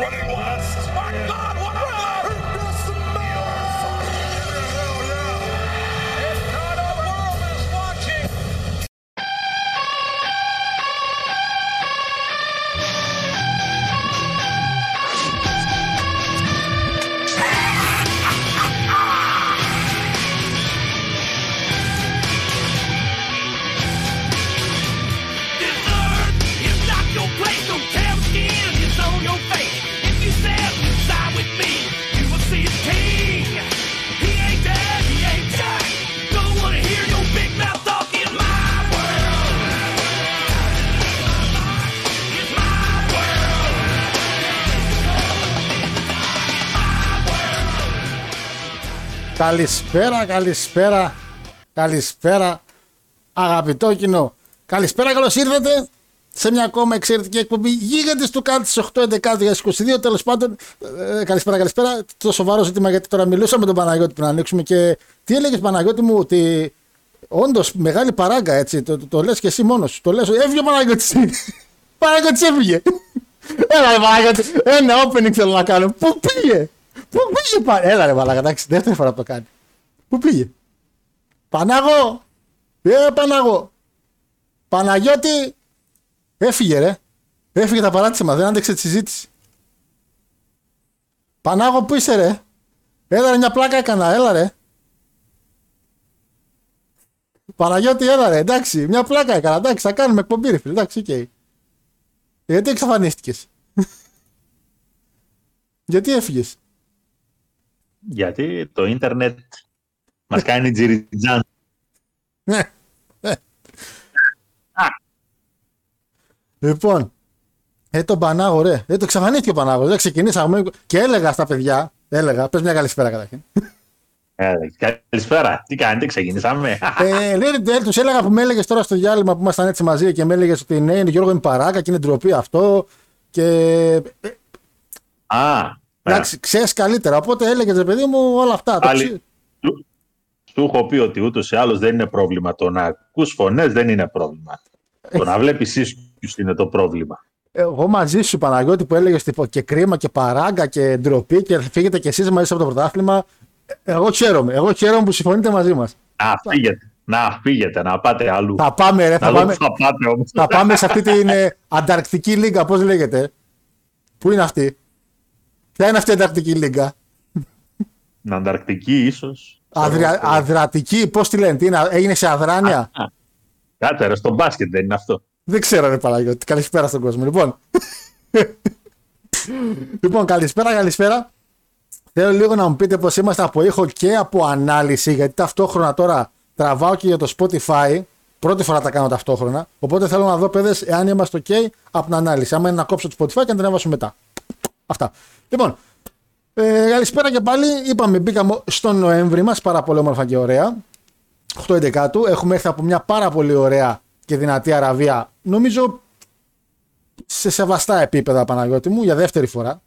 running left. My God, what a Καλησπέρα, καλησπέρα, καλησπέρα, αγαπητό κοινό. Καλησπέρα, καλώς ήρθατε σε μια ακόμα εξαιρετική εκπομπή γίγαντες του κάτω στις 8 2022. Τέλος πάντων, ε, καλησπέρα, καλησπέρα. Το σοβαρό ζήτημα γιατί τώρα μιλούσα με τον Παναγιώτη πριν ανοίξουμε και τι έλεγες Παναγιώτη μου ότι όντως μεγάλη παράγκα έτσι. Το, το, το λες και εσύ μόνος σου. Το λες, έφυγε ο Παναγιώτης. Παναγιώτης έφυγε. Έλα, ρε Παναγιώτη, ένα opening θέλω να κάνω. Πού πήγε, Πού πήγε, πα... Έλα, ρε Παναγιώτη, εντάξει, δεύτερη φορά που το κάνει. Πού πήγε, Πανάγο, ε, Πανάγο. Παναγιώτη, έφυγε ρε. Έφυγε τα παράτησε μας, δεν άντεξε τη συζήτηση. Πανάγο, πού είσαι ρε; Έλα ρε, μια πλάκα έκανα, έλα ρε. Παναγιώτη, έλα ρε, εντάξει, μια πλάκα έκανα, εντάξει, θα κάνουμε εκπομπή ρε φίλε, εντάξει, οκ. Γιατί εξαφανίστηκες; Γιατί έφυγες; Γιατί το ίντερνετ μας κάνει τζιριτζάν. Ναι. ναι. Λοιπόν, ε, τον Πανάγο, ρε. Ε, το εξαφανίστηκε ο Πανάγος. Δεν ξεκινήσαμε και έλεγα στα παιδιά, έλεγα, πες μια καλησπέρα καταρχήν. Ε, Καλησπέρα, τι κάνετε, ξεκινήσαμε; ε, ναι, ναι, τους έλεγα που με έλεγες τώρα στο διάλειμμα που ήμασταν έτσι μαζί και με έλεγες ότι ναι, είναι Γιώργο είναι παράκα και είναι ντροπή αυτό. Και. ε, Α, Εντάξει, ξέρεις καλύτερα. Οπότε έλεγε ρε παιδί μου όλα αυτά. Το Πάλι, ξύ- σου, σου έχω πει ότι ούτως ή άλλως δεν είναι πρόβλημα. Το να ακούς φωνές δεν είναι πρόβλημα. Το να βλέπεις ίσκιους είναι το πρόβλημα. Εγώ μαζί σου, Παναγιώτη, που έλεγες και κρίμα και παράγκα και ντροπή και θα φύγετε κι εσείς μαζί από το πρωτάθλημα. ε, Εγώ χαίρομαι. Εγώ χαίρομαι που συμφωνείτε μαζί μας. Να φύγετε, να φύγετε, να πάτε αλλού. Θα πάμε, ρε, θα να δω πάμε, που θα πάτε όμως. θα πάμε σε αυτή την ε, Ανταρκτική Λίγκα, πώς λέγεται. Πού είναι αυτή; Ποια είναι αυτή η Ανταρκτική Λίγκα. Την Ανταρκτική ίσως. Αδρια, αδρατική, πώς τη λένε, τι είναι, έγινε σε αδράνεια; Α, Κάτσε ρε, στο μπάσκετ δεν είναι αυτό. Δεν ξέρω, ρε Παναγιώτη. Καλησπέρα στον κόσμο. Λοιπόν, λοιπόν καλησπέρα, καλησπέρα. Θέλω λίγο να μου πείτε πως είμαστε από ήχο και από ανάλυση, γιατί ταυτόχρονα τώρα τραβάω και για το Spotify. Πρώτη φορά τα κάνω ταυτόχρονα. Οπότε θέλω να δω, παιδες, εάν είμαστε OK από την ανάλυση. Άμα είναι να κόψω το Spotify και να την έβασω μετά. Αυτά. Λοιπόν, ε, καλησπέρα και πάλι. Είπαμε, μπήκαμε στον Νοέμβρη μας, πάρα πολύ όμορφα και ωραία. 8-11 Έχουμε έρθει από μια πάρα πολύ ωραία και δυνατή Αραβία. Νομίζω σε σεβαστά επίπεδα, Παναγιώτη μου, για δεύτερη φορά.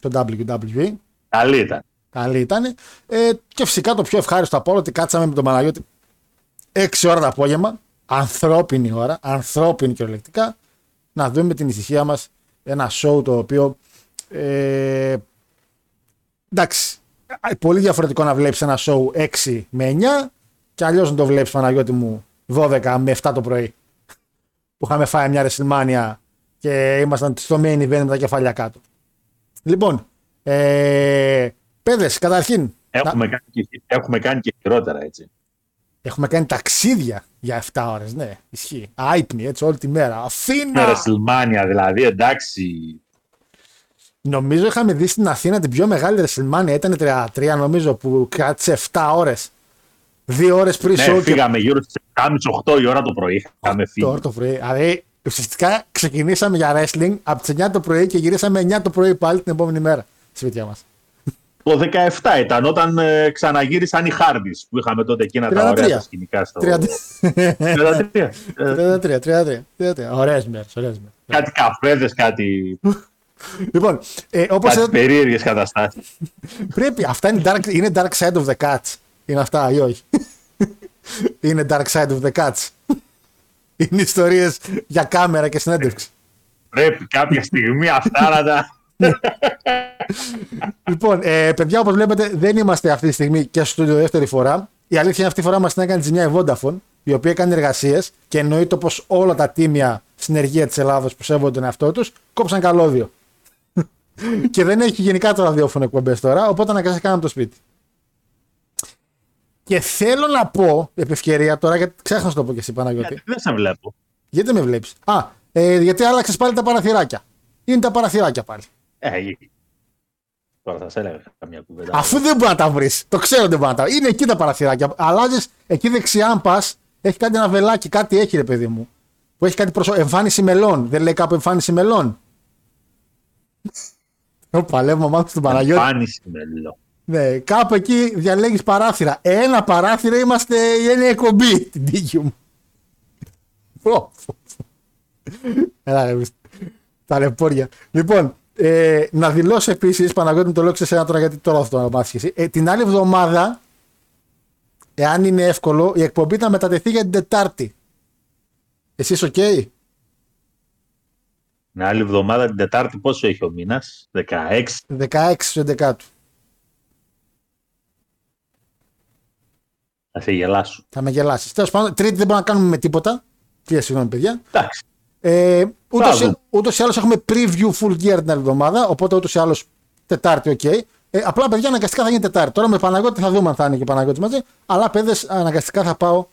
Το WWE. Καλή ήταν. Καλή ήταν. Ε, και φυσικά το πιο ευχάριστο από όλο ότι κάτσαμε με τον Παναγιώτη 6 ώρα το απόγευμα. Ανθρώπινη ώρα, ανθρώπινη κυριολεκτικά. Να δούμε την ησυχία μας ένα show το οποίο ε, εντάξει, πολύ διαφορετικό να βλέπεις ένα show 6 με 9 και αλλιώς να το βλέπεις Παναγιώτη μου 12 με 7 το πρωί που είχαμε φάει μια WrestleMania και ήμασταν στο main event με τα κεφάλια κάτω. Λοιπόν, ε, παιδες, καταρχήν Έχουμε, κάνει, και, έχουμε κάνει και χειρότερα έτσι. έχουμε κάνει ταξίδια για 7 ώρες, ναι, ισχύει. Άϊπνοι, έτσι, όλη τη μέρα. Με Αθήνα! WrestleMania δηλαδή, εντάξει. Νομίζω είχαμε δει στην Αθήνα την πιο μεγάλη WrestleMania, ήταν 33 νομίζω, που κράτησε 7 ώρες. Δύο ώρες πριν Ναι, show και φύγαμε γύρω στις 7.30-8 η ώρα το πρωί. Είχαμε φύγει. τώρα το πρωί. Δηλαδή, Ουσιαστικά ξεκινήσαμε για wrestling από τις 9 το πρωί και γυρίσαμε 9 το πρωί πάλι την επόμενη μέρα στη σπίτια μας. Το 17 ήταν όταν ε, ξαναγύρισαν οι Χάρντι που είχαμε τότε εκείνα τα 33. ωραία τα σκηνικά στο. 33. 33. Ε, 33, 33. 33. Ωραίε μέρε, ωραίε μέρε. κάτι καφέδες, κάτι, Λοιπόν, ε, όπως κάτι περίεργες καταστάσεις. πρέπει. Αυτά είναι dark, είναι dark side of the cats. Είναι αυτά ή όχι; είναι dark side of the cats. είναι ιστορίες για κάμερα και συνέντευξη. Πρέπει κάποια στιγμή αυτά να τα. Λοιπόν, ε, παιδιά, όπως βλέπετε, δεν είμαστε αυτή τη στιγμή και στο στούντιο δεύτερη φορά. Η αλήθεια είναι αυτή τη φορά μας την έκανε ζημιά η Vodafone, η οποία κάνει εργασίες και εννοείται πως όλα τα τίμια συνεργεία της Ελλάδα που σέβονται τον εαυτό τους κόψαν καλώδιο. Και δεν έχει γενικά το ραδιόφωνο εκπομπές τώρα, οπότε αναγκαστικά κάναμε το σπίτι. Και θέλω να πω, επ' ευκαιρία τώρα, γιατί ξέχασα να το πω και εσύ Παναγιώτη. Δεν σε βλέπω. Γιατί δεν με βλέπεις; Α, ε, γιατί άλλαξες πάλι τα παραθυράκια. Είναι τα παραθυράκια πάλι. Ε, γη. Τώρα θα σε έλεγα καμιά κουβέντα. Αφού δεν μπορεί να τα βρεις. Το ξέρω δεν μπορεί να τα βρει. Είναι εκεί τα παραθυράκια. Αλλάζεις εκεί δεξιά, αν πας, έχει κάτι ένα βελάκι, κάτι έχει ρε παιδί μου. Που έχει κάτι προσω... εμφάνιση μελών. Δεν λέει κάπου εμφάνιση μελών. Ω, παλεύουμε μάθω στον Παναγιώτη. Εμφάνιση μελό. Ναι, κάπου εκεί διαλέγεις παράθυρα. Ένα παράθυρο είμαστε είναι εκπομπή την τύχη μου. Πω, πω, πω. Έλα, ρε, τα λεπόρια. Λοιπόν, ε, να δηλώσω επίσης, Παναγιώτη μου το λέω και σε σένα τώρα γιατί τώρα θα το μάθεις εσύ. Ε, την άλλη εβδομάδα, εάν είναι εύκολο, η εκπομπή θα μετατεθεί για την Τετάρτη. Εσείς οκ; Την άλλη εβδομάδα, την Τετάρτη, πόσο έχει ο μήνας, 16. 16 του 11. Θα σε γελάσω. Θα με γελάσεις. Τέλος πάντων, Τρίτη δεν μπορούμε να κάνουμε με τίποτα. Τι συγγνώμη, παιδιά. Εντάξει. Ε, ούτως, Μπράβο. ή- ούτως ή άλλως έχουμε preview Full Gear την άλλη εβδομάδα, οπότε ούτως ή άλλως Τετάρτη, οκ. Ε, απλά παιδιά αναγκαστικά θα γίνει Τετάρτη. Τώρα με Παναγιώτη θα δούμε αν θα είναι και Παναγιώτη μαζί, αλλά παιδες αναγκαστικά θα πάω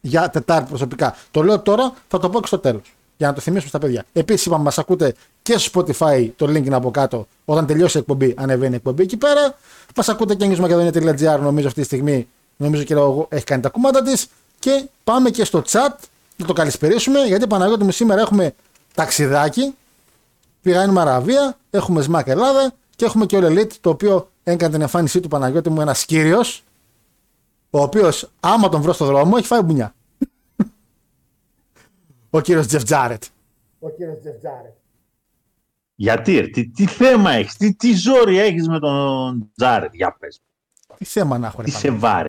για Τετάρτη προσωπικά. Το λέω τώρα, θα το πω και στο τέλος. Για να το θυμίσουμε στα παιδιά. Επίσης, είπαμε, μας ακούτε και στο Spotify, το link είναι από κάτω. Όταν τελειώσει η εκπομπή, ανεβαίνει η εκπομπή εκεί πέρα. Μας ακούτε και newsmakedonia.gr, νομίζω αυτή τη στιγμή. Νομίζω και εγώ έχει κάνει τα κουμάτα της. Και πάμε και στο chat να το καλησπερίσουμε, γιατί Παναγιώτη μου σήμερα έχουμε ταξιδάκι. Πηγαίνουμε Αραβία, έχουμε ΣΜΑΚ Ελλάδα και έχουμε και ο Elite, το οποίο έκανε την εμφάνισή του Παναγιώτη μου ένας κύριος, ο οποίος άμα τον βρω στο δρόμο έχει φάει μπουνιά. Ο κύριος Τζεφ Τζάρετ. Ο κύριος Τζεφ Τζάρετ. Γιατί, ρε, τι, τι θέμα έχεις, τι, τι ζόρι έχεις με τον Τζάρετ. Για πες. Τι θέμα να έχω, ρε Τι σε Παναγιώτη. βάρε.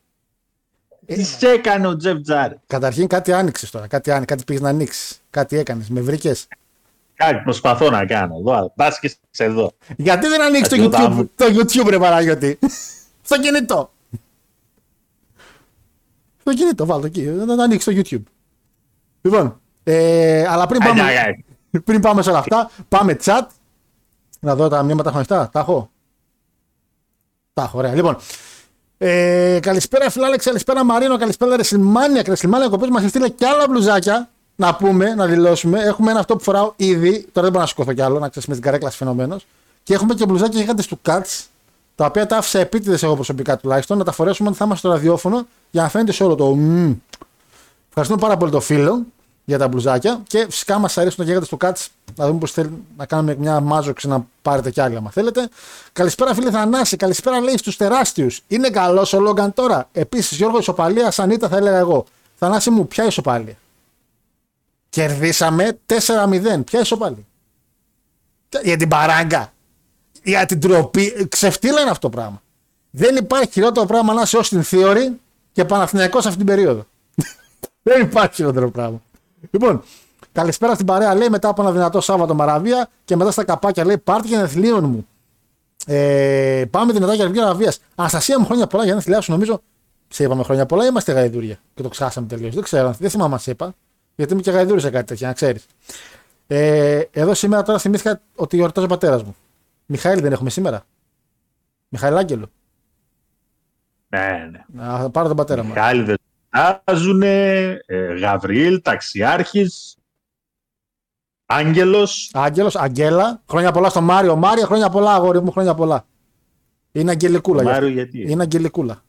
Τι σε έκανε ο Τζεφ Τζάρετ. Καταρχήν κάτι άνοιξες τώρα. Κάτι, άνοι- κάτι πήγες να ανοίξεις. Κάτι έκανες. Με βρήκες; Κάτι προσπαθώ να κάνω εδώ. Πας και σε εδώ. Γιατί δεν ανοίξεις το Κάτι YouTube, μου. το YouTube, ρε Παναγιώτη; Στο κινητό. Στο κινητό, βάλω το εκεί. Να το ανοίξεις το YouTube. Λοιπόν, ε, αλλά πριν πάμε, Άνια, άνια. πριν πάμε σε όλα αυτά, πάμε chat. Να δω τα μηνύματα έχω ανοιχτά. Τα έχω. Τα έχω, ωραία. Λοιπόν, ε, καλησπέρα Φιλάλεξ, καλησπέρα Μαρίνο, καλησπέρα Ρεσιλμάνια. Ρεσιλμάνια, ο οποίο μας έστειλε και άλλα μπλουζάκια. Να πούμε, να δηλώσουμε. Έχουμε ένα αυτό που φοράω ήδη. Τώρα δεν μπορώ να σηκωθώ κι άλλο, να ξέρεις με την καρέκλα φαινομένος. Και έχουμε και μπλουζάκια γίγαντε του Cuts, τα οποία τα άφησα επίτηδες εγώ προσωπικά τουλάχιστον, να τα φορέσουμε όταν θα είμαστε στο ραδιόφωνο για να φαίνεται σε όλο το. μμμ. Ευχαριστούμε πάρα πολύ το φίλο για τα μπλουζάκια και φυσικά μας αρέσουν τα γίγαντε του Cuts. Να δούμε πώς θέλει να κάνουμε μια μάζοξη να πάρετε κι άλλοι, άμα θέλετε. Καλησπέρα, φίλε Θανάση. Καλησπέρα, λέει στους τεράστιους. Είναι καλός ο Λόγκαν τώρα. Επίσης, Γιώργο, ισοπαλία, σαν ήταν, θα έλεγα εγώ. Θανάση μου, ποια ισοπαλία; Κερδίσαμε 4-0. Ποια ισοπαλία; Για την παράγκα. Για την τροπή. Ξεφτύλα είναι αυτό το πράγμα. Δεν υπάρχει χειρότερο πράγμα να είσαι ως την Theory και Παναθηναϊκός αυτή την περίοδο. Δεν υπάρχει χειρότερο πράγμα. Λοιπόν, καλησπέρα στην παρέα. Λέει μετά από ένα δυνατό Σάββατο Μαραβία και μετά στα καπάκια λέει πάρτι για εθλίων μου. Ε, πάμε δυνατά για Αργία Αραβία. Αναστασία μου χρόνια πολλά για να θηλιάσου νομίζω. Σε είπαμε χρόνια πολλά, ή είμαστε γαϊδούρια. Και το ξεχάσαμε τελείως. Δεν ξέρω, δεν θυμάμαι αν σε είπα. Γιατί είμαι και γαϊδούρη σε κάτι τέτοια, να ξέρεις. Ε, εδώ σήμερα τώρα θυμήθηκα ότι γιορτάζει ο πατέρας μου. Μιχαήλ δεν έχουμε σήμερα. Μιχαήλ Άγγελο. Ναι, ναι. Να πάρω τον πατέρα μου. Μιχάληδες Τάζουνε, ε, Γαβριήλ, Ταξιάρχης, Άγγελος. Άγγελος, Αγγέλα. Χρόνια πολλά στο Μάριο. Μάριο, χρόνια πολλά, αγόρι μου, χρόνια πολλά. Είναι Αγγελικούλα. Ο γι' Μάριο αυτό. γιατί; Είναι Αγγελικούλα.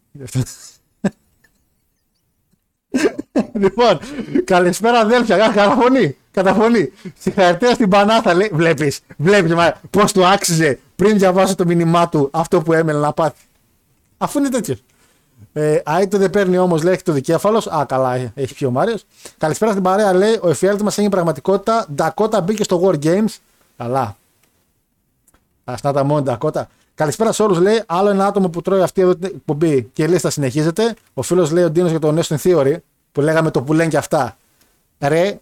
λοιπόν, καλησπέρα αδέλφια. Κα- Καταφωνή. Καταφωνή. Συγχαρητήρια στην Πανάθα. λέει. Βλέπεις, βλέπεις πώς του άξιζε πριν διαβάσω το μήνυμά του αυτό που έμενε να πάθει. Αφού είναι τέτοιος. Ε, Άιτο δεν παίρνει όμως, λέει, έχει το δικέφαλος. Α, καλά, ε, έχει πιει ο Μάριος. Καλησπέρα στην παρέα, λέει. Ο εφιάλτης μας έγινε πραγματικότητα. Ντακότα μπήκε στο War Games. Καλά. Α να τα μόνο Ντακότα. Καλησπέρα σε όλους, λέει. Άλλο ένα άτομο που τρώει αυτή εδώ την εκπομπή και η λίστα συνεχίζεται. Ο φίλος λέει ο Ντίνος για το Neston Theory που λέγαμε το που λένε και αυτά. Ρε,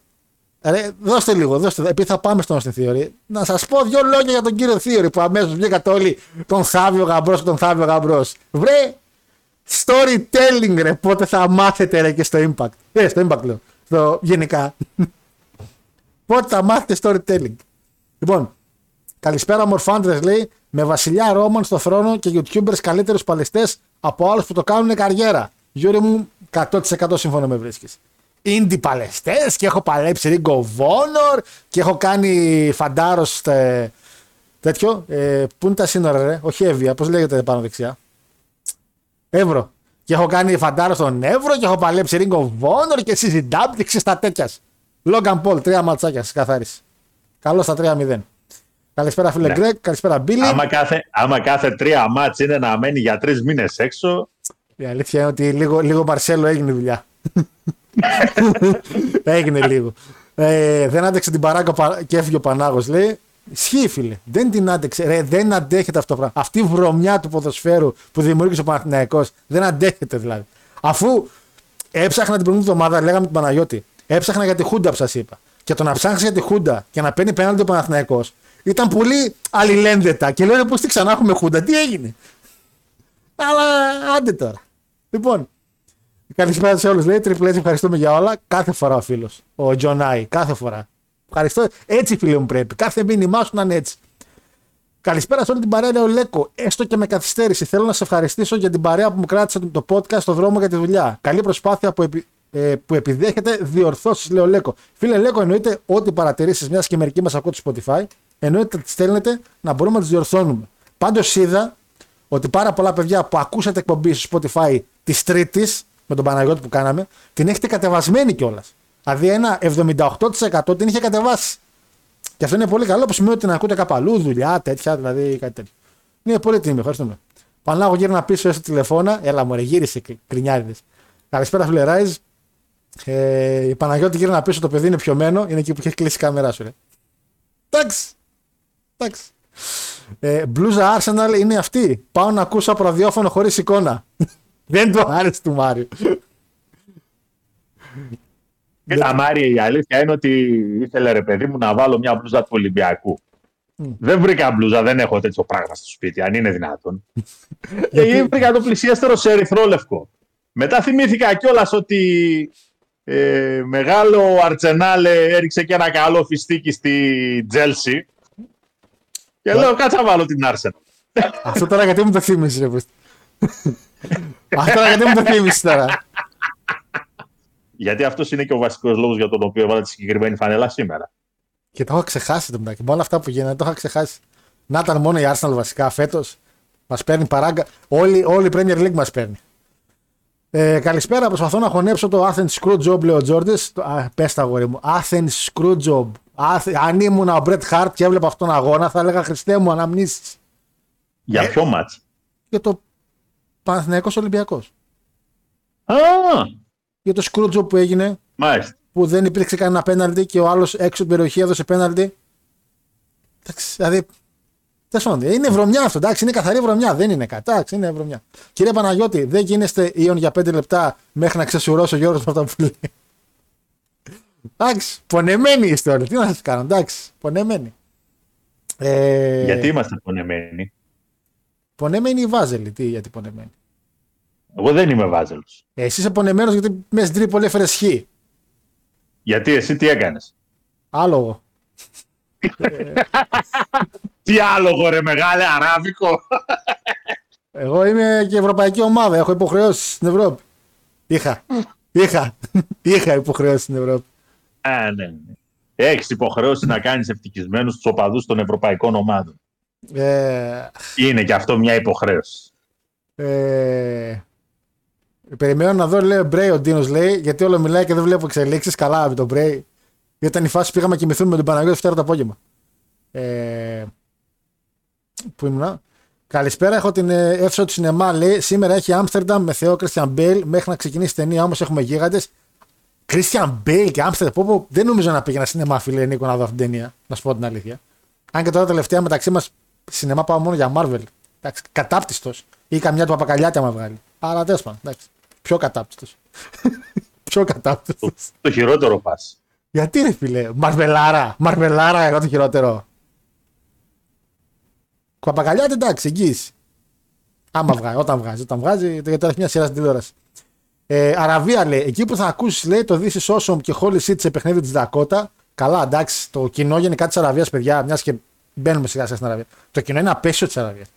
ρε, δώστε λίγο, δώστε. Επειδή θα πάμε στο Neston Theory, να σας πω δύο λόγια για τον κύριο Theory που αμέσως βγήκατε όλοι τον Θάβιο Γαμπρός και τον Θάβιο Γαμπρός. Βρε, storytelling ρε, πότε θα μάθετε ρε και στο Impact. Ε, στο Impact λέω, στο γενικά. πότε θα μάθετε storytelling. Λοιπόν, καλησπέρα μορφάντρες λέει, με βασιλιά Ρόμαν στο θρόνο και YouTubers καλύτερους παλαιστές από άλλους που το κάνουν καριέρα. Γιώργο μου, 100% σύμφωνο με βρίσκεις. Indie παλαιστές και έχω παλέψει Ring of Honor και έχω κάνει φαντάρος στε- τέτοιο. Ε, πού είναι τα σύνορα ρε, όχι Εύβοια, πώς λέγεται πάνω δεξιά. Εύρο. Και έχω κάνει φαντάρο στον Εύρο και έχω παλέψει Ring of Honor και CZW και στα τέτοιας. Logan Paul, τρία ματσάκια στις καθάριση. Καλό στα 3-0. Καλησπέρα φίλε Ναι. Γκρέκ, καλησπέρα Μπίλι. Άμα κάθε, άμα κάθε τρία μάτς είναι να μένει για τρεις μήνες έξω, Η αλήθεια είναι ότι λίγο, λίγο Μαρσέλο έγινε η δουλειά. έγινε λίγο. Ε, δεν άντεξε την παράκα πα- και έφυγε ο Πανάγος, λέει. Ισχύει, φίλε. Δεν την άντεξε. Ρε, δεν αντέχεται αυτό το πράγμα. Αυτή η βρωμιά του ποδοσφαίρου που δημιούργησε ο Παναθηναϊκός δεν αντέχεται δηλαδή. Αφού έψαχνα την προηγούμενη εβδομάδα, λέγαμε την Παναγιώτη, έψαχνα για τη Χούντα που σας είπα. Και το να ψάχνεις για τη Χούντα και να παίρνει πέναλτι ο Παναθηναϊκός ήταν πολύ αλληλένδετα. Και λέω πώς τι ξανά έχουμε Χούντα, τι έγινε; Αλλά άντε τώρα. Λοιπόν, καλησπέρα σε όλους. Λέει Triple H, ευχαριστούμε για όλα. Κάθε φορά ο φίλος. Ο Τζον Άι. Κάθε φορά. Ευχαριστώ. Έτσι, φίλε μου, πρέπει. Κάθε μήνυμά σου να είναι έτσι. Καλησπέρα σε όλη την παρέα, λέει ο Λέκο. Έστω και με καθυστέρηση. Θέλω να σε ευχαριστήσω για την παρέα που μου κράτησε το podcast στο δρόμο για τη δουλειά. Καλή προσπάθεια που, επι, ε, που επιδέχεται διορθώσεις, λέει ο Λέκο. Φίλε Λέκο, εννοείται ό,τι παρατηρήσεις, μιας και μερικοί μας ακούν στο Spotify, εννοείται ότι τι στέλνετε να μπορούμε να τις διορθώνουμε. Πάντως είδα ότι πάρα πολλά παιδιά που ακούσατε εκπομπή στο Spotify της Τρίτης με τον Παναγιώτη που κάναμε, την έχετε κατεβασμένη κιόλας. Δηλαδή ένα 78% την είχε κατεβάσει. Και αυτό είναι πολύ καλό που σημαίνει ότι την ακούτε κάπου αλλού, δουλειά, τέτοια, δηλαδή κάτι τέτοιο. Είναι πολύ τιμή, ευχαριστούμε. Πανάγω γύρνα πίσω στο τηλεφώνα. Έλα μου, ρε, γύρισε κρινιάριδες. Καλησπέρα, φίλε Ράιζ. Ε, η Παναγιώτη γύρνα πίσω, το παιδί είναι πιωμένο. Είναι εκεί που έχει κλείσει η κάμερά σου, ρε. Εντάξει. Εντάξει. Ε, μπλούζα Arsenal είναι αυτή. Πάω να ακούσω από ραδιόφωνο χωρίς εικόνα. Δεν του άρεσε του Μάριου. Κοίτα, Μάρια, η αλήθεια είναι ότι ήθελε ρε παιδί μου να βάλω μια μπλούζα του Ολυμπιακού. Δεν βρήκα μπλούζα, δεν έχω τέτοιο πράγμα στο σπίτι, αν είναι δυνατόν. και βρήκα το πλησιέστερο σε ερυθρόλευκο. Μετά θυμήθηκα κιόλας ότι ε, μεγάλο Αρτσενάλε έριξε και ένα καλό φιστίκι στη Τζέλσι. Και λέω, κάτσα να βάλω την Arsenal. Αυτό τώρα γιατί μου το θύμισε, ρε Πούστη. Αυτό τώρα γιατί μου το θύμισε τώρα. Γιατί αυτός είναι και ο βασικός λόγος για τον οποίο έβαλα τη συγκεκριμένη φανέλα σήμερα. Και το έχω ξεχάσει το μεταξύ. Με όλα αυτά που γίνανε, το είχα ξεχάσει. Να ήταν μόνο η Arsenal βασικά φέτος. Μας παίρνει παράγκα. Όλη, όλη η Premier League μας παίρνει. Ε, καλησπέρα. Προσπαθώ να χωνέψω το Athens Screwjob, λέει ο Τζόρντε. Πες τα αγόρι μου. Athens Screwjob. Άθ- Αν ήμουν ο Μπρετ Χάρτ και έβλεπα αυτόν τον αγώνα, θα έλεγα Χριστέ μου αναμνήσεις. Για Ε. ποιο μάτς; Για το Παναθηναϊκός Ολυμπιακός. Α, Για το Screwjob που έγινε, μάλιστα. που δεν υπήρξε κανένα πέναλτι και ο άλλος έξω από την περιοχή έδωσε πέναλτι. Εντάξει, δηλαδή. τέλος πάντων, Είναι βρωμιά αυτό, εντάξει, είναι καθαρή βρωμιά. Δεν είναι κάτι. Εντάξει, είναι βρωμιά. Κύριε Παναγιώτη, δεν γίνεστε ίον για 5 λεπτά μέχρι να ξεσουρώσει ο Γιώργος με αυτά που λέει. Εντάξει, πονεμένη η ιστορία. Τι να σας κάνω, εντάξει, πονεμένη. Ε, Γιατί είμαστε πονεμένοι; Πονεμένη η Βάζελη, τι γιατί πονεμένη. Εγώ δεν είμαι βάζελος. Εσύ είσαι πονεμένος γιατί με στην Τρίπολη έφερες χ. Γιατί εσύ τι έκανες; Άλογο. Τι άλογο ρε μεγάλε αράβικο. Εγώ είμαι και ευρωπαϊκή ομάδα. Έχω υποχρεώσεις στην Ευρώπη. Είχα. Είχα. Είχα υποχρεώσεις στην Ευρώπη. Α, ναι, ναι. Έχεις υποχρέωση να κάνεις ευτυχισμένους τους οπαδούς των ευρωπαϊκών ομάδων. Ε, Είναι και αυτό μια υποχρέωση. ε, Περιμένω να δω, λέει ο Μπρέι, ο Ντίνος λέει, γιατί όλο μιλάει και δεν βλέπω εξελίξεις. Καλά με τον Μπρέι. Γιατί ήταν η φάση που πήγαμε και κοιμηθήκαμε με τον Παναγιώτη Φτέρα το απόγευμα. Ε, πού ήμουνα; Καλησπέρα, έχω την ε, αίθουσα του σινεμά. Λέει σήμερα έχει Άμστερνταμ με Θεό Κρίστιαν Μπέιλ. Μέχρι να ξεκινήσει η ταινία όμως έχουμε γίγαντες. Κρίστιαν Μπέιλ και Άμστερνταμ. Πω, πω, δεν νομίζω να πήγαινα σινεμά, φίλε Νίκο, να δω αυτήν την ταινία. Να σου πω την αλήθεια. Αν και τώρα τελευταία μεταξύ μας σινεμά πάω μόνο για Marvel. Εντάξει, κατάπτυστος. Ή καμιά του παπακαλιάτη άμα βγάλει. Αλλά τέλος πάντων. εντάξει. Πιο κατάπτυστο. Πιο κατάπτυστο. Το χειρότερο πας. Γιατί ρε φίλε, Μαρβελάρα, Μαρβελάρα, εγώ το χειρότερο. Παπακαλιάτη εντάξει, εγγύηση. Άμα βγάζει, όταν βγάζει, όταν βγάζει, γιατί τώρα έχει μια σειρά στην τηλεόραση. Ε, Αραβία λέει, εκεί που θα ακούσεις λέει το This is awesome και Holy City σε παιχνίδι της Δακότα. Καλά, εντάξει, το κοινό γενικά της Αραβίας, παιδιά, μιας και μπαίνουμε σιγά σιγά στην Αραβία. Το κοινό είναι απέσιο της Αραβίας.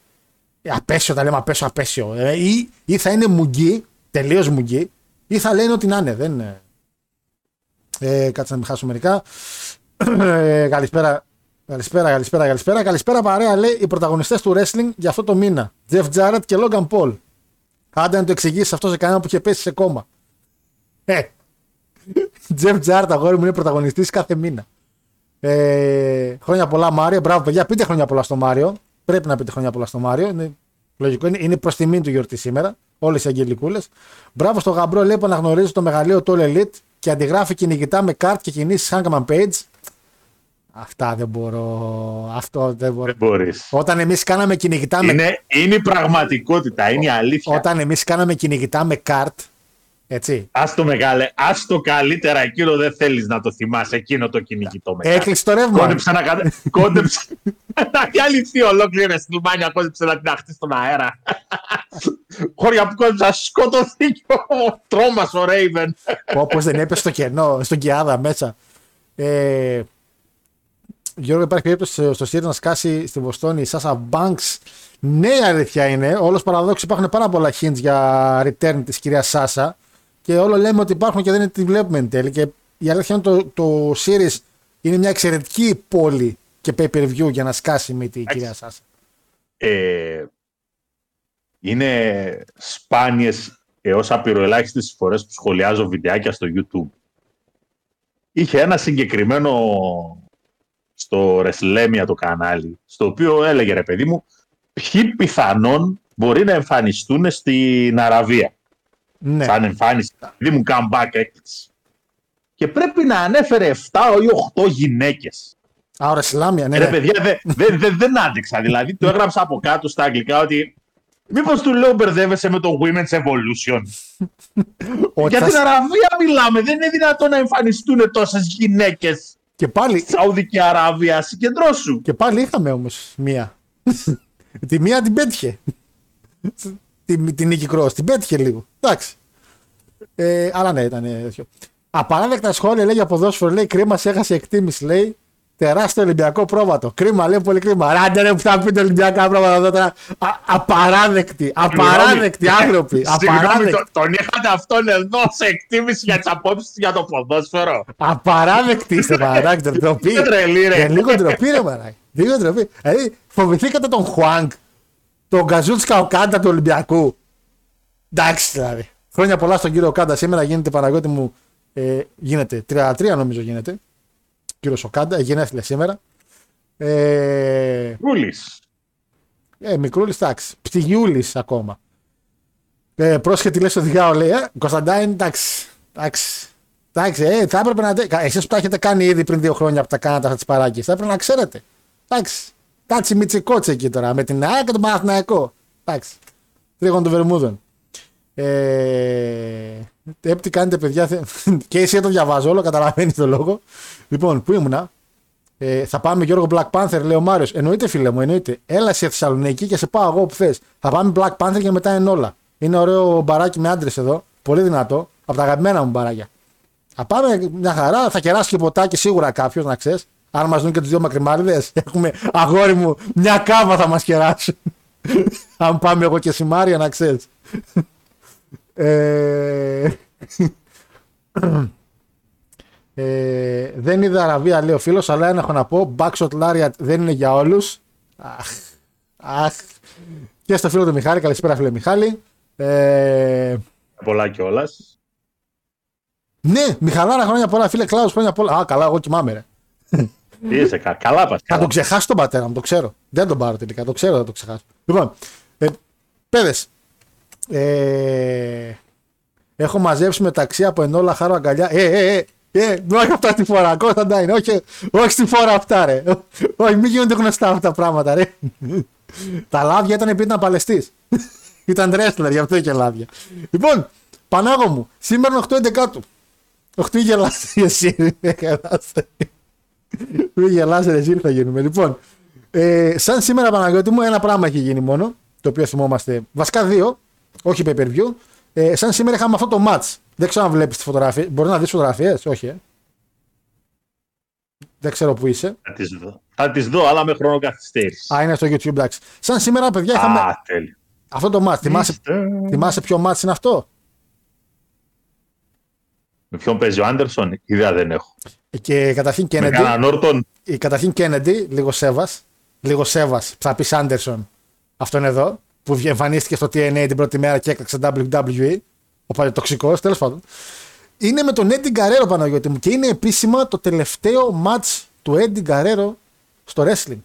Ε, απέσιο, τα λέμε απέσιο, απέσιο. Ε, ή, ή θα είναι μουγγί, τελείως μουγγί, ή θα λένε ότι να είναι. Δεν είναι. Ε, κάτσε να μην χάσω μερικά. Ε, καλησπέρα, καλησπέρα, καλησπέρα, καλησπέρα. Καλησπέρα παρέα λέει οι πρωταγωνιστές του wrestling για αυτό το μήνα. Jeff Jarrett και Logan Paul. Άντε να το εξηγήσεις αυτό σε κανένα που είχε πέσει σε κόμμα. Ε, Jeff Jarrett αγόρι μου είναι πρωταγωνιστής κάθε μήνα. Ε, χρόνια πολλά Μάριο. Μπράβο παιδιά, πείτε χρόνια πολλά στο Μάριο. Πρέπει να πείτε χρόνια πολλά στο Μάριο. Είναι λογικό, είναι, είναι προς τιμή του γιορτή σήμερα. Όλες οι αγγελικούλες. Μπράβο στο γαμπρό λέει που αναγνωρίζει το μεγαλείο του All Elite και αντιγράφει κυνηγητά με κάρτ και κινήσεις Hankman Page. Αυτά δεν μπορώ. Αυτό δεν μπορώ. Δεν μπορείς. Όταν εμείς κάναμε κυνηγητά με. Είναι, είναι η πραγματικότητα, είναι η αλήθεια. Όταν εμείς κάναμε κυνηγητά με κάρτ. Έτσι. Ας το μεγάλε, ας το καλύτερα εκείνο δεν θέλεις να το θυμάσαι, εκείνο το κυνηγητό μετά. Έκλεισε το ρεύμα. Κόντεψε να κάνε, κόντεψε, να διαλυθεί ολόκληρη η Στυλμάνια, κόντεψε να την αχτεί στον αέρα. Χώρια που κόντεψε να σκοτωθεί και ο τρόμας ο Ρέιβεν. Όπω δεν έπεσε στο κενό, στον Κιάδα μέσα. Ε, Γιώργο, υπάρχει περίπτωση στο Σύρι να σκάσει στη Βοστόνη η Σάσα Μπάνξ. Ναι, η αλήθεια είναι. Όλος παραδόξως υπάρχουν πάρα πολλά hints για return της κυρίας Σάσα. Και όλο λέμε ότι υπάρχουν και δεν τη βλέπουμε εν τέλει. Και η αλήθεια είναι το, το series είναι μια εξαιρετική πόλη και pay per view για να σκάσει με την κυρία Σάσα. Ε, είναι σπάνιες έως απειροελάχιστες φορές που σχολιάζω βιντεάκια στο YouTube. Είχε ένα συγκεκριμένο στο Ρεσλέμια το κανάλι, στο οποίο έλεγε ρε παιδί μου, ποιοι πιθανόν μπορεί να εμφανιστούν στην Αραβία. Ναι. Σαν εμφάνιση, παιδί μου comeback έκπληξη. Και πρέπει να ανέφερε 7 ή 8 γυναίκες. Α, ωραία, Σλάμια, ναι. Ρε ναι. παιδιά, δεν δε, δε, δεν άντεξα. Δηλαδή, το έγραψα από κάτω στα αγγλικά ότι μήπως του λέω μπερδεύεσαι με το Women's Evolution. Ότι Για θα- την Αραβία μιλάμε. Δεν είναι δυνατόν να εμφανιστούν τόσες γυναίκες Και πάλι, στη Σαουδική Αραβία. Συγκεντρώσου. και πάλι είχαμε όμως μία. τη μία την πέτυχε. την, την Νίκη Κρός, την πέτυχε λίγο. Εντάξει. Ε, αλλά ναι, ήταν ε, τέτοιο. Απαράδεκτα σχόλια λέει για ποδόσφαιρο. Λέει κρίμα, σε έχασε εκτίμηση. Λέει τεράστιο Ολυμπιακό πρόβατο. Κρίμα, λέει πολύ κρίμα. Ράντε ρε που θα πείτε Ολυμπιακά πρόβατα εδώ τώρα. Α, απαράδεκτη, απαράδεκτη άνθρωποι. Συγγνώμη, Απαράδεκτη. το- τον είχατε αυτόν εδώ σε εκτίμηση για τις απόψεις για το ποδόσφαιρο. Απαράδεκτη είστε παράδεκτη. Ντροπή. Είναι τρελή, ρε. Ε, λίγο ντροπή, ρε μαράκι. Λίγο ντροπή. Δηλαδή, φοβηθήκατε τον Χουάνκ, τον Γκαζούτσκα ο Κάντα του Ολυμπιακού. Εντάξει, δηλαδή. Χρόνια πολλά στον κύριο Κάντα. Σήμερα γίνεται Παναγιώτη μου. Ε, γίνεται 33 νομίζω γίνεται. Κύριος Οκάντα, γενέθλια σήμερα. Ε, Ρούλης. ε, μικρούλης, εντάξει. Πτυγιούλης ακόμα. Ε, πρόσχετη λες στο Διγάο λέει: ε, Κωνσταντάιν, εντάξει. Εντάξει. Εντάξει, ε, θα έπρεπε να. Εσείς που τα έχετε κάνει ήδη πριν δύο χρόνια που τα κάνατε αυτά τις παράγκε, θα έπρεπε να ξέρετε. Εντάξει. Κάτσι μιτσικότσε εκεί τώρα με την ΑΕΚ και τον Παναθηναϊκό. Εντάξει. Τρίγον των Βερμούδων. Ε, ε, τι κάνετε, παιδιά. θε- και εσύ το διαβάζω όλο, καταλαβαίνεις το λόγο. Λοιπόν, πού ήμουνα; Ε, θα πάμε Γιώργο Black Panther, λέει ο Μάριος. Εννοείται, φίλε μου, εννοείται. Έλα σε Θεσσαλονίκη και σε πάω εγώ που θες. Θα πάμε Black Panther και μετά είναι όλα. Είναι ωραίο μπαράκι με άντρες εδώ. Πολύ δυνατό. Από τα αγαπημένα μου μπαράκια. Θα πάμε μια χαρά. Θα κεράσει και ποτάκι σίγουρα κάποιος, να ξέρεις. Αν μας δουν και τους δύο μακριμάριδες, έχουμε αγόρι μου μια κάβα θα μας κεράσουν. Αν πάμε εγώ και Σιμάρια, να ξέρεις. Ε... Ε, δεν είδα Αραβία, λέει ο φίλος, αλλά ένα έχω να πω. Backshot Lariat δεν είναι για όλους. Αχ. Αχ. Και στο φίλο του Μιχάλη, καλησπέρα φίλε Μιχάλη. Ε, Πολλά κιόλας. Ναι, Μιχαλάρα χρόνια πολλά, φίλε Κλάους χρόνια πολλά. Α, καλά, εγώ κοιμάμαι, ρε. Είσαι κα, καλά πας. Θα τον ξεχάσει τον πατέρα μου, το ξέρω. Δεν τον πάρω τελικά, το ξέρω, θα το ξεχάσω. Λοιπόν, ε, παιδες. Ε, έχω μαζέψει μεταξύ από ενόλα χάρο αγκαλιά. Ε, ε, ε, ε, όχι αυτά τη φορά, Κώστα είναι. Όχι, όχι στη φορά αυτά, ρε. Όχι, μην γίνονται γνωστά αυτά τα πράγματα, ρε. τα λάδια ήταν επειδή ήταν παλαιστής. ήταν wrestler, γι' αυτό είχε λάδια. Λοιπόν, Πανάγο μου, σήμερα 8-11 του. 8 γελάσει εσύ, ρε, γελάσε. Μην γελάσε, ρε, εσύ θα γίνουμε. Λοιπόν, ε, σαν σήμερα Παναγιώτη μου, ένα πράγμα έχει γίνει μόνο, το οποίο θυμόμαστε. Βασικά δύο, όχι pay per view. Ε, σαν σήμερα είχαμε αυτό το match. Δεν ξέρω αν βλέπεις τη φωτογραφία. Μπορείς να δεις φωτογραφίες, όχι. Ε. Δεν ξέρω που είσαι. Θα τις δω. Θα τις δω, αλλά με χρόνο καθυστέρηση. Α, είναι στο YouTube, εντάξει. Σαν σήμερα, παιδιά, είχαμε. Α, τέλειο. Αυτό το match. Θυμάσαι, Μίστερ. θυμάσαι ποιο match είναι αυτό; Με ποιον παίζει ο Άντερσον, ιδέα δεν έχω. Και καταρχήν Με Kennedy. κανέναν Όρτον. η- καταρχήν Kennedy, λίγο Σέβας. Λίγο Σέβας, θα πεις Άντερσον. Αυτόν εδώ, που βγε- εμφανίστηκε στο TNA την πρώτη μέρα και έκλαξε WWE. Ο παλιοτοξικό, τέλος πάντων. Είναι με τον Eddie Guerrero Παναγιώτη μου και είναι επίσημα το τελευταίο match του Eddie Guerrero στο wrestling.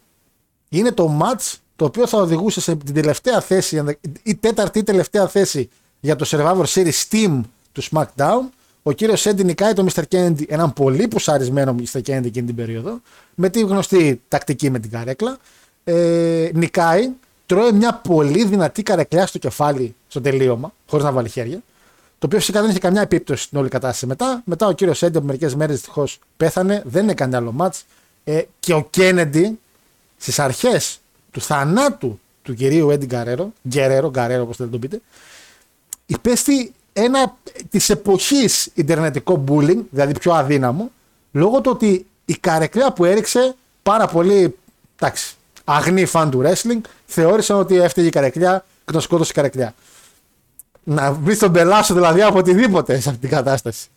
Είναι το match το οποίο θα οδηγούσε σε την τελευταία θέση, η τέταρτη ή τελευταία θέση για το Survivor Series Team του SmackDown. Ο κύριος Σέντι νικάει τον Mr. Kennedy, έναν πολύ πουσαρισμένο Mr. Kennedy εκείνη την περίοδο, με τη γνωστή τακτική με την καρέκλα. Ε, νικάει, τρώει μια πολύ δυνατή καρεκλιά στο κεφάλι στο τελείωμα, χωρίς να βάλει χέρια. Το οποίο φυσικά δεν είχε καμιά επίπτωση στην όλη κατάσταση μετά. Μετά ο κύριος Σέντι από μερικές μέρες δυστυχώς πέθανε, δεν έκανε άλλο μάτς. Ε, και ο Κέννεντι στις αρχές του θανάτου του κυρίου Έντι Γκαρέρο, Γκερέρο, Γκαρέρο όπως θέλετε να το πείτε, υπέστη ένα της εποχής ιντερνετικό bullying, δηλαδή πιο αδύναμο, λόγω του ότι η καρεκλιά που έριξε πάρα πολύ εντάξει, αγνή φαν του wrestling θεώρησαν ότι έφταιγε η καρεκλιά και τον σκότωσε η καρεκλιά. Να βρει τον πελάσο δηλαδή από οτιδήποτε σε αυτή την κατάσταση.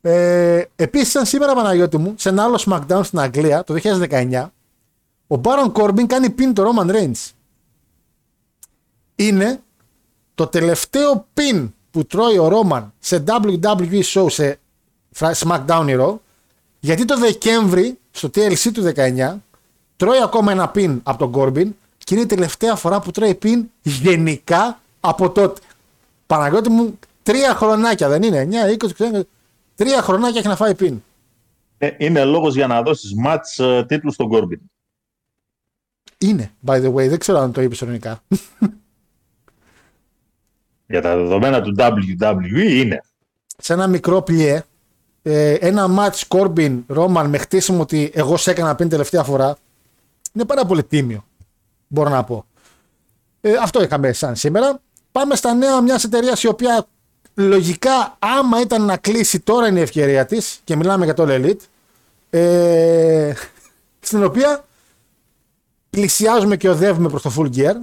Ε, Επίσης, σαν σήμερα Παναγιώτη μου, σε ένα άλλο SmackDown στην Αγγλία το 2019, ο Baron Corbin κάνει pin το Roman Reigns. Είναι το τελευταίο pin που τρώει ο Roman σε WWE show σε SmackDown ή Raw, γιατί το Δεκέμβρη στο TLC του 19 τρώει ακόμα ένα pin από τον Corbin και είναι η τελευταία φορά που τρώει pin γενικά από τότε. Παναγιώτη μου, τρία χρονάκια δεν είναι, 9, 20, 20, τρία χρονάκια έχει να φάει pin. Ε, Είναι λόγος για να δώσεις μάτς ε, τίτλους στον Κόρμπιν. Είναι, by the way, δεν ξέρω αν το είπε ειρωνικά. Για τα δεδομένα του WWE είναι. σε ένα μικρό πλιέ, ε, ένα match Corbin Roman με χτίσιμο ότι εγώ σε έκανα πριν τελευταία φορά, είναι πάρα πολύ τίμιο. Μπορώ να πω. Ε, αυτό είχαμε σαν σήμερα. Πάμε στα νέα μιας εταιρείας η οποία λογικά άμα ήταν να κλείσει τώρα είναι η ευκαιρία της και μιλάμε για το All Elite ε, στην οποία πλησιάζουμε και οδεύουμε προς το full gear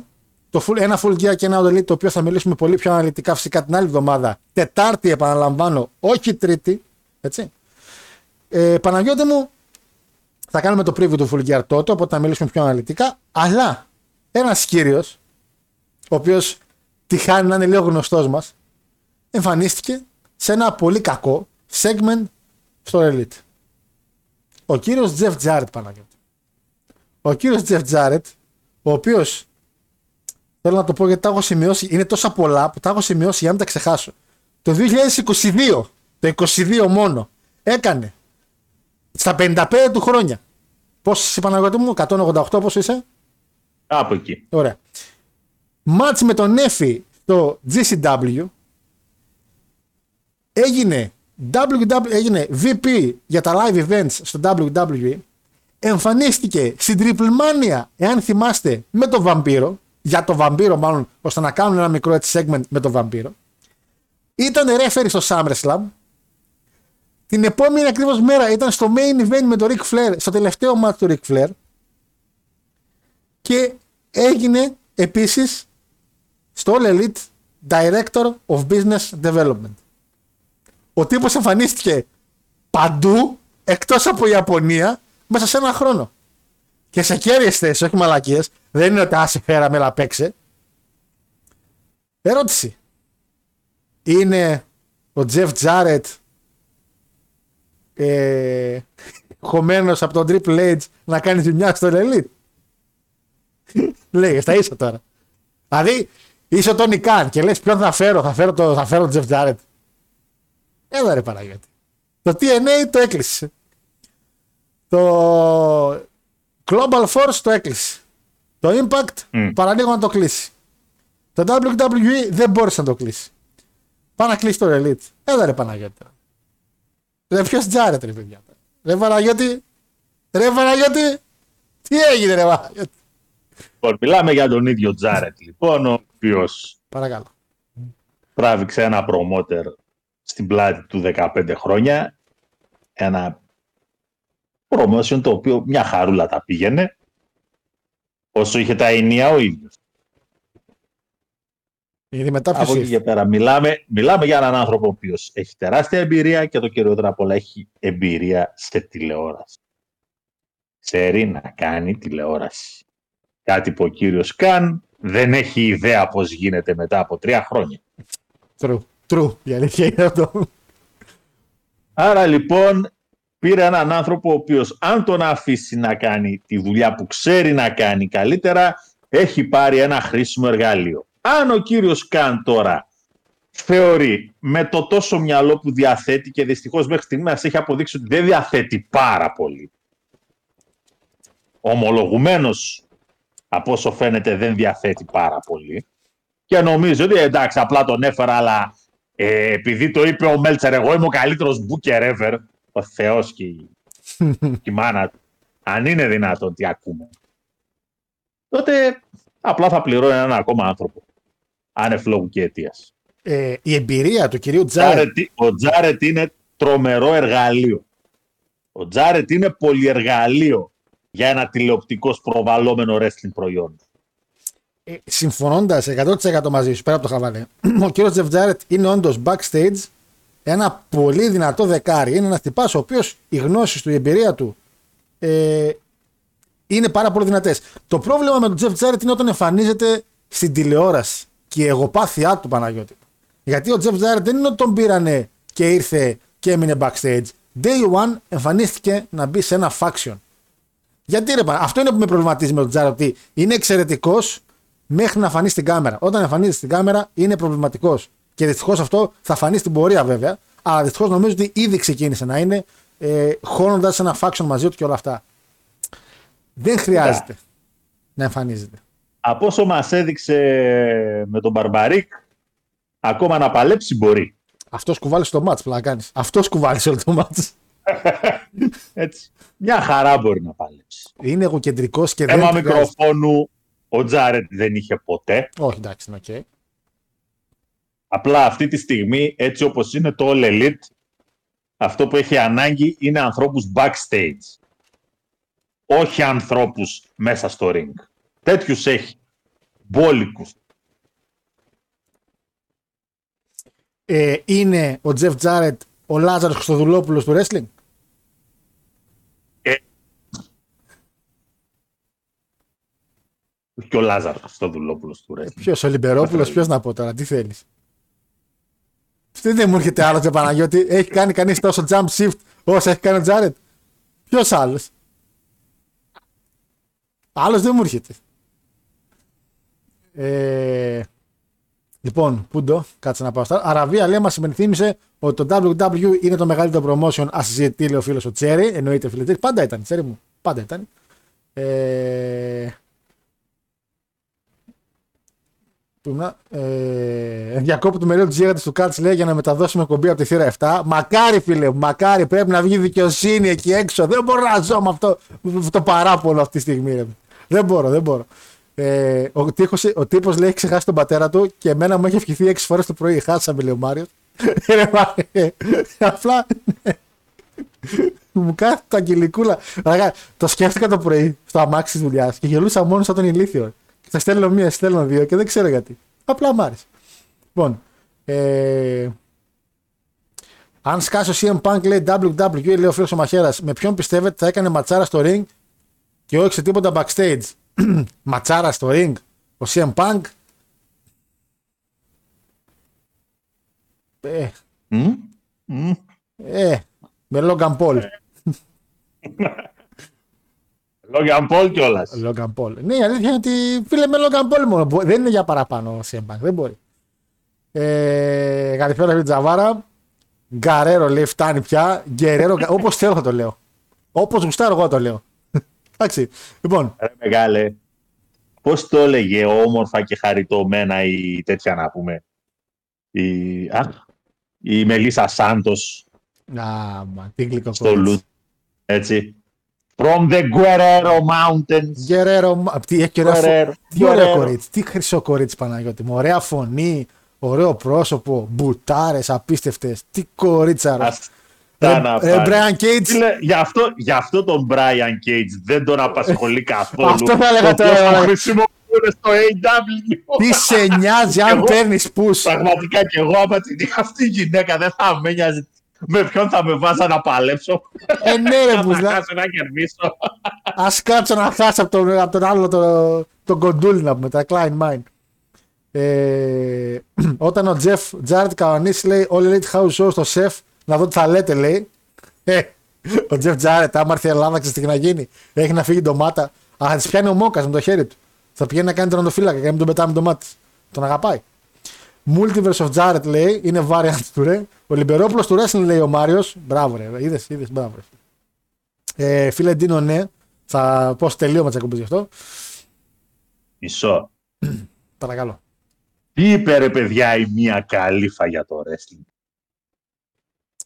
το full, ένα full gear και ένα All Elite το οποίο θα μιλήσουμε πολύ πιο αναλυτικά φυσικά την άλλη εβδομάδα Τετάρτη επαναλαμβάνω όχι Τρίτη έτσι ε, Παναγιώτη μου θα κάνουμε το preview του full gear τότε οπότε θα μιλήσουμε πιο αναλυτικά αλλά ένας κύριος ο οποίος τυχάνει να είναι λίγο γνωστός μας εμφανίστηκε σε ένα πολύ κακό segment στο Elite. Ο κύριος Jeff Jarrett Παναγιώτη. Ο κύριος Jeff Jarrett, ο οποίος θέλω να το πω γιατί τα έχω σημειώσει, είναι τόσα πολλά που τα έχω σημειώσει για να μην τα ξεχάσω. Το 2022, το 22 μόνο, έκανε στα 55 του χρόνια. Πώς είσαι Παναγιώτη μου, 188 πόσο είσαι; Από εκεί. Ωραία. Μάτς με τον Έφη στο GCW έγινε, WW, έγινε VP για τα live events στο WWE εμφανίστηκε στην Triple Mania εάν θυμάστε με τον Βαμπύρο για το Βαμπύρο μάλλον ώστε να κάνουν ένα μικρό έτσι segment με τον Βαμπύρο ήταν referee στο SummerSlam την επόμενη ακριβώς μέρα ήταν στο main event με τον Ric Flair στο τελευταίο match του Ric Flair και έγινε επίσης στο All Elite Director of Business Development. Ο τύπος εμφανίστηκε παντού εκτός από Ιαπωνία μέσα σε ένα χρόνο. Και σε κέρδιες θέσεις, όχι μαλακίες. Δεν είναι ότι άσε φέραμε να παίξε. Ερώτηση. είναι ο Τζεφ Τζάρετ ε, χωμένος από τον Triple H να κάνει ζημιά στο Elite. Λέει, στα ίσα τώρα. Δηλαδή, είσαι ο Τόνι Καν και λες ποιον θα φέρω, θα φέρω, το, θα φέρω τον Τζεφ Τζάρετ. Έλα ρε Παναγιώτη. Το TNA το έκλεισε. Το Global Force το έκλεισε. Το Impact Μμ. παραλίγο να το κλείσει. Το WWE δεν μπόρεσε να το κλείσει. Πάει να κλείσει το Elite. Έλα ρε Παναγιώτη. Ρε ποιος Τζάρετ ρε παιδιά. Ρε Παναγιώτη. Ρε Παναγιώτη. Τι έγινε ρε Παναγιώτη. Λοιπόν, μιλάμε για τον ίδιο Τζάρετ, λοιπόν, ο οποίος Παρακαλώ. τράβηξε ένα προμότερ στην πλάτη του 15 χρόνια. Ένα promotion το οποίο μια χαρούλα τα πήγαινε. Όσο είχε τα ενία ο ίδιος. Γιατί μετά Από ποιος εκεί ήρθε. και πέρα μιλάμε, μιλάμε για έναν άνθρωπο ο οποίος έχει τεράστια εμπειρία και το κυριότερο απ' όλα έχει εμπειρία σε τηλεόραση. Ξέρει να κάνει τηλεόραση. Κάτι που ο κύριος Καν δεν έχει ιδέα πώς γίνεται μετά από τρία χρόνια. True. True. Η αλήθεια είναι αυτό. Άρα λοιπόν πήρε έναν άνθρωπο ο οποίος αν τον αφήσει να κάνει τη δουλειά που ξέρει να κάνει καλύτερα, έχει πάρει ένα χρήσιμο εργαλείο. Αν ο κύριος Καν τώρα θεωρεί με το τόσο μυαλό που διαθέτει και δυστυχώς μέχρι στιγμής μας έχει αποδείξει ότι δεν διαθέτει πάρα πολύ. Ομολογουμένως από όσο φαίνεται δεν διαθέτει πάρα πολύ. Και νομίζω ότι εντάξει απλά τον έφερα αλλά ε, επειδή το είπε ο Μέλτσερ, εγώ είμαι ο καλύτερος booker ever, ο Θεός και η, και η μάνα του. Αν είναι δυνατόν τι ακούμε. Τότε απλά θα πληρώνει έναν ακόμα άνθρωπο. Άνευ λόγου και αιτίας. Ε, η εμπειρία του κυρίου Τζάρετ. Τζάρετ- Ο Τζάρετ είναι τρομερό εργαλείο. Ο Τζάρετ είναι πολυεργαλείο για ένα τηλεοπτικό προβαλλόμενο wrestling προϊόν. Ε, συμφωνώντας 100% μαζί σου, πέρα από το χαβαλέ, ο κύριος Τζεφ Τζάρετ είναι όντως backstage ένα πολύ δυνατό δεκάρι. Είναι ένας τυπάς ο οποίος οι γνώσεις του, η εμπειρία του ε, είναι πάρα πολύ δυνατές. Το πρόβλημα με τον Τζεφ Τζάρετ είναι όταν εμφανίζεται στην τηλεόραση και η εγωπάθειά του Παναγιώτη. Γιατί ο Τζεφ Τζάρετ δεν είναι ότι τον πήρανε και ήρθε και έμεινε backstage. Day one εμφανίστηκε να μπει σε ένα faction. Γιατί ρε, πα- αυτό είναι που με προβληματίζει με τον Τζάρετ, ότι είναι εξαιρετικός μέχρι να φανεί στην κάμερα. Όταν εμφανίζεται στην κάμερα είναι προβληματικός. Και δυστυχώς αυτό θα φανεί στην πορεία βέβαια. Αλλά δυστυχώς νομίζω ότι ήδη ξεκίνησε να είναι ε, χώνοντας ένα faction μαζί του και όλα αυτά. Δεν χρειάζεται να εμφανίζεται. Από όσο μας έδειξε με τον Μπαρμπαρίκ, ακόμα να παλέψει μπορεί. Αυτός κουβάλισε το μάτς, πλάκα κάνεις. Αυτός κουβάλισε όλο το μάτς. Έτσι. Μια χαρά μπορεί να παλέψει. Είναι εγωκεντρικός και δεν. Θέμα χρειάζεται- μικροφόνου ο Τζάρετ δεν είχε ποτέ. Όχι, εντάξει, είναι οκ. Απλά αυτή τη στιγμή, έτσι όπως είναι το All Elite, αυτό που έχει ανάγκη είναι ανθρώπους backstage. Όχι ανθρώπους μέσα στο ring. Τέτοιους έχει. Μπόλικους. Ε, είναι ο Τζεφ Τζάρετ ο Λάζαρος Χριστοδουλόπουλος του wrestling; Και ο Λάζαρος στο δουλόπουλος του wrestling. Ποιος, ο Λιμπερόπουλος, ποιος να πω τώρα, τι θέλεις; Δεν μου έρχεται άλλο και Παναγιώτη. Έχει κάνει κανείς τόσο jump shift όσο έχει κάνει ο Τζάρετ; Ποιος άλλος; Άλλος δεν μου έρχεται. Ε, λοιπόν, Πούντο, κάτσε να πάω στα. Αραβία λέει, μας υπενθύμησε ότι το WW είναι το μεγαλύτερο promotion ασυζητή, λέει ο φίλος ο Τσέρι. Εννοείται, φίλε Τσέρι. Πάντα ήταν, Τσέρι μου. Πάντα ήταν. Ε, Που ήμουνα, ε, διακόπτω το μερίδιο της γίγαντη του Κάτς λέει για να μεταδώσουμε κομπή από τη θύρα 7. Μακάρι, φίλε μου, μακάρι. Πρέπει να βγει δικαιοσύνη εκεί έξω. Δεν μπορώ να ζω με αυτό με αυτό το παράπονο αυτή τη στιγμή. Ρε. Δεν μπορώ, δεν μπορώ. Ε, ο, τείχος, ο τύπος λέει έχει ξεχάσει τον πατέρα του και εμένα μου έχει ευχηθεί 6 φορές το πρωί. Χάσαμε, λέει ο Μάριος. Απλά μου κάθεται το αγγελικούλα. Αγα, το σκέφτηκα το πρωί στο αμάξι της δουλειάς και γελούσα μόνος σαν τον ηλίθιο. Και θα στέλνω μία, στέλνω δύο και δεν ξέρω γιατί. Απλά μ' άρεσε. Λοιπόν, ε, αν σκάσει ο CM Punk λέει WWE, λέει ο φίλος ο Μαχαίρας, με ποιον πιστεύετε θα έκανε ματσάρα στο ring και όχι σε τίποτα backstage. ματσάρα στο ring, ο CM Punk. Ε, Μμ, μμ. ε, με Logan Paul. Λόγια Πολ κιόλας. Logan Paul. Ναι, η αλήθεια είναι ότι φίλε με Logan Paul μόνο. Μπο- Δεν είναι για παραπάνω ο CM Punk. Δεν μπορεί. Ε, καλησπέρα φίλε Τζαβάρα. Γκαρέρο λέει φτάνει πια. Γκερέρο, όπως θέλω θα το λέω. Όπως γουστάρω εγώ το λέω. Εντάξει. Λοιπόν, Ρε μεγάλε, πώς το έλεγε όμορφα και χαριτωμένα η τέτοια να πούμε. Η, α, η Μελίσσα Σάντος να, μα, τι γλυκό στο Λουτ. Έτσι. From the Guerrero Mountains. Γκερέρο, μα- τι έχει και ωραίο, φο- Guerrero, τι ωραίο Guerrero. κορίτσι. Τι χρυσό κορίτσι Παναγιώτη μου. Ωραία φωνή, ωραίο πρόσωπο, μπουτάρες απίστευτες. Τι κορίτσα. ρε. Αυτά να Ε, ε, πάρεις. Brian Cage. Φίλε, γι' αυτό, γι' αυτό τον Brian Cage δεν τον απασχολεί καθόλου. Αυτό θα έλεγα Το τώρα, πώς ρε. το χρησιμοποιούν στο AW. Τι σε νοιάζει αν Εγώ- παίρνεις push. Πραγματικά και εγώ άμα την είχα αυτή η γυναίκα δεν θα με νοιάζει. Με ποιον θα με βάζα να παλέψω. Ε, ναι, ρε, Θα μπουζλά. χάσω να κερδίσω. Α κάτσω να χάσω από τον, από τον άλλο τον, τον κοντούλι να πούμε, τα Klein Mine. Ε, όταν ο Τζεφ Τζάρετ κανονίσει λέει All Elite House Show στο σεφ να δω τι θα λέτε λέει. Ε, ο Τζεφ Τζάρετ, άμα έρθει η Ελλάδα, ξέρεις τι να γίνει. Έχει να φύγει ντομάτα. Α, θα της πιάνει ο Μόκας με το χέρι του. Θα πηγαίνει να κάνει τον οντοφύλακα και να μην τον πετάμε ντομάτε. Τον αγαπάει. Multiverse of Jared λέει, είναι variant του ρε. Ο Λιμπερόπουλος του Wrestling λέει ο Μάριος. Μπράβο ρε, είδες, είδες, μπράβο ρε. Ε, φίλε Ντίνο, ναι. Θα πω στο τελείωμα της εκπομπής γι' αυτό. Μισό. Παρακαλώ. Τι είπε ρε παιδιά η μία καλύφα για το wrestling;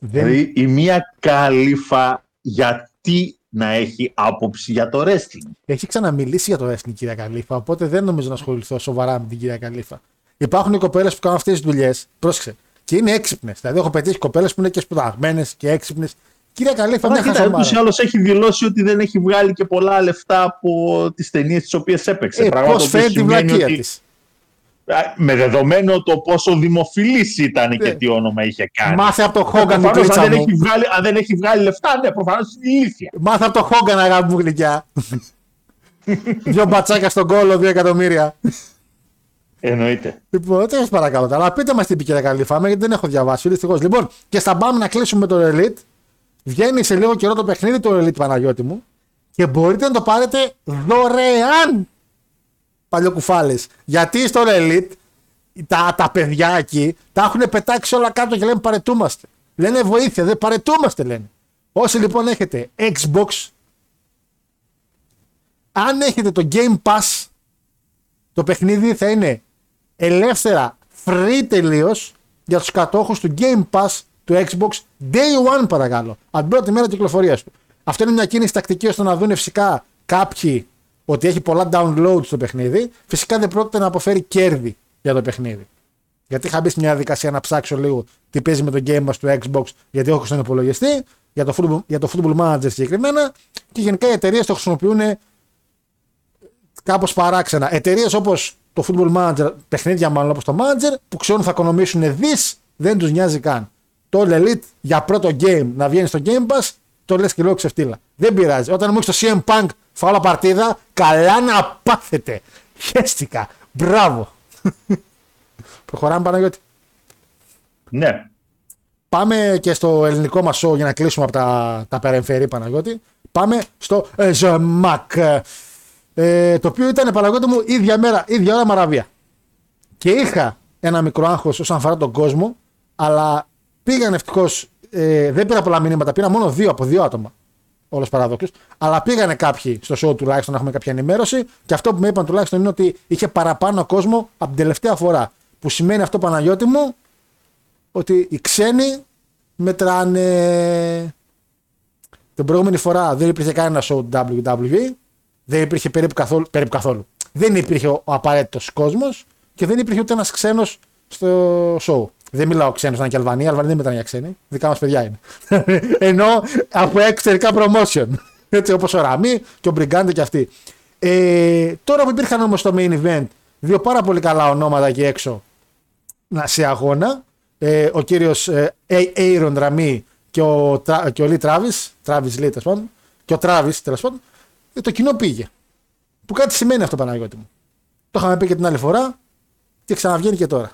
Δεν... Δηλαδή η μία καλύφα γιατί να έχει άποψη για το wrestling; Έχει ξαναμιλήσει για το wrestling η κυρία Καλύφα, οπότε δεν νομίζω να ασχοληθώ σοβαρά με την κυρία Καλύφα. Υπάρχουν οι κοπέλες που κάνουν αυτές τις δουλειές, πρόσεξε, και είναι έξυπνες. Δηλαδή, έχω πετύχει κοπέλες που είναι και σπουδαγμένες και έξυπνες. Κυρία Καλύφα, Αλλά μια κοίτα, ούτως ή χαζομάρα. άλλως έχει δηλώσει ότι δεν έχει βγάλει και πολλά λεφτά από τις ταινίες τις οποίες έπαιξε. Ε, Πράγμα Πώς το οποίο φαίνεται η σημαίνει βλακεία ότι- της. Α, Με δεδομένο το πόσο δημοφιλής ήταν Ναι. και τι όνομα είχε κάνει. Μάθε από το Χόγκαν, Προφανώς, Μικλίτσα αν, δεν μου. έχει βγάλει, αν δεν έχει βγάλει λεφτά, ναι, προφανώς είναι ηλίθεια. Μάθε από το Χόγκαν, αγάπη μου γλυκιά. Δύο μπατσάκια στον κόλλο, δύο εκατομμύρια. Εννοείται. Λοιπόν, τι σα παρακαλώ. τώρα, Αλλά πείτε μας τι είπε η κυρία Καλύφα, γιατί δεν έχω διαβάσει. Δυστυχώς. Λοιπόν, και στα πάμε να κλείσουμε με το Elite. Βγαίνει σε λίγο καιρό το παιχνίδι του Elite Παναγιώτη μου και μπορείτε να το πάρετε δωρεάν. Παλιοκουφάλες. Γιατί στο Elite τα, τα παιδιά εκεί τα έχουν πετάξει όλα κάτω και λένε παρετούμαστε. Λένε βοήθεια, δεν παρετούμαστε λένε. Όσοι λοιπόν έχετε Xbox, αν έχετε το Game Pass, το παιχνίδι θα είναι ελεύθερα free τελείως για τους κατόχους του Game Pass του Xbox Day One παρακαλώ. Από την πρώτη μέρα κυκλοφορίας του. Αυτό είναι μια κίνηση τακτική ώστε να δουν φυσικά κάποιοι ότι έχει πολλά downloads το παιχνίδι. Φυσικά δεν πρόκειται να αποφέρει κέρδη για το παιχνίδι. Γιατί είχα μπει σε μια διαδικασία να ψάξω λίγο τι παίζει με το Game Pass του Xbox, γιατί έχω στον υπολογιστή, για το football, για το football Manager συγκεκριμένα, και γενικά οι εταιρείες το χρησιμοποιούν κάπως παράξενα. Εταιρείες όπως το Football Manager, παιχνίδια μάλλον όπως το Manager, που ξέρουν θα οικονομήσουν δις, δεν τους νοιάζει καν. Το All Elite για πρώτο game να βγαίνει στο Game Pass, το λες και λίγο ξεφτύλα. Δεν πειράζει. Όταν μου έχεις το CM Punk φάουλα παρτίδα, καλά να πάθετε. Χαίστηκα. Μπράβο. Προχωράμε Παναγιώτη. Ναι. Πάμε και στο ελληνικό μας show για να κλείσουμε από τα, τα περεμφερή Παναγιώτη. Πάμε στο ε, Ζεμακ. Ε, το οποίο ήταν Παναγιώτη μου ίδια μέρα, ίδια ώρα Μαραβία. Και είχα ένα μικρό άγχος όσον αφορά τον κόσμο, αλλά πήγαν ευτυχώς. Ε, δεν πήρα πολλά μηνύματα, πήρα μόνο δύο από δύο άτομα. Όλος παραδόξω. Αλλά πήγανε κάποιοι στο show τουλάχιστον να έχουμε κάποια ενημέρωση. Και αυτό που με είπαν τουλάχιστον είναι ότι είχε παραπάνω κόσμο από την τελευταία φορά. Που σημαίνει αυτό Παναγιώτη μου ότι οι ξένοι μετράνε. Την προηγούμενη φορά δεν υπήρχε κανένα show WWE, δεν υπήρχε περίπου καθόλου, περίπου καθόλου. Δεν υπήρχε ο απαραίτητος κόσμος και δεν υπήρχε ούτε ένας ξένος στο show. Δεν μιλάω ξένος, ήταν και Αλβανία. Αλβανία δεν μετράνε για ξένοι. Δικά μας παιδιά είναι. Ενώ από εξωτερικά promotion. Έτσι όπως ο Ραμί και ο Μπριγκάντε και αυτοί. Ε, τώρα που υπήρχαν όμως στο main event δύο πάρα πολύ καλά ονόματα εκεί έξω να- σε αγώνα. Ε, ο κύριος ε, Aaron Ραμί και ο, Τρα- και ο Λί Τράβι, Τράβι Λί τέλος πάντων, και ο Τράβι τέλος πάντων, ε, το κοινό πήγε. Που κάτι σημαίνει αυτό Παναγιώτη μου. Το είχαμε πει και την άλλη φορά και ξαναβγαίνει και τώρα.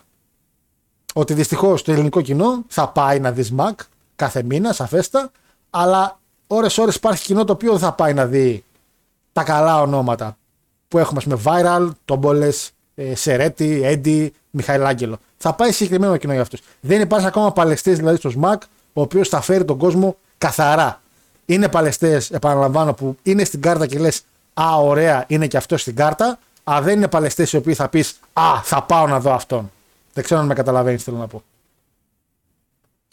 Ότι δυστυχώς το ελληνικό κοινό θα πάει να δεις Μακ κάθε μήνα, σαφέστα, αλλά ώρες-ώρες υπάρχει κοινό το οποίο δεν θα πάει να δει τα καλά ονόματα που έχουμε, με Viral, Τόμπολες, Σερέτη, Έντι, Μιχαήλ Άγγελο. Θα πάει συγκεκριμένο κοινό για αυτούς. Δεν υπάρχει ακόμα παλαιστής δηλαδή στο ΣΜΑΚ, ο οποίος θα φέρει τον κόσμο καθαρά. Είναι παλαιστές, επαναλαμβάνω, που είναι στην κάρτα και λες Α, ωραία, είναι και αυτό στην κάρτα. Α, δεν είναι παλαιστές οι οποίοι θα πεις Α, θα πάω να δω αυτόν. Δεν ξέρω αν με καταλαβαίνεις, θέλω να πω.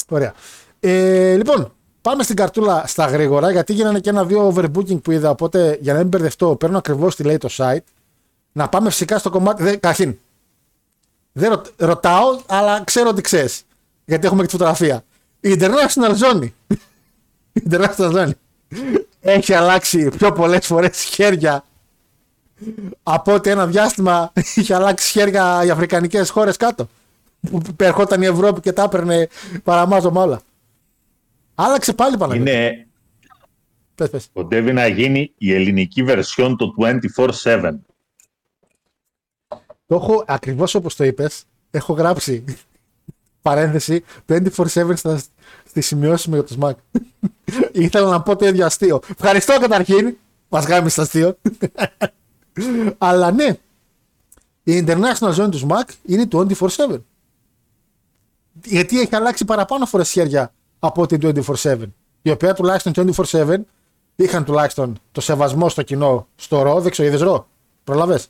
Ωραία. Ε, λοιπόν, πάμε στην καρτούλα στα γρήγορα, γιατί γίνανε και ένα-δύο overbooking που είδα. Οπότε για να μην μπερδευτώ, παίρνω ακριβώς τι λέει το site. Να πάμε φυσικά στο κομμάτι. Δε, καταρχήν, δεν ρω, ρωτάω, αλλά ξέρω ότι ξέρεις. Γιατί έχουμε και τη φωτογραφία. Η International Zone. Η International Zone. Έχει αλλάξει πιο πολλές φορές χέρια από ότι ένα διάστημα είχε αλλάξει χέρια οι αφρικανικές χώρες κάτω. Που ερχόταν η Ευρώπη και τα έπαιρνε παραμάζωμα όλα. Άλλαξε πάλι πάνω. Είναι. Πες, πες. Κοντεύει να γίνει η ελληνική βερσιόν το 24-7. Το έχω ακριβώς όπως το είπες. Έχω γράψει παρένθεση 24-7 στα, στις σημειώσεις μου για το SMAC. Ήθελα να πω το ίδιο αστείο. Ευχαριστώ καταρχήν. Μας γάμισε αστείο. Αλλά ναι, η international zone του SMAC είναι το 24-7. Γιατί έχει αλλάξει παραπάνω φορέ χέρια από την 24-7. Η οποία τουλάχιστον 24-7 είχαν τουλάχιστον το σεβασμό στο κοινό στο ρο. Δεν ξέρω, είδες ρο. Προλαβέ.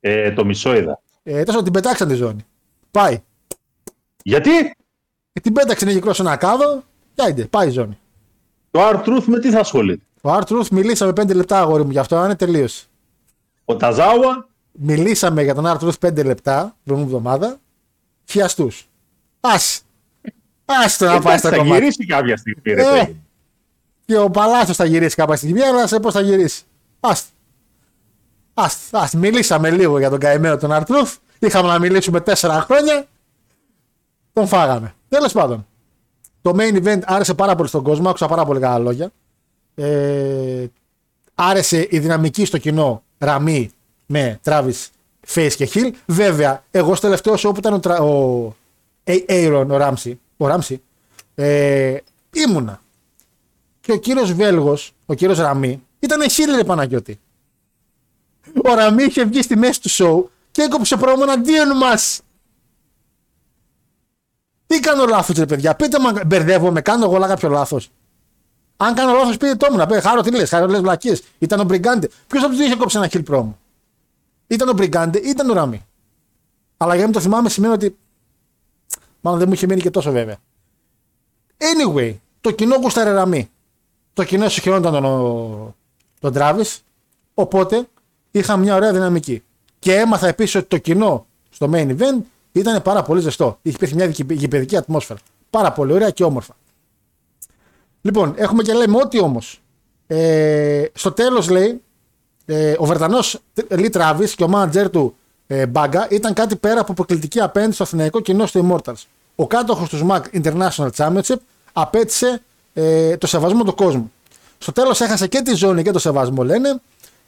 Ε, το μισό είδα. Ε, τόσο την πετάξαν τη ζώνη. Πάει. Γιατί; Και την πέταξε είναι γυκρό σε ένα κάδο. Και άιντε, πάει η ζώνη. το R-Truth με τι θα ασχολείται; Ο Artruth μιλήσαμε 5 λεπτά αγόρι μου γι' αυτό, είναι τελείωσε. Ο Ταζάουα Μιλήσαμε για τον Artruth 5 λεπτά την προηγούμενη εβδομάδα. Χιαστούς. Α. Α το να πάει εντάξει, στα θα κομμάτια. γυρίσει κάποια στιγμή. ρε Ε, παιδί. και ο Παλάσιος θα γυρίσει κάποια στιγμή, αλλά σε πώ θα γυρίσει. Άστα. Άστα. Άστα. Μιλήσαμε λίγο για τον καημένο τον Αρτρούθ. Είχαμε να μιλήσουμε τέσσερα χρόνια. Τον φάγαμε. Τέλος πάντων. Το main event άρεσε πάρα πολύ στον κόσμο. Άκουσα πάρα πολύ καλά λόγια. Ε, άρεσε η δυναμική στο κοινό Ραμί με Travis Face και Hill. Βέβαια, εγώ στο τελευταίο show που ήταν ο, Τρα- ο A- Aaron, ο Ράμσι, ο Ράμσι ε, ήμουνα. Και ο κύριος Βέλγος, ο κύριος Ραμή, ήταν Hill ρε Παναγιώτη. Ο Ραμή είχε βγει στη μέση του show και έκοψε πρόμο εναντίον μας. Τι κάνω λάθος ρε παιδιά, πείτε μου αν μπερδεύομαι, κάνω εγώ κάποιο λάθος. Αν κάνω λάθος, πείτε το μου να πει. Χάρο, τι λες, χάρο, λες βλακίες. Ήταν ο Μπριγκάντε. Ποιος από τους είχε κόψει ένα χιλ πρόμο; Ήταν ο Μπριγκάντε ή ήταν ο Ραμί. Αλλά για να μην το θυμάμαι σημαίνει ότι. Μάλλον δεν μου είχε μείνει και τόσο βέβαια. Anyway, το κοινό γούσταρε Ραμί. Το κοινό συγχαιρόταν τον, ο- τον Τράβη. Οπότε είχαμε μια ωραία δυναμική. Και έμαθα επίσης ότι το κοινό στο main event ήταν πάρα πολύ ζεστό. Υπήρχε μια γηπαιδική ατμόσφαιρα. Πάρα πολύ ωραία και όμορφα. Λοιπόν, έχουμε και λέμε ότι όμως. Ε, στο τέλος λέει, ε, ο Βρετανός Λί Τράβης και ο μάνατζερ του ε, Μπάγκα ήταν κάτι πέρα από αποκλειτική απέναντι στο αθηναϊκό κοινό στο Immortals. Ο κάτοχος του SMAC International Championship απέτησε ε, το σεβασμό του κόσμου. Στο τέλος έχασε και τη ζώνη και το σεβασμό, λένε.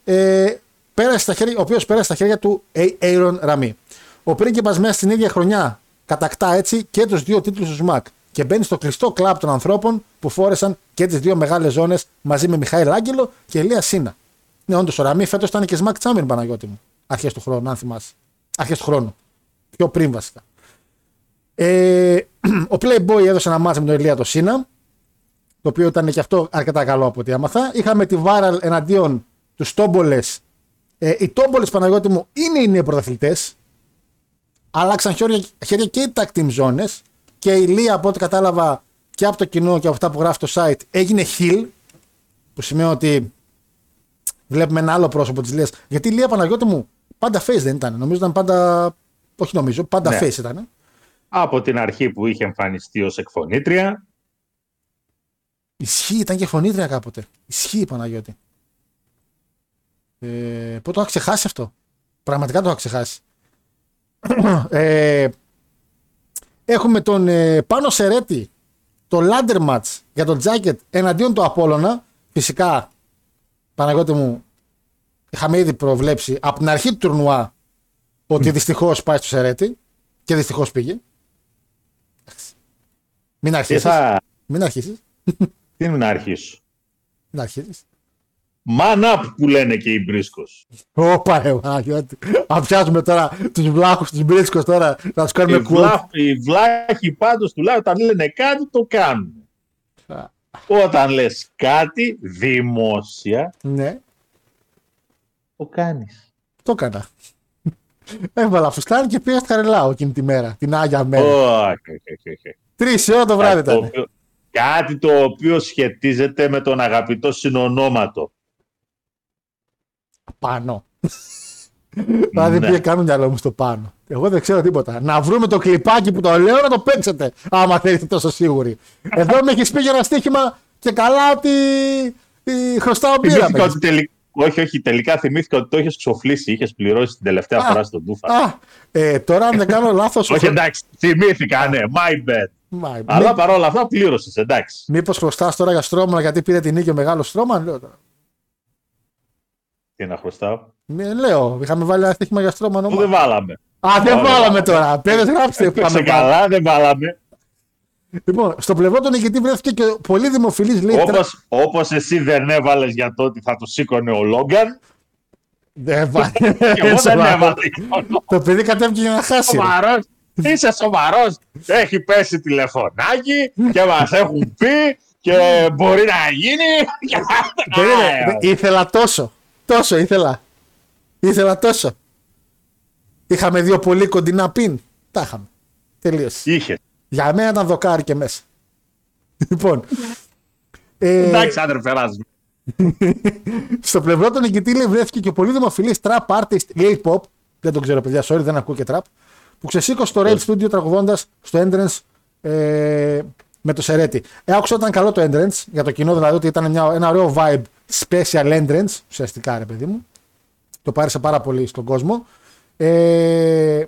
Ε, πέρασε στα χέρια, ο οποίος πέρασε στα χέρια του Aaron Ραμί. Ο πρίγκιπας μέσα στην ίδια χρονιά κατακτά έτσι και τους δύο τίτλους του SMAC και μπαίνει στο κλειστό κλαμπ των ανθρώπων που φόρεσαν και τις δύο μεγάλες ζώνες μαζί με Μιχάηλ Άγγελο και Ελία Σίνα. Ναι, όντως ο Ραμί φέτος ήταν και SMAC Champion Παναγιώτη μου. Αρχές του χρόνου, αν θυμάσαι. Αρχές του χρόνου. Πιο πριν βασικά. Ε, ο Playboy έδωσε ένα μάτσα με τον Ελία το Σίνα, το οποίο ήταν και αυτό αρκετά καλό από ό,τι άμαθα. Είχαμε τη Viral εναντίον τους Τόμπολες. Ε, οι Τόμπολες Παναγιώτη μου είναι οι νέοι πρωταθλητές. Άλλαξαν χέρια, χέρια και οι tag team ζώνες. Και η Λία, από ό,τι κατάλαβα και από το κοινό και από αυτά που γράφει το site, έγινε heel. Που σημαίνει ότι βλέπουμε ένα άλλο πρόσωπο της Λίας. Γιατί η Λία Παναγιώτη μου πάντα face δεν ήταν. Νομίζω ήταν πάντα. Όχι νομίζω, πάντα Ναι. face ήταν. Από την αρχή που είχε εμφανιστεί ως εκφωνήτρια, Ισχύει, ήταν και φωνήτρια κάποτε. Ισχύει Παναγιώτη. Ε, πού το είχα ξεχάσει αυτό; Πραγματικά το είχα ξεχάσει. ε, έχουμε τον ε, Πάνο Σερέτη, το ladder match για τον Jacket εναντίον του Απόλλωνα. Φυσικά, Παναγιώτη μου, είχαμε ήδη προβλέψει από την αρχή του τουρνουά ότι δυστυχώς πάει στο Σερέτη. Και δυστυχώς πήγε. Μην Τι αρχίσεις. θα. Μην αρχίσεις. Τι είναι να αρχίσω. Μην αρχίσεις. Man up που λένε και οι μπρίσκος. Όπα, ρε Παναγιώτη. Αν πιάσουμε τώρα τους βλάχους, του μπρίσκου τώρα, να τους Οι, κάνουμε quote. βλά, οι βλάχοι πάντως τουλάχιστον όταν λένε κάτι το κάνουν. Α. Όταν λες κάτι δημόσια Ναι, το κάνεις. το έκανα. Έβαλα φουστάνι και πήγα στο Χαριλάου εκείνη τη μέρα. Την Άγια μέρα. Όχι, όχι, όχι, όχι. Τρεις ώρα το βράδυ Κάτι το ήταν. οποίο- Κάτι το οποίο σχετίζεται με τον αγαπητό συνονόματο. Πάνω. Δηλαδή Ναι. πήγε κάνω μυαλό μου στο πάνω. Εγώ δεν ξέρω τίποτα. Να βρούμε το κλιπάκι που το λέω να το παίξετε. Άμα θέλετε τόσο σίγουροι. Εδώ με έχεις πει για ένα στοίχημα και καλά ότι ε, χρωστάω μπύρα. Θυμήθηκα παίζεις. ότι τελικά. Όχι, όχι, τελικά θυμήθηκα ότι το είχες ξοφλήσει, είχες πληρώσει την τελευταία Α. φορά στον Τούφα. Α, ε, τώρα αν δεν κάνω λάθος. όχι, εντάξει, θυμήθηκα, ναι, my bad. Αλλά παρόλα αυτά πλήρωσες, εντάξει. Μήπως χρωστάς τώρα για στρώμα γιατί πήρε την νίκη ο μεγάλος στρώμα. Λέω τώρα. Τι να χρωστάω; Ναι, λέω, είχαμε βάλει ένα στοίχημα για στρώμα Που δεν όνομα. βάλαμε. Α, δεν Ωραία. βάλαμε τώρα. Παιδε, γράψτε που Έπαιξε είχαμε βάλει. καλά, δεν βάλαμε. Λοιπόν, στο πλευρό του νικητή βρέθηκε και ο πολύ δημοφιλής λέει. τρα- Όπως, όπως εσύ δεν έβαλες για το ότι θα το σήκωνε ο Λόγκαν, Δεν βάλε. και εγώ δεν Σοβαρό. έβαλα. Το παιδί κατέβηκε για να χάσει. ρε. Σοβαρός. Είσαι σοβαρός. Έχει πέσει τηλεφωνάκι και μας έχουν πει και μπορεί να γίνει. Περίμενε, ήθελα τόσο. Τόσο ήθελα. Ήθελα τόσο. Είχαμε δύο πολύ κοντινά πιν. Τα είχαμε. Τελείωσε. Είχε. Για μένα ήταν δοκάρι και μέσα. Λοιπόν. ε, Εντάξει, άντρε, περάσουμε. στο πλευρό του νικητή λέει, βρέθηκε και ο πολύ δημοφιλής trap artist Lil Pop. Δεν τον ξέρω, παιδιά, sorry, δεν ακούω και trap. Που ξεσήκωσε το Red Studio τραγουδώντας στο entrance ε, με το Σερέτη. Ε, άκουσα ότι ήταν καλό το entrance για το κοινό, δηλαδή ότι ήταν μια, ένα ωραίο vibe special entrance. Ουσιαστικά, ρε παιδί μου. Το πάρεσε πάρα πολύ στον κόσμο. Ε,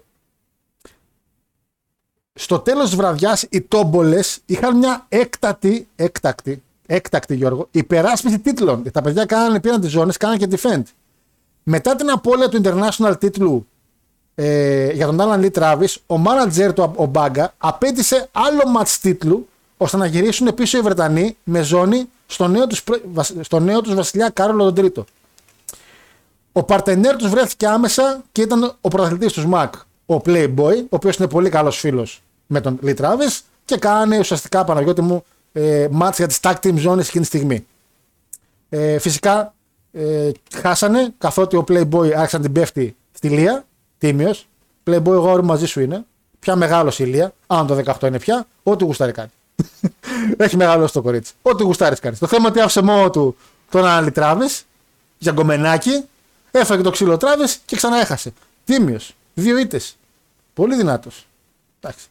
στο τέλος της βραδιάς οι τόμπολες είχαν μια έκτατη, έκτακτη, έκτακτη Γιώργο, υπεράσπιση τίτλων. Τα παιδιά κάνανε, πήραν τις ζώνες, κάνανε και defend. Μετά την απώλεια του international τίτλου ε, για τον Alan Lee Travis, ο manager του ο Μπάγκα απέτησε άλλο match τίτλου ώστε να γυρίσουν πίσω οι Βρετανοί με ζώνη στο νέο τους, πρε- βασ- στο νέο τους βασιλιά Κάρολο τον Τρίτο. Ο παρτενέρ τους βρέθηκε άμεσα και ήταν ο πρωταθλητής τους SmackDown, ο Playboy, ο οποίος είναι πολύ καλός φίλος με τον Lee Travis και κάνει ουσιαστικά Παναγιώτη μου ε, μάτς για τις tag team zones εκείνη τη στιγμή. Ε, φυσικά ε, χάσανε καθότι ο Playboy άρχισε να την πέφτει στη Λία, τίμιος. Playboy, εγώ όρι μαζί σου είναι. Πια μεγάλος η Λία, αν το 18 είναι πια, ό,τι γουστάρει κάνει. Έχει μεγαλώσει το κορίτσι. Ό,τι γουστάρεις κάνεις. Το θέμα είναι ότι άφησε μόνος του τον Άλλη Travis για γκομενάκι, έφαγε το ξύλο Travis και ξανά έχασε. Τίμιος. Δύο ήττες. Πολύ δυνατός. Εντάξει.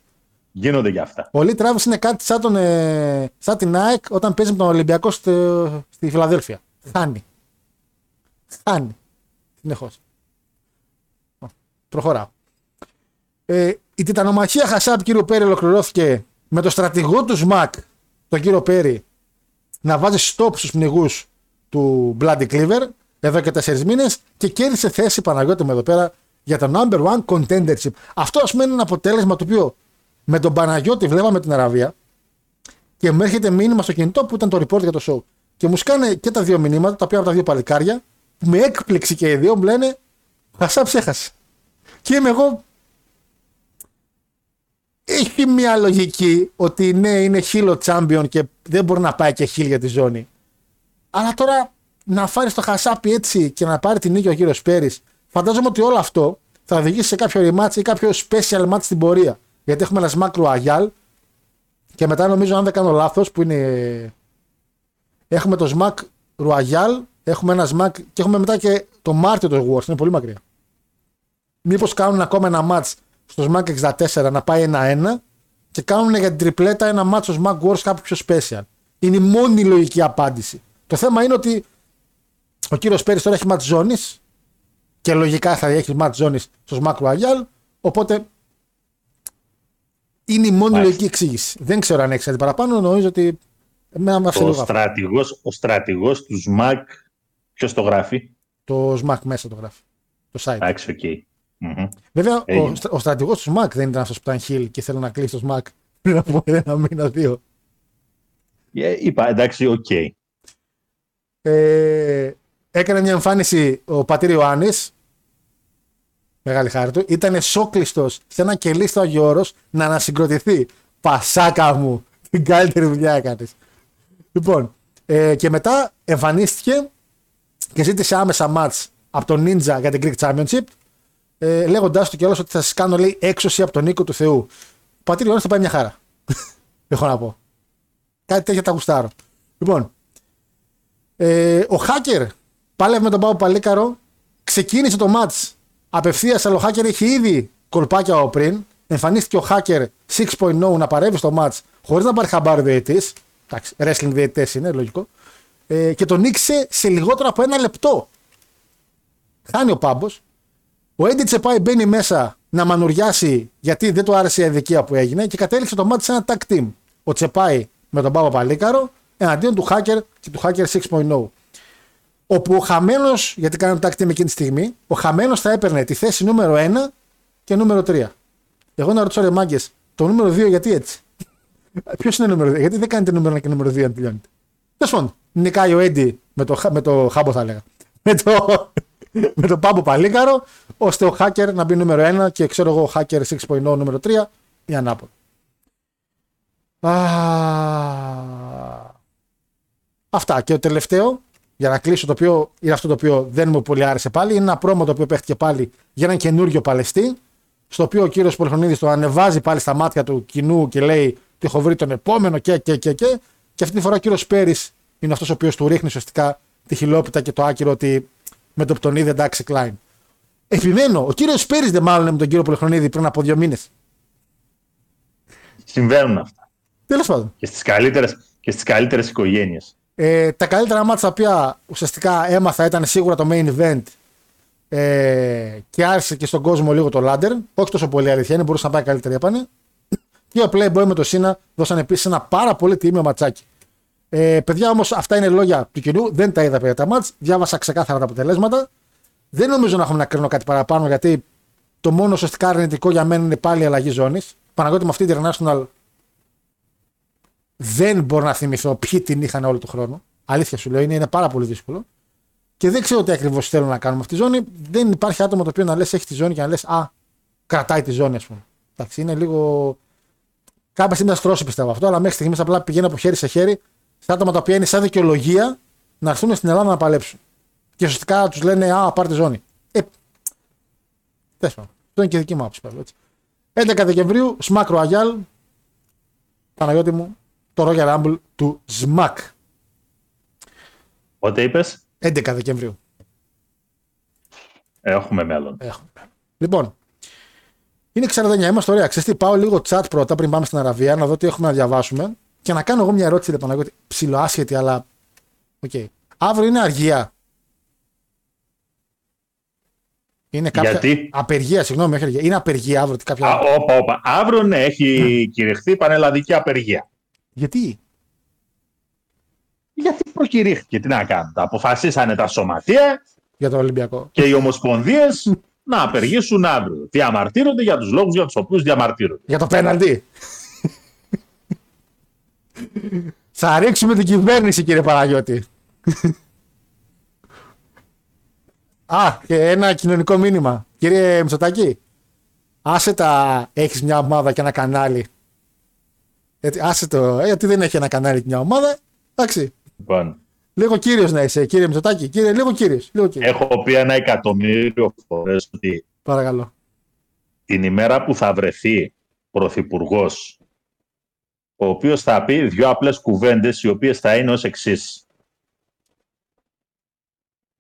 Γίνονται και αυτά. Ο Λί Τράβη είναι κάτι σαν, τον, ε, σαν την ΑΕΚ όταν παίζει με τον Ολυμπιακό στο- στη Φιλαδέλφια. Χάνει. Χάνει. Συνεχώς. Προχωράω. Ε, η τιτανομαχία Χασάπ κύριο Πέρι ολοκληρώθηκε με το στρατηγό τους ΣΜΑΚ, τον κύριο Πέρι, να βάζει stop στους πνιγούς του Bloody Cleaver εδώ και τέσσερις μήνες και κέρδισε θέση Παναγιώτης με εδώ πέρα για το number one contendership. Αυτό ας πούμε είναι ένα αποτέλεσμα το οποίο με τον Παναγιώτη βλέπαμε την Αραβία και μου έρχεται μήνυμα στο κινητό που ήταν το report για το show. Και μου σκάνε και τα δύο μηνύματα, τα οποία από τα δύο παλικάρια, που με έκπληξη και οι δύο μου λένε Χασάπ έχασε. Και είμαι εγώ. Έχει μια λογική ότι ναι, είναι χίλο champion και δεν μπορεί να πάει και χίλ για τη ζώνη. Αλλά τώρα να φάρει το χασάπι έτσι και να πάρει την νίκη ο κύριος Πέρις, φαντάζομαι ότι όλο αυτό θα οδηγήσει σε κάποιο rematch ή κάποιο special match στην πορεία. Γιατί έχουμε ένα Smack Royal και μετά νομίζω, αν δεν κάνω λάθος, που είναι. Έχουμε το Smack Royal, έχουμε ένα Smack και έχουμε μετά και το Μάρτιο το Wars. Είναι πολύ μακριά. Μήπως κάνουν ακόμα ένα match στο Smack 64 να πάει ένα-ένα και κάνουν για την τριπλέτα ένα match στο Smack Wars κάποιο πιο special. Είναι η μόνη λογική απάντηση. Το θέμα είναι ότι ο κύριος Πέρις τώρα έχει match ζώνης και λογικά θα έχει match ζώνης στο Smack Royal. Οπότε είναι η μόνη Μάλιστα. λογική εξήγηση. Δεν ξέρω αν έχεις κάτι παραπάνω. Νομίζω ότι. Εμένα με άφησε Ο λίγο αυτό. στρατηγός, ο στρατηγός του ZMAK, ποιος το γράφει; Το ZMAK μέσα το γράφει. Το site. Εντάξει, οκ. Μμμ. Βέβαια, ο, Έγινε. στρα- ο στρατηγός του ZMAK δεν ήταν αυτός που ήταν heel και ήθελε να κλείσει το ZMAK πριν από ένα μήνα, δύο. Ε, είπα, εντάξει, οκ. Ε, έκανε μια εμφάνιση ο πατήρ Ιωάννης. Μεγάλη χάρη του. Ήταν σόκλειστος σε ένα κελί στο Άγιο Όρος να ανασυγκροτηθεί. Πασάκα μου. Την καλύτερη δουλειά έκανες. Λοιπόν, ε, και μετά εμφανίστηκε και ζήτησε άμεσα μάτς από τον Ninja για την Greek Championship. Ε, Λέγοντάς του κιόλας ότι θα σας κάνω λέει, έξωση από τον νίκο του Θεού. Ο πατήρ Ιωάννη θα πάει μια χαρά. Έχω να πω. Κάτι τέτοια τα γουστάρω. Λοιπόν, ε, ο Hacker πάλευε με τον Πάπο Παλίκαρο. Ξεκίνησε το match απευθείας, αλλά ο Hacker είχε ήδη κολπάκια από πριν. Εμφανίστηκε ο Hacker 6.0 να παρεύει στο match χωρίς να πάρει χαμπάρι διαιτή. Εντάξει, wrestling διαιτητές είναι, λογικό. Ε, και τον νίξε σε λιγότερο από ένα λεπτό. Χάνει ο Πάμπος. Ο Έντι Τσεπάι μπαίνει μέσα να μανουριάσει γιατί δεν του άρεσε η αδικία που έγινε και κατέληξε το μάτι σε ένα tag team. Ο Τσεπάι με τον Πάπα Παλίκαρο εναντίον του Hacker και του Hacker 6.0. Όπου ο χαμένος, γιατί κάναμε tag team εκείνη τη στιγμή, ο χαμένος θα έπαιρνε τη θέση νούμερο 1 και νούμερο 3. Εγώ να ρωτήσω ρε μάγκες, το νούμερο 2 γιατί έτσι; Ποιος είναι νούμερο 2, γιατί δεν κάνετε νούμερο 1 και νούμερο 2 αν τελειώνετε; Τέλος πάντων, νικάει ο Έντι με το, χα- με το χάμπο θα έλεγα. Με το, με το πάμπο παλίκαρο, ώστε ο hacker να μπει νούμερο 1 και ξέρω εγώ ο hacker 6.0 νούμερο 3 ή ανάποδα. Α, Αυτά. Και το τελευταίο, για να κλείσω το οποίο είναι αυτό το οποίο δεν μου πολύ άρεσε πάλι, είναι ένα πρόμο το οποίο παίχτηκε πάλι για έναν καινούριο Παλαιστή, στο οποίο ο κύριος Πολυχρονίδης το ανεβάζει πάλι στα μάτια του κοινού και λέει ότι έχω βρει τον επόμενο και και και και. Και αυτή τη φορά ο κύριος Πέρι είναι αυτός ο οποίος του ρίχνει ουσιαστικά τη χιλόπιτα και το άκυρο ότι με το που τον είδε εντάξει Κλάιν. Επιμένω, ο κύριος Πέρις δεν μάλλον με τον κύριο Πολυχρονίδη πριν από δύο μήνες. Συμβαίνουν αυτά. Τέλος πάντων. Και στις καλύτερες, και στις καλύτερες οικογένειες. Ε, τα καλύτερα μάτια τα οποία ουσιαστικά έμαθα ήταν σίγουρα το main event ε, και άρχισε και στον κόσμο λίγο το ladder. Όχι τόσο πολύ αλήθεια, είναι μπορούσε να πάει καλύτερα η πάνε. Και ο Playboy με το Σίνα δώσαν επίσης ένα πάρα πολύ τίμιο ματσάκι. Ε, παιδιά όμως, αυτά είναι λόγια του κοινού. Δεν τα είδα παιδιά τα μάτς. Διάβασα ξεκάθαρα τα αποτελέσματα. Δεν νομίζω να έχουμε να κρίνω κάτι παραπάνω γιατί το μόνο ουσιαστικά αρνητικό για μένα είναι πάλι η αλλαγή ζώνης. Παναγιώτη με αυτή την International δεν μπορώ να θυμηθώ ποιοι την είχαν όλο τον χρόνο. Αλήθεια σου λέω, είναι, είναι πάρα πολύ δύσκολο. Και δεν ξέρω τι ακριβώς θέλουν να κάνουν με αυτή τη ζώνη. Δεν υπάρχει άτομο το οποίο να λες έχει τη ζώνη και να λες Α, κρατάει τη ζώνη, ας πούμε. Εντάξει, είναι λίγο. Κάποια στιγμή θα στρώσει πιστεύω αυτό, αλλά μέχρι στιγμής απλά πηγαίνει από χέρι σε χέρι σε άτομα τα οποία είναι σαν δικαιολογία να έρθουν στην Ελλάδα να παλέψουν. Και ουσιαστικά τους λένε Α, πάρτε ζώνη. Ε, τέλος πάντων. Αυτό είναι και δική μου άποψη. πάλι, έτσι. 11 Δεκεμβρίου, Smack Royal. Παναγιώτη μου, το Royal Rumble του SMAC. Πότε είπες, 11 Δεκεμβρίου. έχουμε μέλλον. Έχουμε. Λοιπόν, είναι 49, είμαστε ωραία. Ξέρετε, τι, πάω λίγο chat πρώτα πριν πάμε στην Αραβία να δω τι έχουμε να διαβάσουμε και να κάνω εγώ μια ερώτηση, ρε Παναγιώτη. Ψιλοάσχετη, αλλά. Οκ. Αύριο είναι αργία. Είναι κάποια. Γιατί; Απεργία, συγγνώμη, όχι αργία. Είναι απεργία αύριο. Τι κάποια... Α, όπα, όπα. Αύριο ναι, έχει κηρυχθεί πανελλαδική απεργία. Γιατί; Γιατί προκηρύχθηκε, τι να κάνουν. Τα αποφασίσανε τα σωματεία Για το Ολυμπιακό. και οι ομοσπονδίες να απεργήσουν αύριο. Διαμαρτύρονται για τους λόγους για τους οποίους διαμαρτύρονται. Για το πέναλτι. Θα ρίξουμε την κυβέρνηση, κύριε Παναγιώτη. Α, και ένα κοινωνικό μήνυμα. Κύριε Μητσοτάκη, άσε τα έχεις μια ομάδα και ένα κανάλι. Γιατί, άσε το, ε, γιατί δεν έχει ένα κανάλι και μια ομάδα. Εντάξει, Λοιπόν, λίγο κύριος να είσαι, κύριε Μητσοτάκη. Κύριε, λίγο κύριος. Λίγο κύριος. έχω πει ένα εκατομμύριο φορές ότι Παρακαλώ. την ημέρα που θα βρεθεί πρωθυπουργός, ο οποίος θα πει δύο απλές κουβέντες, οι οποίες θα είναι ως εξής.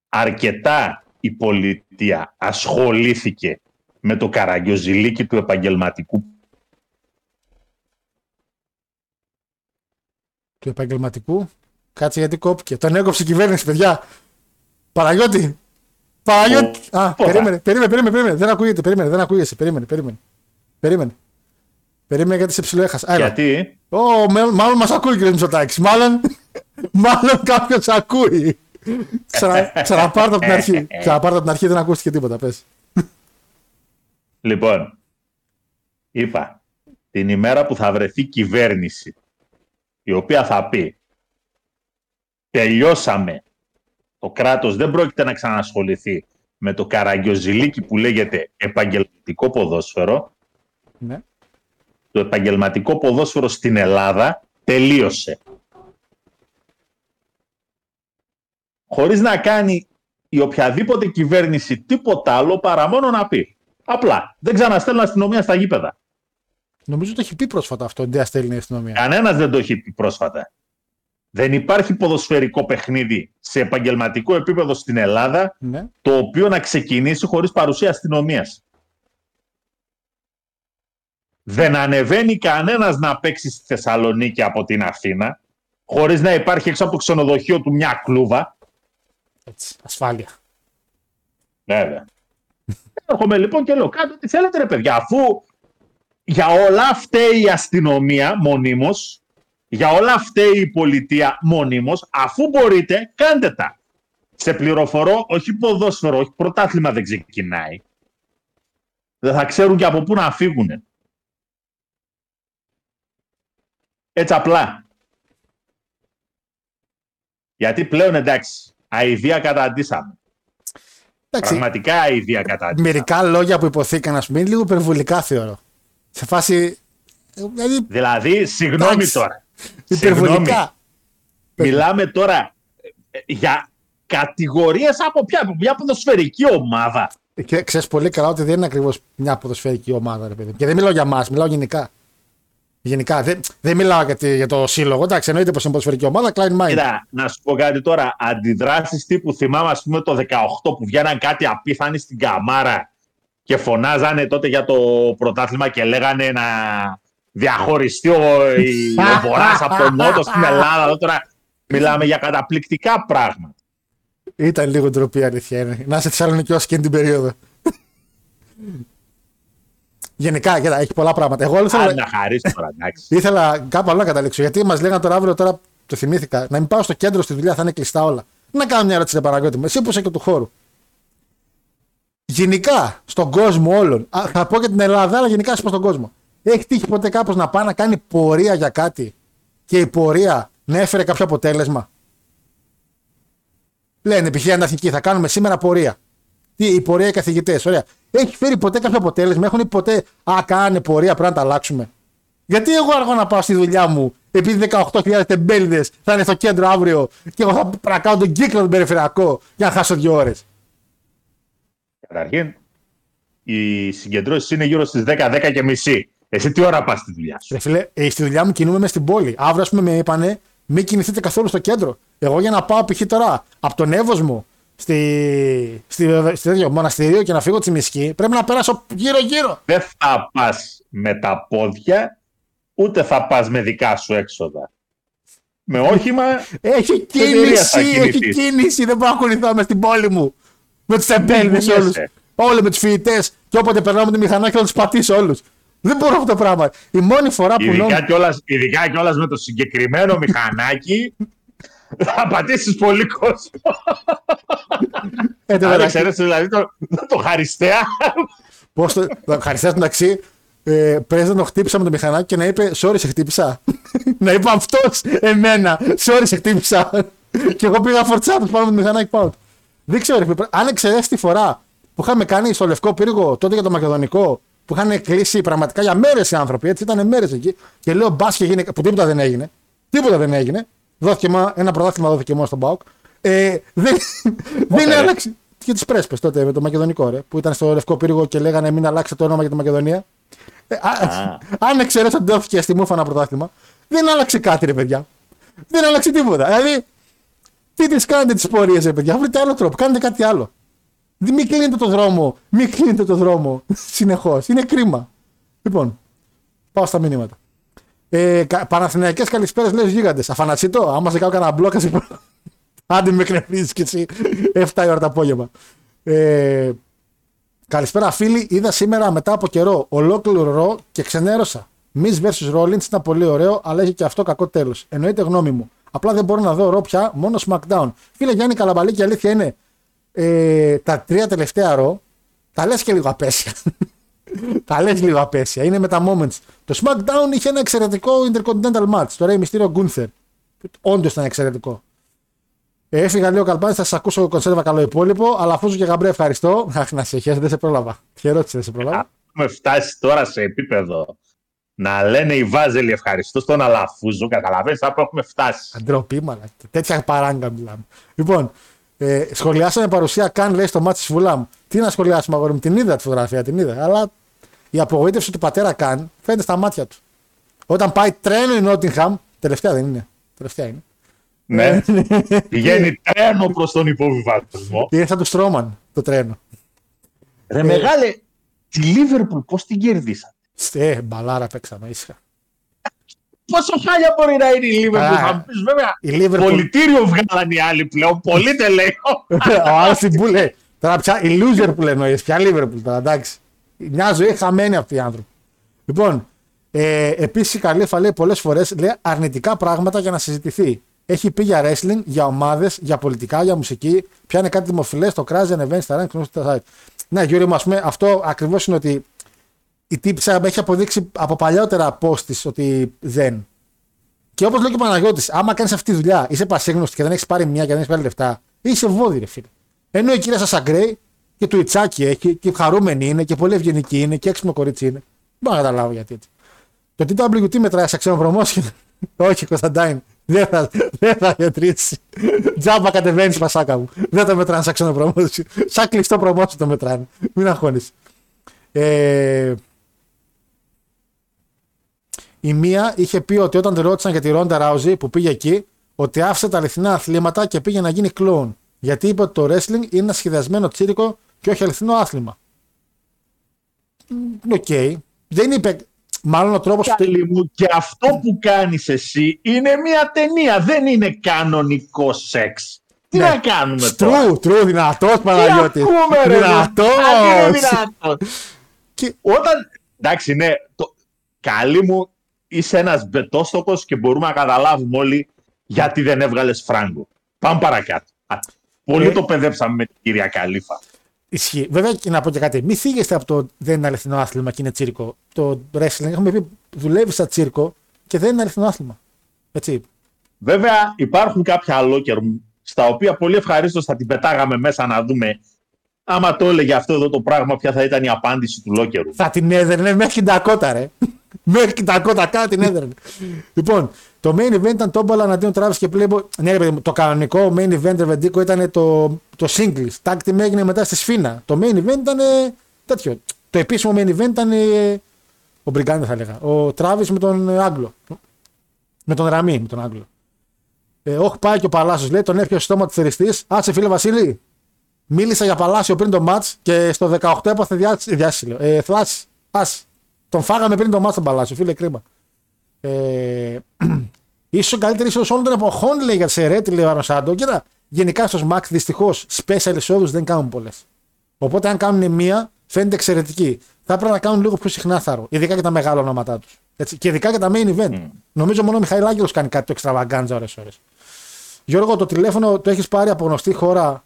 Αρκετά η πολιτεία ασχολήθηκε με το καραγκιοζηλίκι του επαγγελματικού του επαγγελματικού. Κάτσε γιατί κόπηκε. Τον έκοψε η κυβέρνηση, παιδιά. Παναγιώτη. Παναγιώτη. Ο- Α, Πότα. περίμενε, περίμενε, περίμενε, περίμενε. Δεν ακούγεται, περίμενε, δεν ακούγεσαι. Περίμενε, περίμενε. Περίμενε. Περίμενε γιατί σε ψηλό έχασα. Έλα. Γιατί; Ω, με- μάλλον μας ακούει κύριε Μητσοτάκης. Μάλλον, μάλλον κάποιος ακούει. Ξανα, ξαναπάρτε από την αρχή. Ξαναπάρτε από την αρχή, δεν ακούστηκε τίποτα. Πες. Λοιπόν, είπα, την ημέρα που θα βρεθεί κυβέρνηση, η οποία θα πει, τελειώσαμε, το κράτος δεν πρόκειται να ξανασχοληθεί με το καραγκιοζηλίκι που λέγεται επαγγελματικό ποδόσφαιρο, Ναι. Το επαγγελματικό ποδόσφαιρο στην Ελλάδα τελείωσε. Χωρίς να κάνει η οποιαδήποτε κυβέρνηση τίποτα άλλο παρά μόνο να πει. Απλά, δεν ξαναστέλνουν αστυνομία στα γήπεδα. Νομίζω το έχει πει πρόσφατα αυτό, δεν στέλνει η αστυνομία. Κανένας δεν το έχει πει πρόσφατα. Δεν υπάρχει ποδοσφαιρικό παιχνίδι σε επαγγελματικό επίπεδο στην Ελλάδα Ναι. το οποίο να ξεκινήσει χωρίς παρουσία αστυνομίας. Δεν ανεβαίνει κανένας να παίξει στη Θεσσαλονίκη από την Αθήνα χωρίς να υπάρχει έξω από το ξενοδοχείο του μια κλούβα. Έτσι, ασφάλεια. Βέβαια. Έρχομαι λοιπόν και λέω κάτω τι θέλετε ρε παιδιά αφού για όλα φταίει η αστυνομία μονίμως για όλα φταίει η πολιτεία μονίμως αφού μπορείτε κάντε τα. Σε πληροφορώ όχι ποδόσφαιρο, όχι πρωτάθλημα δεν ξεκινάει. Δεν θα ξέρουν και από πού να φύγουν. Έτσι απλά. Γιατί πλέον εντάξει, αηδία καταντήσαμε. Εντάξει, Πραγματικά αηδία καταντήσαμε. μερικά λόγια που υποθήκαν, ας πούμε, είναι λίγο υπερβολικά θεωρώ. Σε φάση. Δηλαδή, Δηλαδή, συγγνώμη Εντάξει. τώρα. Συγγνώμη. υπερβολικά. Μιλάμε τώρα ε, για κατηγορίες από ποια, από μια ποδοσφαιρική ομάδα. Και ξέρεις πολύ καλά ότι δεν είναι ακριβώς μια ποδοσφαιρική ομάδα, ρε παιδί. μου. Και δεν μιλάω για μας, μιλάω γενικά. Γενικά. Δεν, δεν μιλάω για, τη- για το σύλλογο. Εντάξει, εννοείται πως είναι ποδοσφαιρική ομάδα, Klein Mind. Κοίτα, να σου πω κάτι τώρα. Αντιδράσεις τύπου θυμάμαι, ας πούμε, το 18 που βγαίναν κάτι απίθανοι στην καμάρα και φωνάζανε τότε για το πρωτάθλημα και λέγανε να διαχωριστεί ο, η- ο Βορράς από τον Νότο στην Ελλάδα. Εδώ Τώρα μιλάμε για καταπληκτικά πράγματα. Ήταν λίγο ντροπή, αλήθεια είναι. Να είσαι Θεσσαλονίκη ως εκείνη την περίοδο. Γενικά, κοίτα, έχει πολλά πράγματα. Εγώ άλλο Αν ήθελα, να χαρίσει τώρα, εντάξει. ήθελα κάπου άλλο να καταλήξω. Γιατί μας λέγανε τώρα αύριο, τώρα το θυμήθηκα, να μην πάω στο κέντρο στη δουλειά, θα είναι κλειστά όλα. Να κάνω μια ερώτηση, ρε Παναγιώτη μου, εσύ που είσαι και του χώρου. Γενικά, στον κόσμο όλων, α, θα πω και την Ελλάδα, αλλά γενικά στον κόσμο. Έχει τύχει ποτέ κάπως να πάει να κάνει πορεία για κάτι και η πορεία να έφερε κάποιο αποτέλεσμα; Λένε π.χ. εθνική, θα κάνουμε σήμερα πορεία. Τι, η πορεία οι καθηγητές, ωραία. Έχει φέρει ποτέ κάποιο αποτέλεσμα, έχουν πει ποτέ, Α, κάνε πορεία, πρέπει να τα αλλάξουμε. Γιατί εγώ αργώ να πάω στη δουλειά μου, επειδή 18.000 τεμπέληδες θα είναι στο κέντρο αύριο και εγώ θα πρέπει να κάνω τον κύκλο τον περιφερειακό για να χάσω δύο ώρες. Καταρχήν, οι συγκεντρώσεις είναι γύρω στις 10-10 και μισή. Εσύ τι ώρα πας στη δουλειά σου; Ρε φίλε, ε, στη δουλειά μου κινούμαι μες στην πόλη. Αύριο, ας πούμε, με είπανε, μην κινηθείτε καθόλου στο κέντρο. Εγώ για να πάω π.χ. τώρα από τον Εύωσμο στη, στη, στη, τέτοιο μοναστηρίο και να φύγω τη Μισκή, πρέπει να περάσω γύρω-γύρω. Δεν θα πας με τα πόδια, ούτε θα πας με δικά σου έξοδα. Με όχημα, Έχει εταιρεία θα κίνηση, έχει κινηθείς. κίνηση. Δεν μπορώ να κουνηθώ μες στην πόλη μου. Με τους τεμπέληδε κουνιέσαι. όλους. Όλοι με τους φοιτητές. Και όποτε περνάω με τη μηχανάκι θα τους πατήσω όλους. Δεν μπορώ αυτό το πράγμα. Η μόνη φορά που νόμιζα. ειδικά κιόλας, ειδικά κιόλας με το συγκεκριμένο μηχανάκι, θα πατήσεις πολύ κόσμο. Ε, το Αν μεταξύ- ξέρεις, δηλαδή το, το χαριστέα. Πώς το. Ευχαριστώ μεταξύ. Ε, Πρέπει να το χτύπησα με το μηχανάκι και να είπε Sorry, σε χτύπησα. να είπε αυτός εμένα. Sorry, σε χτύπησα. και εγώ πήγα φορτσάτο πάνω με το μηχανάκι πάω. Δεν ξέρω, ρε, φίλε, αν εξαιρέσεις τη φορά που είχαμε κάνει στο Λευκό Πύργο τότε για το Μακεδονικό, που είχαν κλείσει πραγματικά για μέρες οι άνθρωποι, έτσι ήταν μέρες εκεί. Και λέω μπας και γίνει. που τίποτα δεν έγινε. Τίποτα δεν έγινε. Δόθηκε μόνο- ένα πρωτάθλημα δόθηκε μόνο στον Μπάουκ. Ε, δεν δεν ρε. άλλαξε. Και τις πρέσπες τότε με το Μακεδονικό, ρε, που ήταν στο Λευκό Πύργο και λέγανε μην αλλάξετε το όνομα για τη Μακεδονία. Ε, α, αν εξαιρέσω ότι δόθηκε στη Μούφα ένα πρωτάθλημα, δεν άλλαξε κάτι, ρε παιδιά. Δεν άλλαξε τίποτα. Δηλαδή, τι τι κάνετε τις πορείες, ρε παιδιά; Βρείτε άλλο τρόπο. Κάντε κάτι άλλο. Δι- Μην κλείνετε το δρόμο. Μην κλείνετε το δρόμο συνεχώς. Είναι κρίμα. Λοιπόν, πάω στα μηνύματα. Ε, κα, Παναθηναϊκές καλησπέρες λέει γίγαντες. Αφανατσίτο, άμα σε κάνω κανένα μπλόκα σε Άντε με κρεμίζεις κι εσύ 7 η ώρα το απόγευμα. Ε, καλησπέρα φίλοι, είδα σήμερα μετά από καιρό ολόκληρο ρο και ξενέρωσα. Miss vs Rollins ήταν πολύ ωραίο, αλλά έχει και αυτό κακό τέλος. Εννοείται γνώμη μου. Απλά δεν μπορώ να δω ρο πια, μόνο SmackDown. Φίλε Γιάννη Καλαμπαλή, η αλήθεια είναι ε, τα τρία τελευταία ρο τα λες και λίγο απέσια. τα λες λίγο απέσια. Είναι με τα moments. Το SmackDown είχε ένα εξαιρετικό Intercontinental match. Το Rey Mysterio Gunther. Όντως ήταν εξαιρετικό. Ε, Έφυγα λίγο καλπάνι, θα σας ακούσω κονσέρβα καλό υπόλοιπο. Αλλά αφού σου και γαμπρέ, ευχαριστώ. Αχ, να σε χαίρεσαι, δεν σε πρόλαβα. Τι ερώτηση δεν σε πρόλαβα. Έχουμε φτάσει τώρα σε επίπεδο να λένε οι Βάζελοι ευχαριστώ στον Αλαφούζο. Καταλαβαίνεις που έχουμε φτάσει. Αντροπή, μαλα. Τέτοια παράγκα μιλάμε. Λοιπόν, ε, σχολιάσαμε παρουσία καν λέει στο μάτι της Βουλάμ. Τι να σχολιάσουμε, αγόρι μου, την είδα τη φωτογραφία, την είδα. Αλλά η απογοήτευση του πατέρα καν φαίνεται στα μάτια του. Όταν πάει τρένο η Νότιγχαμ, τελευταία δεν είναι. Τελευταία είναι. Ναι. Πηγαίνει τρένο προς τον υποβιβασμό. Είναι σαν του Στρόμαν το τρένο. Ρε μεγάλε, τη Λίβερπουλ πώς την κερδίσατε. Ε, μπαλάρα παίξαμε ήσυχα. Πόσο χάλια μπορεί να είναι η Λίβερπουλ. Α, Θα μου πεις βέβαια. η Liverpool- Πολιτήριο βγάλαν οι άλλοι πλέον. Πολύ δεν λέω. Ο άλλο την που λέει. Τώρα πια η loser που λέει πια Liverpool τώρα εντάξει. Μια ζωή χαμένη αυτοί οι άνθρωποι. Λοιπόν, ε, επίσης η Καλύφα λέει πολλές φορές αρνητικά πράγματα για να συζητηθεί. Έχει πει για wrestling, για ομάδες, για πολιτικά, για μουσική. Πιάνε κάτι δημοφιλές, το κράζει, ανεβαίνει στα rank, γνωστό στα site. Ναι, Γιώργο μου, ας πούμε, αυτό ακριβώς είναι ότι η τύψα έχει αποδείξει από παλιότερα post της ότι δεν. Και όπως λέει και ο Παναγιώτης, άμα κάνεις αυτή τη δουλειά, είσαι πασίγνωστη και δεν έχεις πάρει μια και δεν έχεις πάρει λεφτά, είσαι βόδι, ρε φίλε. Ενώ η κυρία Σασαγκρέη και του Ιτσάκι έχει και χαρούμενη είναι και πολύ ευγενική είναι και έξυπνο κορίτσι είναι. Δεν μπορώ να καταλάβω γιατί έτσι. Το TWT μετράει σε ξένο promotion. Όχι, Κωνσταντάιν. Δεν θα, δεν θα μετρήσει. Τζάμπα κατεβαίνεις, πασάκα μου. Δεν το μετράνε σαν ξένο promotion. Σαν κλειστό promotion το μετράνε. Μην αγχώνεις. Ε, η μία είχε πει ότι όταν τη ρώτησαν για τη Ρόντα Ράουζι που πήγε εκεί, ότι άφησε τα αληθινά αθλήματα και πήγε να γίνει κλόουν. Γιατί είπε ότι το wrestling είναι ένα σχεδιασμένο τσίρκο και όχι αληθινό άθλημα. Μ, Οκ. Δεν είπε. Μάλλον ο τρόπος. Καλή μου, και αυτό που κάνεις εσύ είναι μια ταινία. Δεν είναι κανονικό σεξ. Τι Ναι. να κάνουμε τώρα; Τρου, τρου, δυνατός Τι Παναγιώτης. ακούμε, ρε, Δυνατός. Αν είναι δυνατόν. Και- Όταν, εντάξει, ναι, το, καλή μου, είσαι ένας μπετόστοκος και μπορούμε να καταλάβουμε όλοι γιατί δεν έβγαλες φράγκο. Πάμε παρακάτω. Α, Πολύ Ε. το παιδέψαμε με την κυρία Καλήφα. Ισχύει. Βέβαια και να πω και κάτι. Μην θίγεστε από το δεν είναι αληθινό άθλημα και είναι τσίρκο. Το wrestling έχουμε πει δουλεύει σαν τσίρκο και δεν είναι αληθινό άθλημα. Έτσι. Βέβαια, υπάρχουν κάποια locker room στα οποία πολύ ευχαρίστως θα την πετάγαμε μέσα να δούμε άμα το έλεγε αυτό εδώ το πράγμα, ποια θα ήταν η απάντηση του locker room. Θα την έδερνε μέχρι την Τακότα, ρε. μέχρι την Τακότα, κάνα την έδερνε. λοιπόν, το main event ήταν τόμπαλα αντίον Travis και Playboy. Ναι, ρε παιδί μου, το κανονικό main event Ρεβεντίκο ήταν το, το singles. Tag team έγινε μετά στη Σφίνα. Το main event ήταν ε, τέτοιο. Το επίσημο main event ήταν ε, ο Μπριγκάνι θα έλεγα. Ο Travis με τον ε, Άγγλο. Με τον Ραμή, με τον Άγγλο. Ε, όχι, πάει και ο Παλάσιος λέει, τον έπιασε στο στόμα του θεριστής. Άτσε φίλε Βασίλη, Μίλησα για Παλάσιο πριν το match και στο 18 έπαθε διάσημο. διάσημο. Ε, θλάση. Ας. Τον φάγαμε πριν το match τον Παλάσιο, φίλε κρίμα. Ε, ίσως ο καλύτερο ίσως όλων των εποχών λέει για Σερέτη, λέει ο Αρνοσάντο. Κοίτα, γενικά στο SMAC δυστυχώς special εισόδους δεν κάνουν πολλές. Οπότε αν κάνουν μία, φαίνεται εξαιρετική. Θα έπρεπε να κάνουν λίγο πιο συχνά θάρρο. Ειδικά και τα μεγάλα ονόματά τους. Και ειδικά και τα main event. Νομίζω μόνο ο Μιχαήλ Άγγελος κάνει κάτι το εξτραβαγκάντζα ώρε-ώρε. Γιώργο, το τηλέφωνο το έχεις πάρει από γνωστή χώρα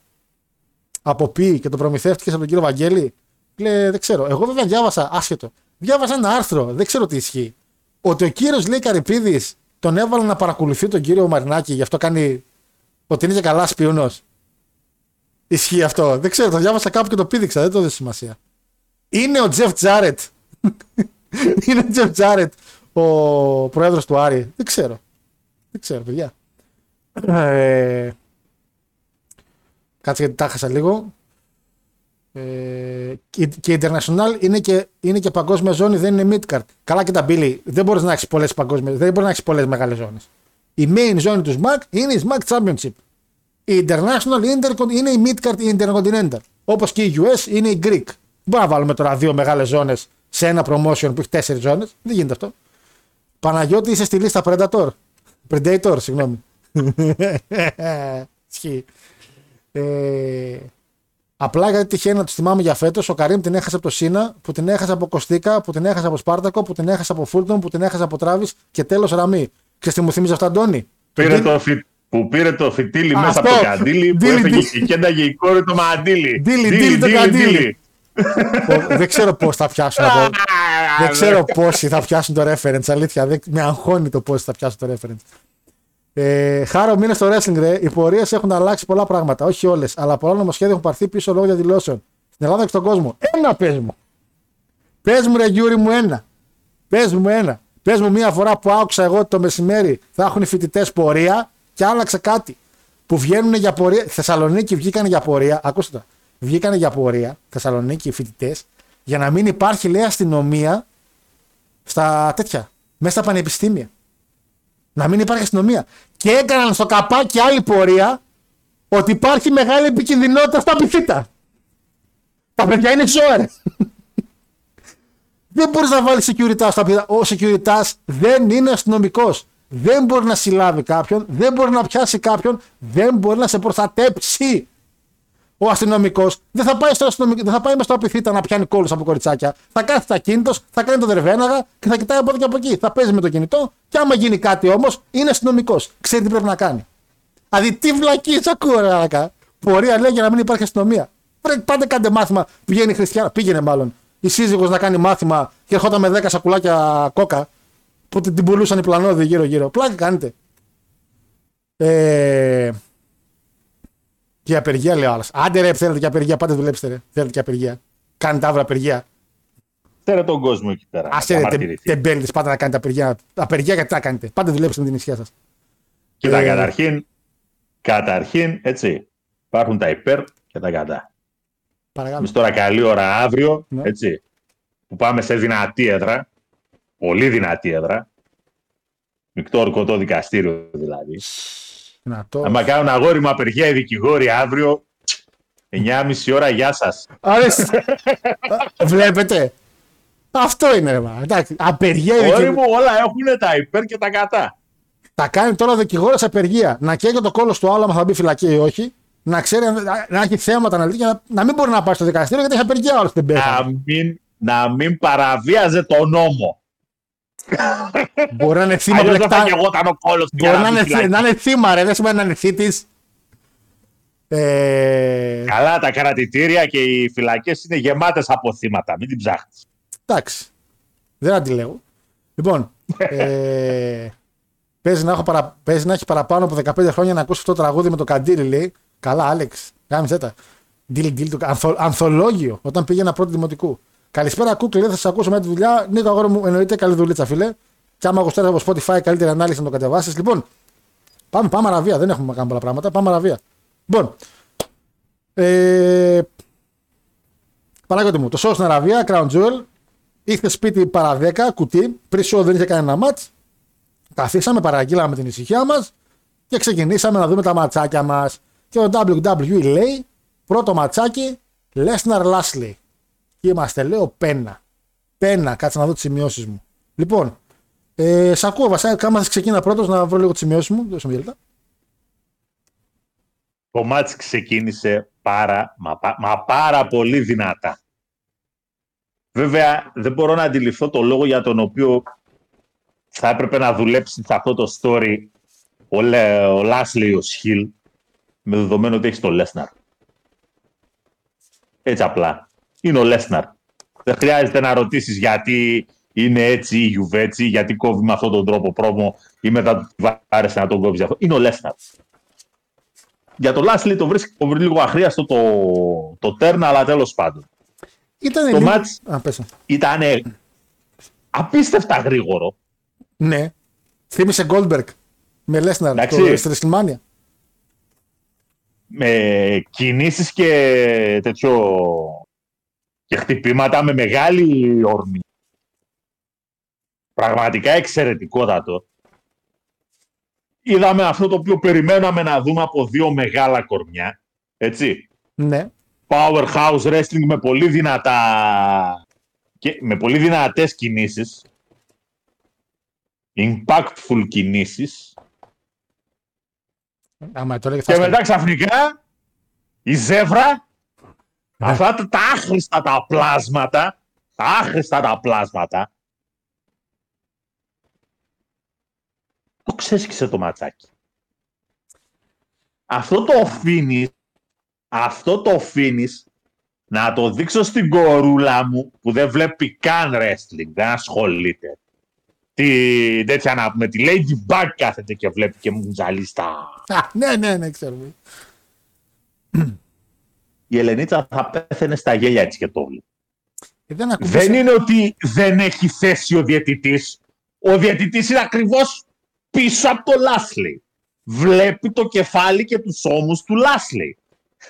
από πει και το προμηθεύτηκες από τον κύριο Βαγγέλη; Λέει, δεν ξέρω. Εγώ βέβαια διάβασα, άσχετο. Διάβασα ένα άρθρο, δεν ξέρω τι ισχύει. Ότι ο κύριος λέει Καρυπίδη τον έβαλε να παρακολουθεί τον κύριο Μαρινάκη, γι' αυτό κάνει. Ότι είναι και καλά σπιουνό. Ισχύει αυτό. Δεν ξέρω, το διάβασα κάπου και το πήδηξα, δεν το έδωσε σημασία. Είναι ο Τζεφ Τζάρετ. είναι ο Τζεφ Τζάρετ ο πρόεδρος του Άρη. Δεν ξέρω. Δεν ξέρω, παιδιά. Ε, Κάτσε γιατί τα χάσα λίγο. Ε, και, και η International είναι και, είναι και παγκόσμια ζώνη, δεν είναι midcard. Καλά και τα Billy, δεν μπορείς να έχεις πολλές παγκόσμιες, δεν μπορείς να έχεις πολλές μεγάλες ζώνες. Η main ζώνη του SMAC είναι η SMAC Championship. Η International Intercon- είναι η midcard η Intercontinental. Όπως και η US είναι η Greek. Δεν μπορούμε να βάλουμε τώρα δύο μεγάλες ζώνες σε ένα promotion που έχει τέσσερις ζώνες. Δεν γίνεται αυτό. Παναγιώτη είσαι στη λίστα Predator. Predator, συγγνώμη. Ισχύει. Ε, απλά γιατί τυχαίνει να του θυμάμαι για φέτος, ο Καρύμ την έχασε από το Σίνα, που την έχασε από Κωστίκα, που την έχασε από Σπάρτακο, που την έχασε από Φούλτον, που την έχασε από Τράβης και τέλος Ραμή. Ξέρεις τι μου θυμίζει αυτό, Αντώνη; Πήρε Τι- το φι... Που πήρε το φιτίλι Αυτό. μέσα από το καντήλι, που Ντίλι, έφεγε ντίλι. και κένταγε η κόρη το μαντίλι. Ντίλι, ντίλι το καντήλι. Πω- δεν ξέρω πώς θα πιάσουν. από... δεν ξέρω πόσοι θα πιάσουν το reference. Αλήθεια, δεν... με αγχώνει το πόσοι θα πιάσουν το reference. Ε, Χάρο, μείνε στο wrestling, ρε. Οι πορείες έχουν αλλάξει πολλά πράγματα. Όχι όλες, αλλά πολλά νομοσχέδια έχουν πάρθει πίσω λόγω διαδηλώσεων. Στην Ελλάδα και στον κόσμο. Ένα πες μου. Πες μου, ρε Γιούρι μου, ένα. Πες μου ένα. Πες μου μία φορά που άκουσα εγώ ότι το μεσημέρι θα έχουν οι φοιτητές πορεία και άλλαξε κάτι. Που βγαίνουν για πορεία. Θεσσαλονίκη βγήκαν για πορεία. Ακούστε τα. Βγήκαν για πορεία. Θεσσαλονίκη οι φοιτητές. Για να μην υπάρχει, λέει, αστυνομία στα τέτοια. Μέσα στα πανεπιστήμια. Να μην υπάρχει αστυνομία. Και έκαναν στο καπάκι άλλη πορεία ότι υπάρχει μεγάλη επικινδυνότητα στα πυθίτα. Τα παιδιά είναι ζώα, ρε. Δεν μπορείς να βάλεις security στα πυθίτα. Ο security δεν είναι αστυνομικός. Δεν μπορεί να συλλάβει κάποιον, δεν μπορεί να πιάσει κάποιον, δεν μπορεί να σε προστατέψει. Ο αστυνομικός δεν θα πάει στο αστυνομικό, δεν θα πάει μες στο απειθήτα να πιάνει κόλλους από κοριτσάκια. Θα κάθεται ακίνητο, θα κάνει το δερβέναγα και θα κοιτάει από εδώ και από εκεί. Θα παίζει με το κινητό και άμα γίνει κάτι όμως είναι αστυνομικός. Ξέρει τι πρέπει να κάνει. Δηλαδή τι βλακίε ακούω, ρε Άρακα. Πορεία λέει για να μην υπάρχει αστυνομία. Πρέπει πάντα κάντε μάθημα. Πηγαίνει η Χριστιανά, πήγαινε μάλλον. Η σύζυγος να κάνει μάθημα και ερχόταν με 10 σακουλάκια κόκα που την την πουλούσαν οι πλανόδοι γύρω-γύρω. Πλάκα κάνετε. Ε, και απεργία λέει ο άλλος. Άντε ρε, θέλετε και απεργία, πάτε δουλέψτε ρε. Θέλετε και απεργία. Κάνετε αύριο απεργία. Φέρε τον κόσμο εκεί πέρα. Α να ρε, τε, διαμαρτυρηθεί. τεμπέλητε, πάτε να κάνετε απεργία. Απεργία γιατί να κάνετε; Πάτε δουλέψτε με την ησυχία σας. Κοίτα, Ε, καταρχήν, καταρχήν, έτσι, υπάρχουν τα υπέρ και τα κατά. Παρακαλώ. Εμείς τώρα καλή ώρα αύριο, Ναι. έτσι, που πάμε σε δυνατή έδρα, πολύ δυνατή έδρα, μεικτό ορκωτό δικαστήριο δηλαδή. Δυνατός. Αν κάνουν αγόρι μου απεργία οι δικηγόροι αύριο, 9.30 ώρα, γεια σας. Άρεσε. Βλέπετε. Αυτό είναι ρε. μα. Εντάξει, απεργία η Αγόρι δικη- μου όλα έχουν τα υπέρ και τα κατά. Θα κάνει τώρα ο δικηγόρος απεργία. Να καίγεται το κόλος του άλλου, άμα θα μπει φυλακή ή όχι. Να ξέρει αν- να, να έχει θέματα να λύσει και να, να μην μπορεί να πάει στο δικαστήριο γιατί έχει απεργία όλος δεν Να πέθανε. μην, να μην παραβίαζε τον νόμο. Μπορεί να είναι θύμα Αλλιώς δεν πλεκτά. θα γεγόταν ο κόλος του Μπορεί για να μπει είναι, φυλακή. να είναι θύμα, ρε. Δεν σημαίνει να είναι θήτης. Ε, Καλά, τα κρατητήρια και οι φυλακές είναι γεμάτες από θύματα. Μην την ψάχνεις. εντάξει. Δεν αντιλέγω. Λοιπόν, ε, παίζει, να έχω παρα, παίζει να έχει παραπάνω από 15 χρόνια να ακούσει αυτό το τραγούδι με το καντήλι, λέει. Καλά, Άλεξ. Κάμισε τα. Deal, deal, το, ανθο, ανθολόγιο όταν πήγαινα πρώτη δημοτικού. Καλησπέρα, Κούκλι, δεν θα σα ακούσω με τη δουλειά. Νίκο, αγόρι μου, εννοείται καλή δουλίτσα, φίλε. Και άμα γουστάρει από Spotify, καλύτερη ανάλυση να το κατεβάσεις. Λοιπόν, πάμε, πάμε αραβία. Δεν έχουμε κάνει πολλά πράγματα. Πάμε αραβία. Λοιπόν, ε, Παναγιώτη μου, το show στην Αραβία, Crown Jewel, ήρθε σπίτι παρά 10, κουτί, πριν show δεν είχε κανένα μάτς. Καθίσαμε, παραγγείλαμε την ησυχία μας και ξεκινήσαμε να δούμε τα ματσάκια μας. Και ο WWE λέει, πρώτο ματσάκι, Lesnar Lashley. Και είμαστε, λέω, πένα. Πένα, κάτσε να δω τις σημειώσεις μου. Λοιπόν, ε, σ' ακούω βασικά, κάμα ξεκίνα πρώτος να βρω λίγο τις σημειώσεις μου. Δώσε μου δύο λεπτά. Το μάτς ξεκίνησε πάρα, μα, πα- μα πάρα πολύ δυνατά. Βέβαια, δεν μπορώ να αντιληφθώ το λόγο για τον οποίο θα έπρεπε να δουλέψει σε αυτό το story ο, Λε, ο Λάσλι ο Σχίλ με δεδομένο ότι έχεις το Λέσναρ. Έτσι απλά. Είναι ο Λέσναρ. Δεν χρειάζεται να ρωτήσεις γιατί είναι έτσι ή γιουβέτσι, γιατί κόβει με αυτόν τον τρόπο πρόμο ή μετά του άρεσε να τον κόβει αυτό. Είναι ο Λέσναρ. Για το Λάσλι το βρίσκει το βρει λίγο αχρίαστο το, το τέρνα, αλλά τέλος πάντων. Ήταν Το λίγο- μάτς Α, πες. ήταν απίστευτα γρήγορο. Ναι. Θύμισε Goldberg με Lesnar Εντάξει. το στη WrestleMania. με κινήσεις και τέτοιο και χτυπήματα με μεγάλη όρμη. Πραγματικά εξαιρετικότατο. Είδαμε αυτό το οποίο περιμέναμε να δούμε από δύο μεγάλα κορμιά. Έτσι. Ναι. Powerhouse wrestling με πολύ δυνατά και με πολύ δυνατές κινήσεις. Impactful κινήσεις. Άμα το έλεγε θα Και έσκανε. μετά ξαφνικά η ζεύρα, αυτά τα, τα άχρηστα τα πλάσματα, τα άχρηστα τα πλάσματα, το ξέσκησε το ματσάκι. Αυτό το finish, αυτό το finish να το δείξω στην κορούλα μου που δεν βλέπει καν wrestling, δεν ασχολείται. Τι, τέτοια να πούμε, τη Lady Bug κάθεται και βλέπει και μου ζαλεί στα... Α, ναι, ναι, ναι, ξέρουμε. Η Ελενίτσα θα πέθαινε στα γέλια έτσι και το βλέπει. Ε, δεν ακουμπήσε- Δεν είναι ότι δεν έχει θέση ο διαιτητής. Ο διαιτητής είναι ακριβώς πίσω από το Λάσλι. Βλέπει το κεφάλι και τους ώμους του Λάσλι.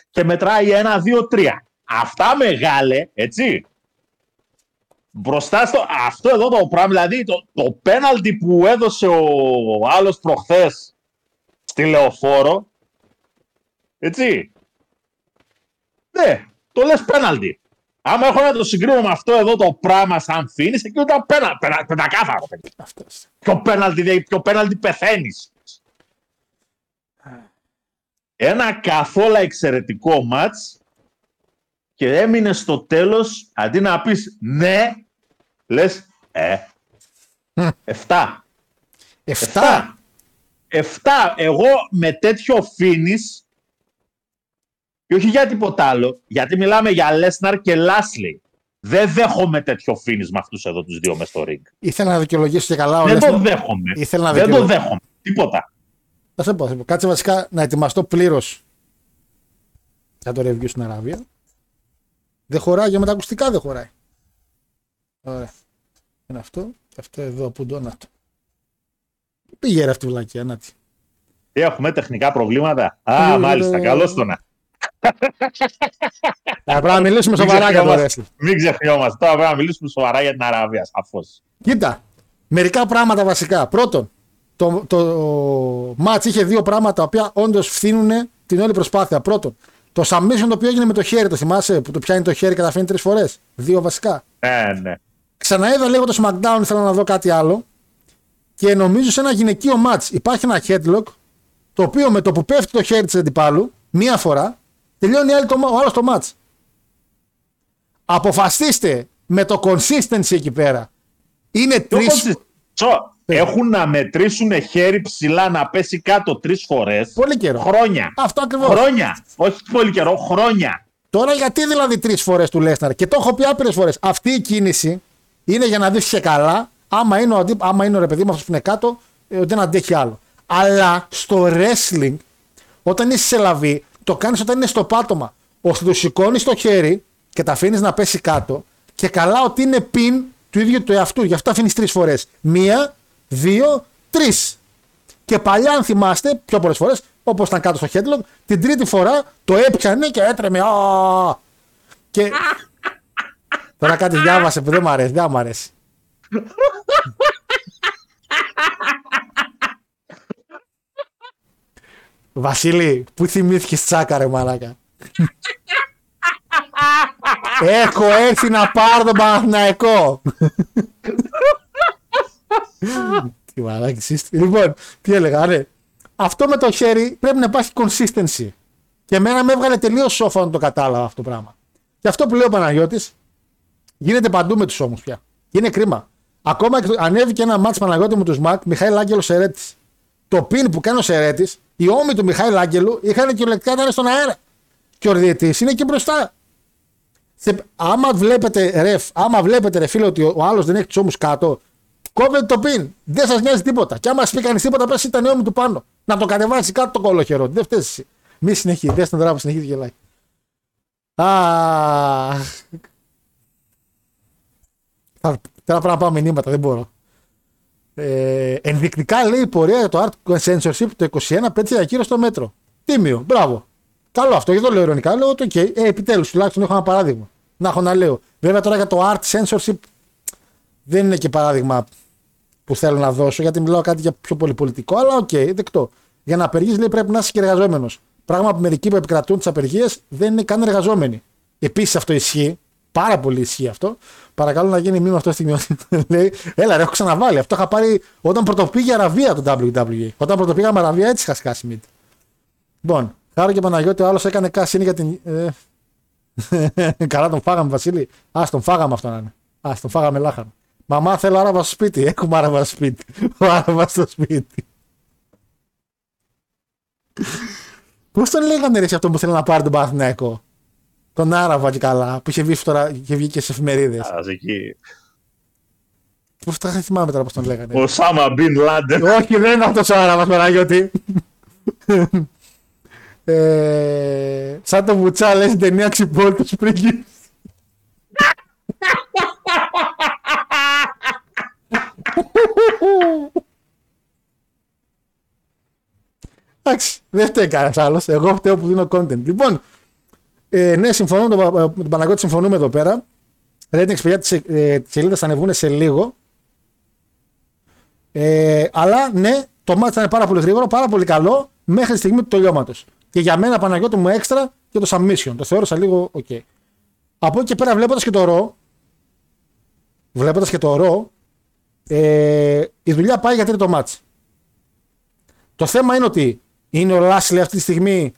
Και μετράει ένα, δύο, τρία. Αυτά μεγάλε, έτσι. Μπροστά στο... Αυτό εδώ το πράγμα, δηλαδή το, το πέναλτι που έδωσε ο άλλος προχθές στη Λεωφόρο, έτσι. Ναι, το λες πέναλτι. Άμα έχω να το συγκρίνω με αυτό εδώ το πράγμα σαν φίνις, εκεί ήταν πένα, πένα, πεντακάθαρο. παιδί. Αυτός. Ποιο πέναλτι, δηλαδή, ποιο πέναλτι πεθαίνεις. Ένα καθόλου εξαιρετικό μάτς και έμεινε στο τέλος, αντί να πεις ναι, λες ε, εφτά. Εφτά. Εφτά. Εγώ με τέτοιο finish και όχι για τίποτα άλλο, γιατί μιλάμε για Λέσναρ και Λάσλι. Δεν δέχομαι τέτοιο finish με αυτούς εδώ τους δύο μες στο ring. Ήθελα να δικαιολογήσω και καλά. ο Δεν το Λέσναρ. δέχομαι. Ήθελα να Δεν το δικαιολογήσω. δέχομαι. Τίποτα. Θα σε πω, θα σε πω. Κάτσε βασικά να ετοιμαστώ πλήρως για το review στην Αραβία. Δεν χωράει και με τα ακουστικά δεν χωράει. Ωραία. Είναι αυτό. Και αυτό εδώ που το να το. Πήγε ρε αυτή η βλακία, να τη. Τι έχουμε τεχνικά προβλήματα; Ε, Α, μάλιστα. Καλώς το να. Θα πρέπει να μιλήσουμε Μην σοβαρά για το ξεχνιόμαστε. wrestling. Μην ξεχνιόμαστε. Τώρα πρέπει να μιλήσουμε σοβαρά για την Αραβία, σαφώς. Κοίτα, μερικά πράγματα βασικά. Πρώτον, το, το match είχε δύο πράγματα τα οποία όντως φθήνουν την όλη προσπάθεια. Πρώτον, το submission το οποίο έγινε με το χέρι, το θυμάσαι, που το πιάνει το χέρι και τα αφήνει τρεις φορές. Δύο βασικά. Ναι, ναι. Ξαναείδα λίγο το SmackDown, ήθελα να δω κάτι άλλο. Και νομίζω σε ένα γυναικείο match υπάρχει ένα headlock, το οποίο με το που πέφτει το χέρι της αντιπάλου, μία φορά, τελειώνει η άλλη το, ο άλλος το match. Αποφασίστε με το consistency εκεί πέρα. Είναι Το τρει. κόψεις. Τσο, Έχουν να μετρήσουν χέρι ψηλά να πέσει κάτω τρεις φορές. Πολύ καιρό. Χρόνια. Αυτό ακριβώς. Χρόνια. Όχι πολύ καιρό, χρόνια. Τώρα γιατί δηλαδή τρεις φορές του Λέσναρ; Και το έχω πει άπειρες φορές. Αυτή η κίνηση είναι για να δεις και καλά, άμα είναι ο, αντί- άμα είναι ο ρε παιδί μου αυτός που είναι κάτω, ε, ότι δεν αντέχει άλλο. Αλλά στο wrestling, όταν είσαι σε λαβή, το κάνεις όταν είναι στο πάτωμα. ώστε το σηκώνεις το χέρι και τα αφήνεις να πέσει κάτω και καλά ότι είναι πιν του ίδιου του εαυτού. Γι' αυτό αφήνεις τρεις φορές. Μία, δύο, τρεις. Και παλιά, αν θυμάστε, πιο πολλές φορές, όπως ήταν κάτω στο headlock, την τρίτη φορά το έπιανε και έτρεμε. Α! Και. Τώρα κάτι διάβασε που δεν μ' αρέσει, δεν μ' αρέσει. Βασίλη, πού θυμήθηκες τσάκα ρε μαλάκα; Έχω έρθει να πάρω τον Παναθηναϊκό. Τι μαλάκι είστε. Λοιπόν, τι έλεγα, ναι. Αυτό με το χέρι πρέπει να υπάρχει consistency. Και εμένα με έβγαλε τελείως σόφα να το κατάλαβα αυτό το πράγμα. Και αυτό που λέει ο Παναγιώτης γίνεται παντού με τους ώμους πια. Και είναι κρίμα. Ακόμα και ανέβηκε ένα μάτς Παναγιώτη με του Μακ, Μιχαήλ Άγγελος Σερέτη. Το πιν που κάνει ο Σερέτη, οι ώμοι του Μιχαήλ Άγγελου είχαν κυριολεκτικά ήταν στον αέρα. Και ο διαιτητής είναι εκεί μπροστά. Σε, άμα βλέπετε, ρε, άμα βλέπετε, ρε φίλε, ότι ο, ο άλλος δεν έχει τους ώμους κάτω, κόβετε το πιν. Δεν σας νοιάζει τίποτα. Και άμα σου πει κανείς τίποτα, πε ήταν ώμοι του πάνω. Να το κατεβάσει κάτω το κολοχερό. Δεν φταίεις εσύ. Μη συνεχίζει. Δεν στον δρόμο συνεχίζει και γελάει. Αχ. Θα- Τώρα πρέπει να πάω μηνύματα, δεν μπορώ. Ε, ενδεικτικά λέει η πορεία για το Art Censorship το 21 πέτυχε ακύρωση στο μέτρο. Τίμιο, μπράβο. Καλό αυτό, γιατί το λέω ειρωνικά. Λέω ότι, okay, ε, επιτέλους τουλάχιστον έχω ένα παράδειγμα. Να έχω να λέω. Βέβαια τώρα για το Art Censorship δεν είναι και παράδειγμα που θέλω να δώσω, γιατί μιλάω κάτι για πιο πολύ πολιτικό, αλλά οκ, δεκτό. Για να απεργείς, λέει πρέπει να είσαι και εργαζόμενος. Πράγμα που μερικοί που επικρατούν τις απεργίες δεν είναι καν εργαζόμενοι. Επίσης αυτό ισχύει. Πάρα πολύ ισχύει αυτό. Παρακαλώ να γίνει μήνυμα αυτό στιγμή. λέει, έλα, ρε, έχω ξαναβάλει. Αυτό είχα πάρει όταν πρωτοπήγε Αραβία το WWE. Όταν πρωτοπήγαμε Αραβία, έτσι είχα σκάσει μύτη. Λοιπόν, χάρη και Παναγιώτη, ο άλλος έκανε κάσινη για την. Ε, Καλά τον φάγαμε, Βασίλη. Α τον φάγαμε αυτό να είναι. Α τον φάγαμε λάχανο. Μαμά, θέλω άραβα στο σπίτι. Έχουμε άραβα στο σπίτι. Ο άραβα στο σπίτι. Πώς τον λέγανε ρε σε αυτό που θέλει να πάρει τον Παναθηναϊκό; Τον Άραβα και καλά, που είχε βγει, τώρα, είχε βγει και σε εφημερίδες. Ας εκεί. Πώς τα δεν θυμάμαι τώρα πώς τον λέγανε. Ο Σάμα Μπιν Λάντεν. Όχι, δεν είναι αυτός ο Άραβας, Παναγιώτη. ε, σαν το Βουτσά λες στην ταινία Ξυπόλυτος Σπρίγκη. Εντάξει, δεν φταίει κανένας άλλος. Εγώ φταίω που δίνω content. Λοιπόν, ε, ναι, συμφωνώ με τον, με τον Παναγιώτη, συμφωνούμε εδώ πέρα. Ratings, παιδιά, τις, ε, τις σελίδες θα ανεβούν σε λίγο. Ε, αλλά ναι, το μάτι θα είναι πάρα πολύ γρήγορο, πάρα πολύ καλό μέχρι τη στιγμή του τελειώματος. Και για μένα, Παναγιώτη μου έξτρα και το submission. Το θεώρησα λίγο ok. Από εκεί και πέρα, βλέποντας και το ρο, βλέποντας και το ρο, ε, η δουλειά πάει γιατί είναι το match. Το θέμα είναι ότι είναι ο Λάσλι αυτή τη στιγμή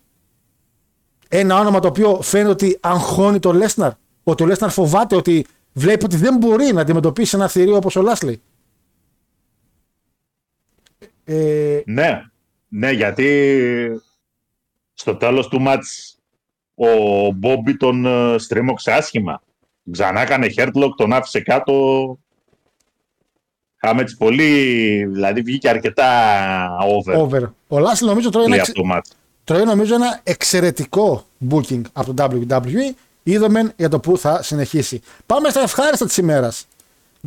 ένα όνομα το οποίο φαίνεται ότι αγχώνει τον Λέσναρ. Ότι ο Λέσναρ φοβάται ότι βλέπει ότι δεν μπορεί να αντιμετωπίσει ένα θηρίο όπως ο Λάσλι. Ε, Ναι, ναι, γιατί στο τέλος του μάτς ο Μπόμπι τον ε, στρίμωξε άσχημα. Ξανά έκανε χέρτλοκ, τον άφησε κάτω. Είχαμε έτσι πολύ, δηλαδή βγήκε αρκετά over, over. Ο Λάσλι νομίζω τρώει ένα, λέει εξ- αυτό το μάτς. τρώει νομίζω ένα εξαιρετικό booking από το WWE. Είδαμε για το που θα συνεχίσει. Πάμε στα ευχάριστα της ημέρας.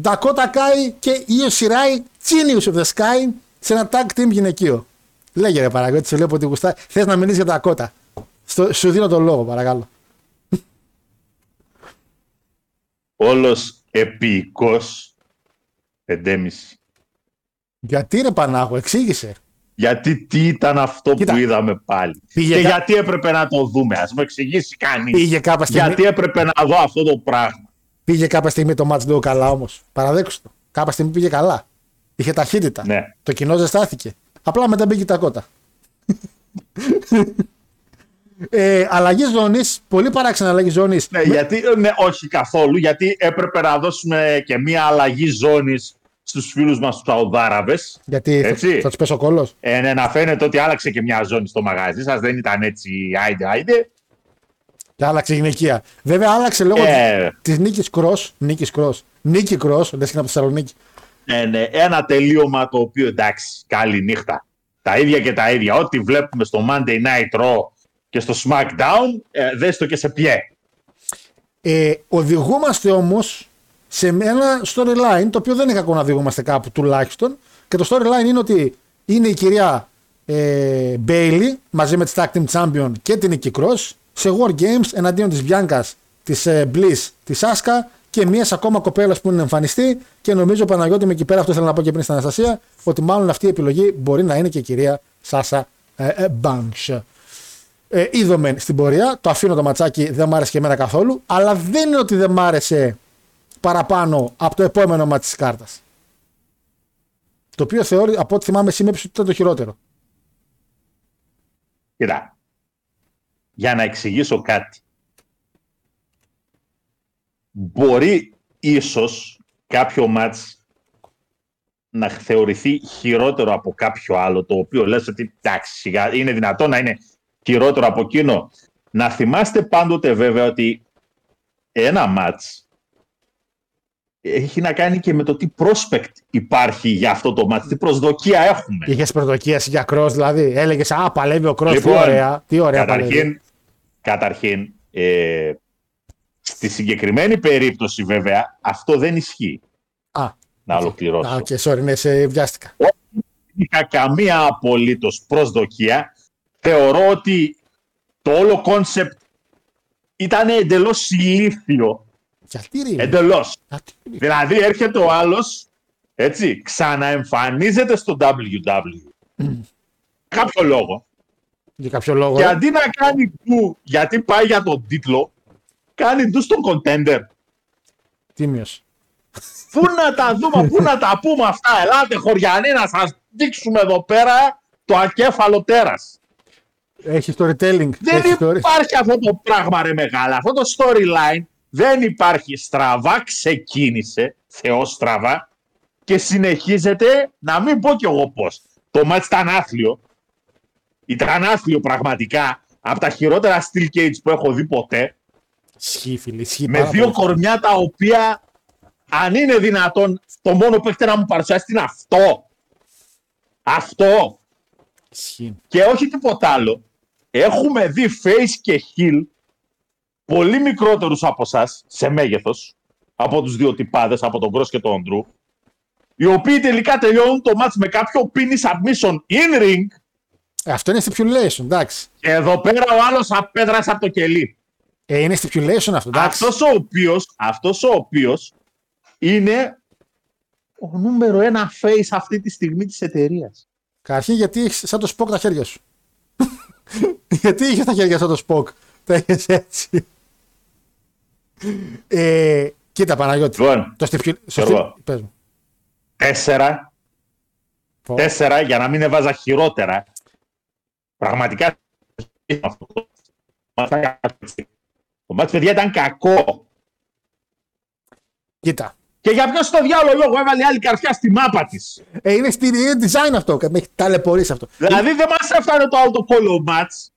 Dakota Kai και Io Shirai Genius of the Sky σε ένα tag team γυναικείο. Λέγε ρε Παραγώτη, σε βλέπω ότι γουστά. Θες να μιλήσεις για Dakota. Στο, σου δίνω τον λόγο, παρακαλώ. Όλος επίοικος, εντέμιση. Γιατί ρε Πανάγο, εξήγησε. Γιατί τι ήταν αυτό Κοίτα, που είδαμε πάλι; πήγε και κα- γιατί έπρεπε να το δούμε; Ας μου εξηγήσει κανείς. Πήγε κάποια στιγμή, Γιατί έπρεπε να δω αυτό το πράγμα; πήγε κάποια στιγμή το match λίγο καλά όμως. Παραδέξου το. Κάποια στιγμή πήγε καλά. Είχε ταχύτητα. Ναι. Το κοινό ζεστάθηκε. Απλά μετά μπήκε τα κότα. ε, αλλαγή ζώνης, πολύ παράξενη αλλαγή ζώνης. Ναι, γιατί, ναι, όχι καθόλου, γιατί έπρεπε να δώσουμε και μία αλλαγή ζώνης στους φίλους μας τους Σαουδάραβες. Γιατί θα, Έτσι. θα τους πέσει ο κόλλο. Ε, ναι, να φαίνεται ότι άλλαξε και μια ζώνη στο μαγαζί σας, δεν ήταν έτσι άιντε άιντε. Και άλλαξε γυναικεία. Βέβαια, άλλαξε λόγω Ε. της νίκης Κρός. Νίκης Κρός. Νίκη Κρός, λες και είναι από τη Θεσσαλονίκη. Ε, ναι, ένα τελείωμα το οποίο εντάξει, καλή νύχτα. Τα ίδια και τα ίδια. Ό,τι βλέπουμε στο Monday Night Raw και στο SmackDown, ε, δες το και σε πιέ. Ε, οδηγούμαστε όμως σε ένα storyline το οποίο δεν είναι κακό να οδηγούμαστε κάπου τουλάχιστον. Και το storyline είναι ότι είναι η κυρία ε, Bailey μαζί με τη Tag Team Champion και την Nikki Cross σε War Games εναντίον της Bianca, της ε, Bliss, της Asuka και μιας ακόμα κοπέλας που είναι εμφανιστή. Και νομίζω Παναγιώτης με εκεί πέρα, αυτό ήθελα να πω και πριν στην Αναστασία, ότι μάλλον αυτή η επιλογή μπορεί να είναι και η κυρία Σάσα ε, ε, Banks. Ε, είδαμε στην πορεία, το αφήνω το ματσάκι, δεν μου άρεσε και εμένα καθόλου, αλλά δεν είναι ότι δεν μ' άρεσε παραπάνω από το επόμενο μάτι της κάρτας. Το οποίο θεωρεί, από ό,τι θυμάμαι σήμερα, ότι ήταν το χειρότερο. Κοίτα, για να εξηγήσω κάτι. Μπορεί ίσως κάποιο μάτς να θεωρηθεί χειρότερο από κάποιο άλλο, το οποίο λες ότι εντάξει, σιγά, είναι δυνατό να είναι χειρότερο από εκείνο. Να θυμάστε πάντοτε βέβαια ότι ένα μάτς έχει να κάνει και με το τι prospect υπάρχει για αυτό το μάτς, τι προσδοκία έχουμε. Είχες προσδοκίαση για κρό, δηλαδή. Έλεγες Α, παλεύει ο κρό, τι Λοιπόν, ωραία. Τι ωραία παλεύει. Καταρχήν, καταρχήν ε, στη συγκεκριμένη περίπτωση βέβαια αυτό δεν ισχύει. Α, Να ολοκληρώσω. α, ok, sorry, ναι, σε βιάστηκα. είχα καμία απολύτως προσδοκία. Θεωρώ ότι το όλο concept ήταν εντελώς ηλίθιο. Γιατί ρε; Εντελώς. Γιατί ρε; Δηλαδή έρχεται ο άλλος, έτσι, ξαναεμφανίζεται στο WWE. Κάποιο λόγο. Για κάποιο λόγο. Και ε. αντί να κάνει του, γιατί πάει για τον τίτλο, κάνει του στον contender. Τίμιος. Πού να τα δούμε, πού να τα πούμε αυτά. Ελάτε χωριανοί να σας δείξουμε εδώ πέρα το ακέφαλο τέρας. Έχει storytelling. Δεν έχει story- υπάρχει αυτό το πράγμα ρε μεγάλα. Αυτό το storyline δεν υπάρχει. Στραβά ξεκίνησε, θεός στραβά, και συνεχίζεται, να μην πω κι εγώ πώς. Το μάτς ήταν άθλιο. Ήταν άθλιο πραγματικά. Από τα χειρότερα steel cage που έχω δει ποτέ. Ισχύει, φίλε. Ισχύει με πάρα δύο πολύ. κορμιά τα οποία, αν είναι δυνατόν, το μόνο που έχετε να μου παρουσιάσετε είναι αυτό. Αυτό. Ισχύει. Και όχι τίποτα άλλο. Έχουμε δει face και heel πολύ μικρότερους από εσάς σε μέγεθος από τους δύο τυπάδες, από τον Cross και τον Drew οι οποίοι τελικά τελειώνουν το match με κάποιο pin submission in ring Ε, Αυτό είναι stipulation, εντάξει. και εδώ πέρα ο άλλος απέδρασε από το κελί. Ε, είναι stipulation αυτό, εντάξει. Αυτός ο οποίος, αυτός ο οποίος είναι ο νούμερο ένα face αυτή τη στιγμή της εταιρείας. Καταρχήν γιατί έχεις σαν το Spock τα χέρια σου. γιατί είχε τα χέρια σαν το Spock. Τα είχε έτσι. Ε, κοίτα Παναγιώτη. Λοιπόν, το στιφιου... Γιώργο. Πες μου. Τέσσερα, Πω. τέσσερα για να μην έβαζα χειρότερα. Πραγματικά αυτό. Το μάτς παιδιά ήταν κακό. Κοίτα. Και για ποιος στο διάλογο λόγο έβαλε άλλη καρφιά στη μάπα της. Ε, είναι στη είναι design αυτό. Με έχει ταλαιπωρήσει αυτό. Δηλαδή δεν μας έφτανε το άλλο το follow match.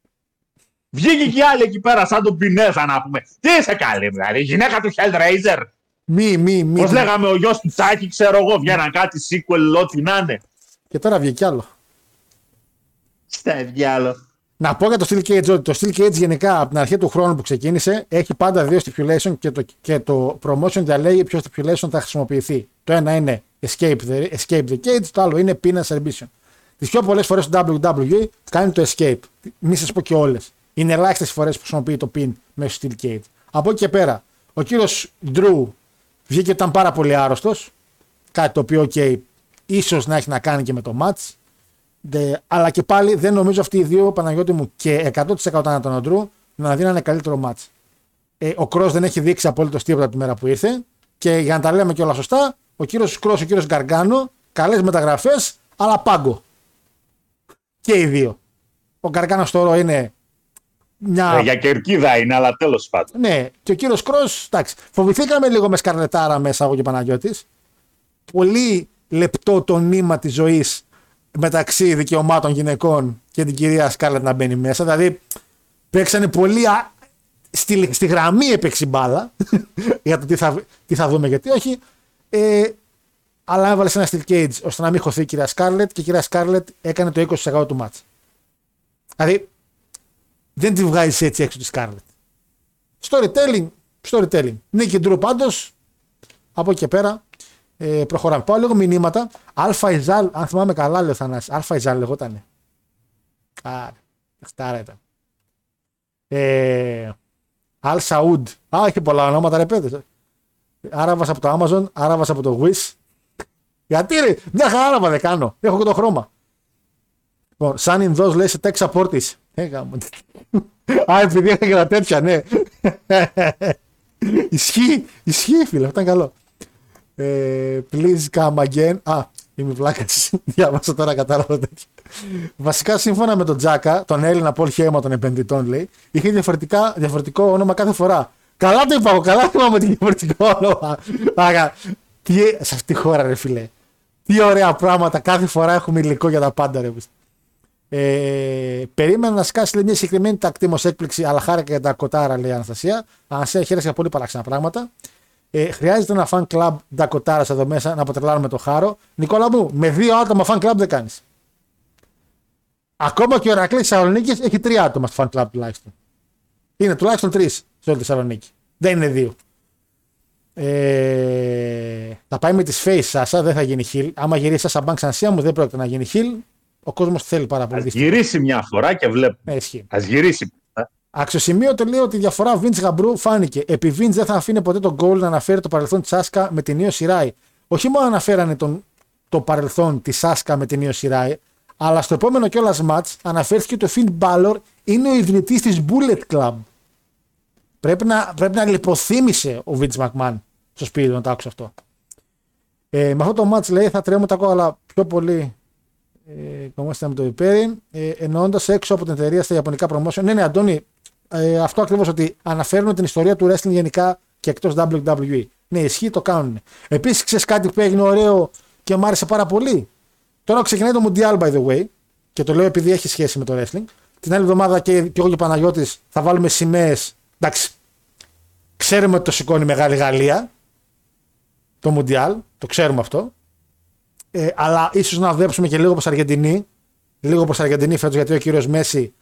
Βγήκε και η άλλη εκεί πέρα, σαν τον Πινέζα να πούμε. Τι είσαι καλή, δηλαδή, η γυναίκα του Hellraiser. Μη, μη, μη. Πώς λέγαμε ο γιος του Τσάκη, ξέρω εγώ, βγαίναν κάτι sequel, ό,τι να είναι. Και τώρα βγήκε κι άλλο. Στα διάλο. Να πω για το Steel Cage ότι το Steel Cage γενικά από την αρχή του χρόνου που ξεκίνησε έχει πάντα δύο stipulation και το, και το promotion διαλέγει ποιο stipulation θα χρησιμοποιηθεί. Το ένα είναι escape the, escape the cage, το άλλο είναι pin and submission. Τις πιο πολλές φορές το WWE κάνει το escape. Μη σας πω και όλες. Είναι ελάχιστες φορές που χρησιμοποιεί το pin μέσω Steel Cage. Από εκεί και πέρα, ο κύριος Drew βγήκε ότι ήταν πάρα πολύ άρρωστος. Κάτι το οποίο, OK, ίσως να έχει να κάνει και με το match. Δε, αλλά και πάλι δεν νομίζω αυτοί οι δύο Παναγιώτη μου και 100% ήταν τον Αντρού να δίνανε καλύτερο μάτς. Ε, ο Κρός δεν έχει δείξει απολύτως τίποτα από τη μέρα που ήρθε και για να τα λέμε και όλα σωστά, ο κύριος Κρός, ο κύριος Γκαργκάνο, καλές μεταγραφές, αλλά πάγκο. Και οι δύο. Ο Γκαργκάνο τώρα είναι μια. Ε, για κερκίδα είναι, αλλά τέλος πάντων. Ναι, και ο κύριος Κρός, εντάξει. Φοβηθήκαμε λίγο με σκαρλετάρα μέσα εγώ και Παναγιώτης. Πολύ λεπτό το νήμα της ζωής μεταξύ δικαιωμάτων γυναικών και την κυρία Σκάρλετ να μπαίνει μέσα. Δηλαδή, παίξανε πολύ. Α... Στη, στη γραμμή έπαιξε η μπάλα για το τι θα, τι θα δούμε γιατί όχι. Ε, αλλά έβαλε ένα steel cage ώστε να μην χωθεί η κυρία Σκάρλετ και η κυρία Σκάρλετ έκανε το 20% του μάτς. Δηλαδή, δεν τη βγάζεις έτσι έξω τη Σκάρλετ. Storytelling, storytelling. Νίκη Ντρου πάντως. Από εκεί και πέρα ε, προχωράμε. Πάω λίγο μηνύματα. Αλφα Ιζάλ, αν θυμάμαι καλά, λέει ο Θανάσης. Αλφα Ιζάλ λεγότανε. Άρα, χτάρα ήταν. Ε, Αλ Σαούντ. Α, έχει πολλά ονόματα, ρε παιδες. Άραβας από το Amazon, Άραβας από το Wish. Γιατί ρε, μια χαρά δεν κάνω. Έχω και το χρώμα. Λοιπόν, σαν Ινδός λέει σε tech support της. Ε, γάμο. Α, επειδή είχα και τα τέτοια, ναι. ισχύει, ισχύει φίλε, αυτό ήταν καλό. Ε, please come again. Α, είμαι βλάκας. Διάβασα τώρα κατάλαβα τέτοια. Βασικά, σύμφωνα με τον Τζάκα, τον Έλληνα Πολ Χέμα των επενδυτών, λέει, είχε διαφορετικά, διαφορετικό όνομα κάθε φορά. Καλά το είπα, εγώ, καλά θυμάμαι τι διαφορετικό όνομα. Άρα, τι, σε αυτή τη χώρα, ρε φιλέ. Τι ωραία πράγματα. Κάθε φορά έχουμε υλικό για τα πάντα, ρε. Ε, περίμενα να σκάσει λέει, μια συγκεκριμένη τακτήμο έκπληξη, αλλά χάρηκα για τα κοτάρα, λέει η Αναστασία. Αναστασία, χαίρεσαι για πολύ παράξενα πράγματα. Ε, χρειάζεται ένα fan club ντακοτάρα εδώ μέσα να αποτρελάνουμε το χάρο. Νικόλα μου, με δύο άτομα fan club δεν κάνεις. Ακόμα και ο Ερακλής Θεσσαλονίκης έχει τρία άτομα στο fan club τουλάχιστον. Είναι τουλάχιστον τρεις σε όλη τη Θεσσαλονίκη. Δεν είναι δύο. Ε, θα πάει με τις face Σάσα, δεν θα γίνει χιλ. Άμα γυρίσει Σάσα Banks Ανσία μου, δεν πρόκειται να γίνει χιλ. Ο κόσμος θέλει πάρα πολύ. Α γυρίσει μια φορά και βλέπουμε. Ναι, ισχύει. Α γυρίσει. Αξιοσημείωτο λέει ότι η διαφορά Vince Γαμπρού φάνηκε. Επί Vince δεν θα αφήνει ποτέ τον goal να αναφέρει το παρελθόν της Σάσκα με την Νίο Σιράι. Όχι μόνο αναφέρανε τον, το παρελθόν της Σάσκα με την Νίο Σιράι, αλλά στο επόμενο κιόλας match αναφέρθηκε ότι ο Finn Balor είναι ο ιδρυτής της Bullet Club. Πρέπει να, πρέπει να λιποθύμησε ο Vince McMahon στο σπίτι του να το άκουσε αυτό. Ε, με αυτό το match λέει θα τρέμω τα κόλλα πιο πολύ ε, κομμάτι με το υπέρι, ε, εννοώντας έξω από την εταιρεία στα Ιαπωνικά promotion. Ναι, ναι, Αντώνη, ε, αυτό ακριβώς ότι αναφέρουν την ιστορία του wrestling γενικά και εκτός WWE. Ναι, ισχύει, το κάνουν. Επίσης, ξέρεις κάτι που έγινε ωραίο και μου άρεσε πάρα πολύ; Τώρα ξεκινάει το Mundial, by the way, και το λέω επειδή έχει σχέση με το wrestling. Την άλλη εβδομάδα και, και εγώ και ο Παναγιώτης θα βάλουμε σημαίες. Εντάξει, ξέρουμε ότι το σηκώνει η Μεγάλη Γαλλία. Το Μουντιάλ. Το ξέρουμε αυτό. Ε, αλλά ίσως να δουλέψουμε και λίγο όπω Αργεντινή. Λίγο όπω Αργεντινή φέτος, γιατί ο κύριος Μέση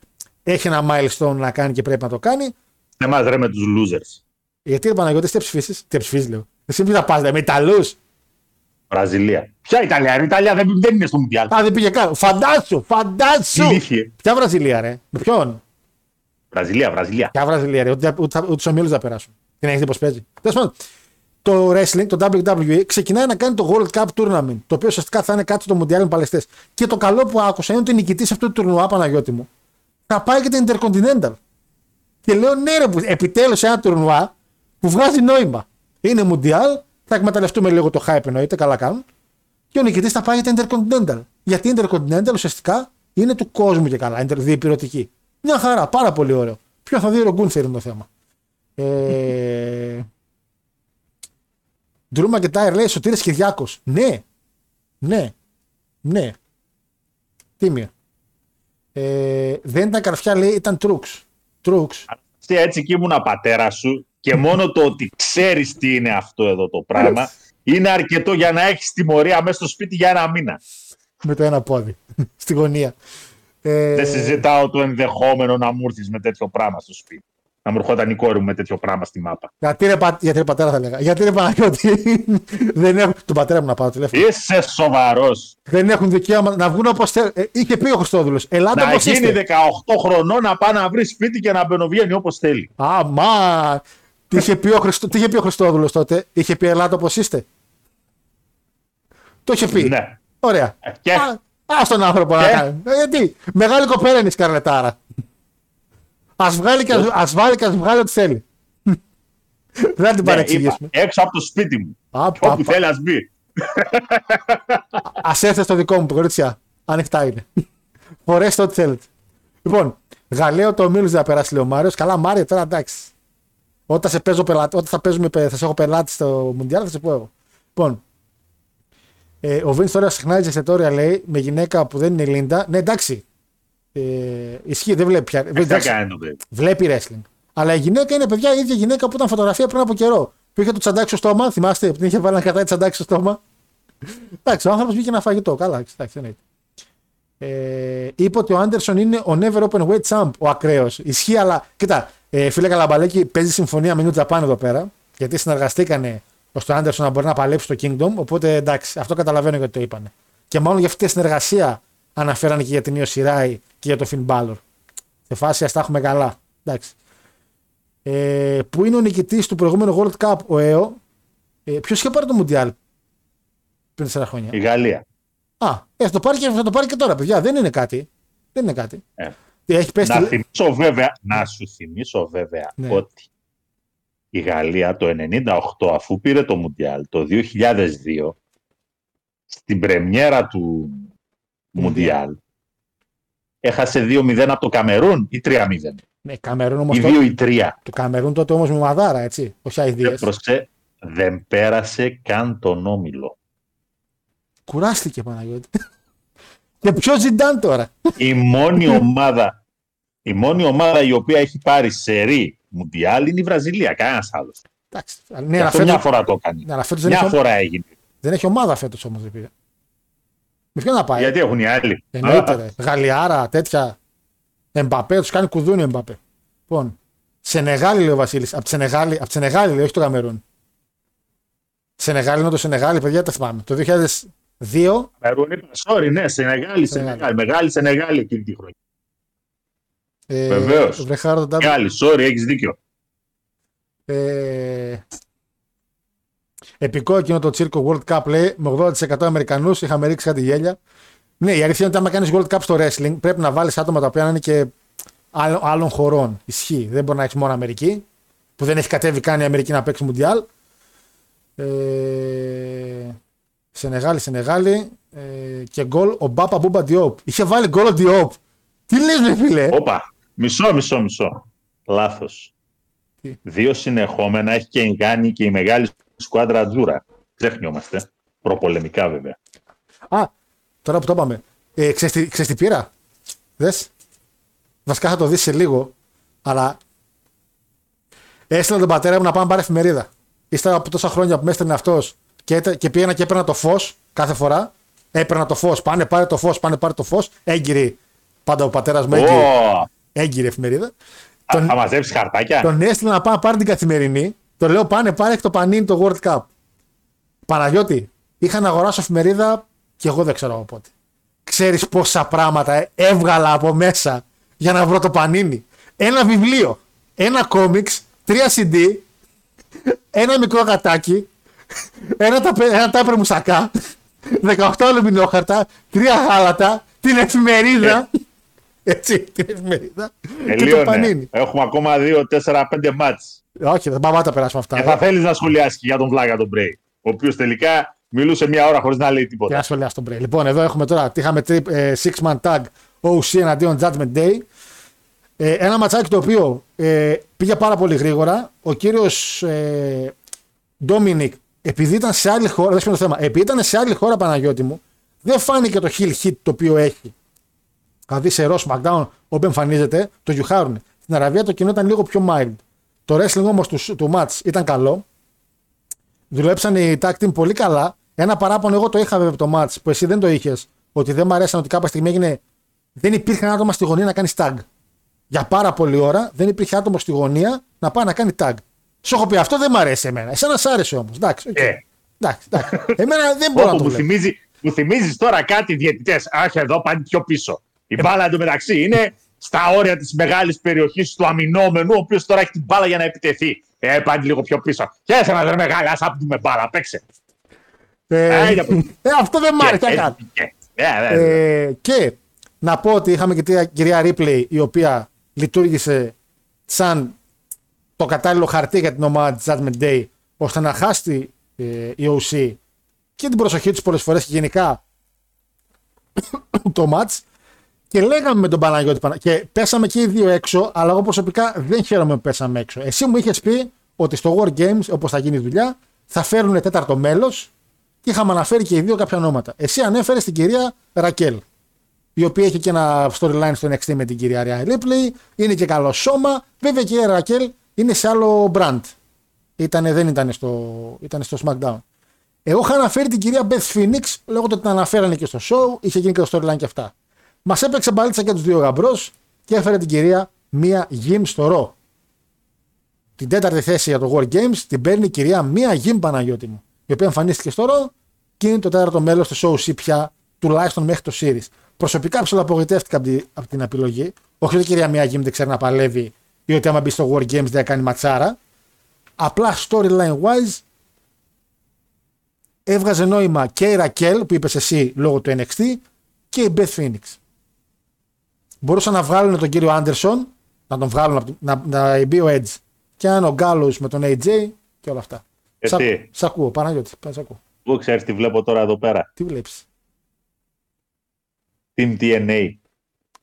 έχει ένα milestone να κάνει και πρέπει να το κάνει. Εμά ρε με τους losers. Γιατί ρε Παναγιώτη, τι ψηφίσεις; Τι ψηφίσεις, λέω. Εσύ τι θα πας, με Ιταλούς. Βραζιλία. Ποια Ιταλία, ρε, η Ιταλία δεν, δεν είναι στο Μουντιάλ. Α, δεν πήγε καν. Φαντάσου, φαντάσου. Ηλίθιε. Ποια Βραζιλία, ρε; Με ποιον; Βραζιλία, Βραζιλία. Ποια Βραζιλία, ρε; Ούτε, ούτε, ούτε τους ομίλους θα περάσουν. Την έχεις δει πώ παίζει. Τέλος πάντων, το wrestling, το WWE, ξεκινάει να κάνει το World Cup Tournament. Το οποίο ουσιαστικά θα είναι κάτι στο Μουντιάλ με παλαιστές. Και το καλό που άκουσα είναι ότι ο νικητής αυτού του τουρνουά, Παναγιώτη μου, θα πάει και την Intercontinental. Και λέω ναι, ρε, επιτέλους ένα τουρνουά που βγάζει νόημα. Είναι Μουντιάλ, θα εκμεταλλευτούμε λίγο το hype εννοείται, καλά κάνουν. Και ο νικητής θα πάει για την Intercontinental. Γιατί η Intercontinental ουσιαστικά είναι του κόσμου και καλά, είναι διεπηρωτική. Μια χαρά, πάρα πολύ ωραίο. Ποιο θα δει ο Γκούνθερ είναι το θέμα. Ε... Drew McIntyre λέει Σωτήρης Κυριάκος. Ναι, ναι, ναι. Τίμιο. Ε, δεν ήταν καρφιά λέει, ήταν τρούξ. Τρούξ. Εσύ έτσι και ήμουν πατέρας σου και μόνο το ότι ξέρεις τι είναι αυτό εδώ το πράγμα είναι αρκετό για να έχεις τιμωρία μέσα στο σπίτι για ένα μήνα. Με το ένα πόδι. Στη γωνία. Ε, Δεν συζητάω το ενδεχόμενο να μου έρθεις με τέτοιο πράγμα στο σπίτι. Να μου ερχόταν η κόρη μου με τέτοιο πράγμα στη μάπα. γιατί, ρε, πα- γιατί ρε πατέρα θα λέγα. Γιατί ρε Παναγιώτη. δεν έχουν, τον πατέρα μου να πάω τηλέφωνο. Είσαι σοβαρός. δεν έχουν δικαίωμα να βγουν όπως θέλουν. Ε, είχε πει ο Χριστόδουλος. Ελάτε Να όπως γίνει είστε. 18 χρονών να πάει να βρεις σπίτι και να μπαινοβγαίνει όπως θέλει. Α, μα. Τι είχε πει ο, Χριστό... Τι είχε πει ο Χριστόδουλος τότε; Είχε πει Ελάτε όπως είστε. Το είχε πει. Ναι. Ωραία. Και- Α, ας τον άνθρωπο να Και- κάνει. Ε, γιατί; Μεγάλη κοπέλα είναι η Σκαρλετάρα. Α βγάλει και ας, ας βάλει και ας βγάλει ό,τι θέλει. Δεν θα την Ναι, παρεξηγήσουμε. είπα, έξω από το σπίτι μου. Α, Και πα, όπου πα. θέλει, ας μπει. Α έρθει στο δικό μου, κορίτσια. Ανοιχτά είναι. Φορέστε ό,τι θέλετε. Λοιπόν, Γαλλαίο το ομίλου θα περάσει, λέει ο Μάριος. Καλά, Μάριο, τώρα εντάξει. Όταν, σε παίζω πελάτη, όταν θα, παίζουμε, πε- θα σε έχω πελάτη στο Μουντιάλ, θα σε πω εγώ. Λοιπόν, ε, ο Βίντ τώρα συχνά η εστιατόρια λέει με γυναίκα που δεν είναι η Λίντα. Ναι, εντάξει. Ε, ισχύει, δεν βλέπει πια. Τι θα εντάξει, κάνει το παιδί. βλέπει wrestling. Αλλά η γυναίκα είναι παιδιά η ίδια γυναίκα που ήταν φωτογραφία πριν από καιρό. Που είχε το τσαντάκι στο στόμα, θυμάστε, που την είχε βάλει να κρατάει τσαντάκι στο στόμα. Εντάξει, ο άνθρωπος βγήκε ένα φαγητό. Καλά, εντάξει, εννοείται. Ε, είπε ότι ο Άντερσον είναι ο Never Open Weight Champ, ο ακραίος. Ισχύει, αλλά κοίτα, ε, φίλε Καλαμπαλέκη, παίζει συμφωνία με New Japan εδώ πέρα. Γιατί συνεργαστήκανε ώστε ο Άντερσον να μπορεί να παλέψει στο Kingdom. Οπότε εντάξει, αυτό καταλαβαίνω γιατί το είπανε. Και μάλλον για αυτή τη συνεργασία αναφέρανε και για την Io Shirai και για το Finn Balor. Σε φάση ας τα έχουμε καλά. Εντάξει. Ε, που είναι ο νικητής του προηγούμενου World Cup, ο ΕΟ. Ε, Ποιος είχε πάρει το Mundial πριν 4 χρόνια; Η Γαλλία. Α, ε, θα, το πάρει και, θα το πάρει και τώρα, παιδιά. Δεν είναι κάτι. Δεν είναι κάτι. Ε. Έχει πέσει. Να τη- θυμίσω βέβαια, να σου θυμίσω βέβαια Ναι. ότι η Γαλλία το 98 αφού πήρε το Μουντιάλ το 2002 στην πρεμιέρα του Μουντιάλ έχασε 2-0 από το Καμερούν ή 3-0 Ναι, Καμερούν όμως. ή 2 ή 3 Το Καμερούν τότε όμως με μαδάρα, έτσι. Όχι αειδίε. δεν, προσέ, δεν πέρασε καν τον όμιλο Κουράστηκε Παναγιώτη. και ποιος ζητάν τώρα; η μόνη ομάδα η μόνη ομάδα η οποία έχει πάρει σερή Μουντιάλ είναι η Βραζιλία, κανένας άλλος. Εντάξει. Ναι, Ναι, αλλά αυτό μια φέτος, φορά το έκανε. ναι, αλλά φέτος δεν, Μια έχει, φορά έγινε. δεν έχει ομάδα φέτος όμως. Δεν πήγε. Με ποιον να πάει; Γιατί έχουν οι άλλοι. Εννοείται. Α, ρε. Γαλλιάρα, τέτοια. Εμπαπέ, τους κάνει κουδούνι ο Εμπαπέ. Λοιπόν, Σενεγάλη λέει ο Βασίλης. Από τη Σενεγάλη, απ' τη Σενεγάλη λέει, όχι το Καμερούν. Σενεγάλη είναι το Σενεγάλη, παιδιά, τα θυμάμαι. Το 2002 Καμερούν είπα, sorry, ναι, Σενεγάλη, Σενεγάλη. Σενεγάλη. Μεγάλη Σενεγάλη εκείνη τη χρονιά. Ε, Βεβαίως. Βρεχάρο τον Μεγάλη, sorry, έχεις δίκιο. Ε, επικό εκείνο το τσίρκο World Cup λέει με 80% Αμερικανούς. Είχαμε ρίξει κάτι γέλια. Ναι, η αλήθεια είναι ότι άμα κάνεις World Cup στο wrestling πρέπει να βάλεις άτομα τα οποία να είναι και άλλων, άλλων χωρών. Ισχύει. Δεν μπορεί να έχεις μόνο Αμερική. Που δεν έχει κατέβει καν η Αμερική να παίξει Μουντιάλ. Ε, Σενεγάλη, Σενεγάλη. Ε, και γκολ ο Μπάπα Μπούμπα Διόπ. Είχε βάλει γκολ ο Διόπ. Τι λες με φίλε; Όπα, μισό, μισό, μισό. Λάθος. Τι; Δύο συνεχόμενα έχει και κάνει και η μεγάλη σκουάντρα Τζούρα. Ξεχνιόμαστε. Προπολεμικά βέβαια. Α, τώρα που το είπαμε. Ε, ξέρεις, τι, ξέρεις τι πήρα; Δες; Βασικά θα το δεις σε λίγο. Αλλά Έστειλα τον πατέρα μου να πάμε πάρει εφημερίδα. Ύστερα από τόσα χρόνια που με έστελνε αυτός και, έτε- και πήγαινα και έπαιρνα το φως κάθε φορά. Έπαιρνα το φως. Πάνε πάρε το φως, πάνε πάρε το φως. Έγκυρη. Πάντα ο πατέρας μου έγκυρη, Ω, έγκυρη εφημερίδα. θα Τον, θα μαζέψεις χαρτάκια; τον έστειλα να πάμε πάρει την καθημερινή. Το λέω πάνε πάρε και το πανίνι το World Cup. Παναγιώτη, είχα να αγοράσω εφημερίδα και εγώ δεν ξέρω από πότε. Ξέρεις πόσα πράγματα έβγαλα από μέσα για να βρω το πανίνι. Ένα βιβλίο, ένα κόμιξ, τρία CD, ένα μικρό γατάκι, ένα, ταπε, ένα τάπερ μουσακά, 18 αλουμινόχαρτα, τρία γάλατα, την εφημερίδα. Έτσι, την εφημερίδα. και το Τελείωνε. πανίνι. Έχουμε ακόμα 2-4-5 μάτς. Όχι, δεν πάμε να τα περάσουμε αυτά. Και θα θέλεις να σχολιάσεις και για τον Βλάκα τον Μπρέι. Ο οποίος τελικά μιλούσε μία ώρα χωρίς να λέει Και τίποτα. να σχολιάσω τον Bray. Λοιπόν, εδώ έχουμε τώρα, τι είχαμε trip, ε, six man tag OC εναντίον Judgment Day. Ε, ένα ματσάκι το οποίο ε, πήγε πάρα πολύ γρήγορα. Ο κύριος ε, Dominic, επειδή ήταν σε άλλη χώρα, δεν σημαίνει το θέμα, επειδή ήταν σε άλλη χώρα Παναγιώτη μου, δεν φάνηκε το heel hit το οποίο έχει. Δηλαδή σε Raw SmackDown, όπου εμφανίζεται, το γιουχάρουν. Στην Αραβία το κοινό ήταν λίγο πιο mild. Το wrestling όμως του, του match ήταν καλό. Δουλέψαν οι tag team πολύ καλά. Ένα παράπονο εγώ το είχα βέβαια από το match που εσύ δεν το είχες. Ότι δεν μου αρέσαν ότι κάποια στιγμή έγινε. Δεν υπήρχε άτομο στη γωνία να κάνεις tag. Για πάρα πολλή ώρα δεν υπήρχε άτομο στη γωνία να πάει να κάνει tag. Σου έχω πει αυτό δεν μου αρέσει εμένα. Εσένα σ' άρεσε όμως. Εντάξει, οκ. Ε. εντάξει, εντάξει. Εμένα δεν μπορώ να Όπου το μου βλέπω. θυμίζει, μου θυμίζεις τώρα κάτι διαιτητές. Όχι εδώ πάνε πιο πίσω. Η μπάλα εντωμεταξύ είναι στα όρια της μεγάλης περιοχής του αμυνόμενου, ο οποίος τώρα έχει την μπάλα για να επιτεθεί. Ε, πάνε λίγο πιο πίσω. Και έσε να δεν μεγάλα, ας πούμε μπάλα, παίξε. Ε, Ε, για- ε, αυτό δεν μ' άρεσε. Και- καν. και- ε, ε, ε, Ε, και να πω ότι είχαμε και την κυρία Ripley η οποία λειτουργήσε σαν το κατάλληλο χαρτί για την ομάδα της Judgment Day ώστε να χάσει ε, η OC και την προσοχή τους πολλές φορές και γενικά το match και λέγαμε με τον Παναγιώτη Πανα- και πέσαμε και οι δύο έξω αλλά εγώ προσωπικά δεν χαίρομαι που πέσαμε έξω. Εσύ μου είχες πει ότι στο War Games όπως θα γίνει η δουλειά θα φέρουν τέταρτο μέλος και είχαμε αναφέρει και οι δύο κάποια ονόματα. Εσύ ανέφερες την κυρία Ρακέλ, η οποία έχει και ένα storyline στο NXT με την κυρία Ρία Ripley, είναι και καλό σώμα. Βέβαια και η κυρία Ρακέλ είναι σε άλλο brand. Ήτανε, δεν ήταν στο, ήταν στο SmackDown. Εγώ είχα αναφέρει την κυρία Beth Phoenix, λέγοντα ότι την αναφέρανε και στο show, είχε γίνει και το storyline και αυτά. Μας έπαιξε μπαλίτσα και τους δύο γαμπρός και έφερε την κυρία Μία Γιμ στο ρο. Την τέταρτη θέση για το War Games την παίρνει η κυρία Μία Γιμ Παναγιώτη μου, η οποία εμφανίστηκε στο ρο και είναι το τέταρτο μέλος του show C πια, τουλάχιστον μέχρι το series. Προσωπικά ψηλοαπογοητεύτηκα από, τη- από την επιλογή. Όχι ότι η κυρία Μία Γιμ δεν ξέρει να παλεύει ή ότι άμα μπει στο War Games δεν κάνει ματσάρα. Απλά storyline wise έβγαζε νόημα και η Ρακέλ που είπες εσύ λόγω του NXT και η Beth Phoenix. Μπορούσαν να βγάλουν τον κύριο Άντερσον, να τον βγάλουν, από τη- να, να μπει ο Edge και αν ο Γκάλος με τον AJ και όλα αυτά. Ε, Σ' τι; ακού- Σ' ακούω, Παναγιώτη, σ' ακούω. Εγώ ξέρεις τι βλέπω τώρα εδώ πέρα; Τι βλέπεις; Team TNA.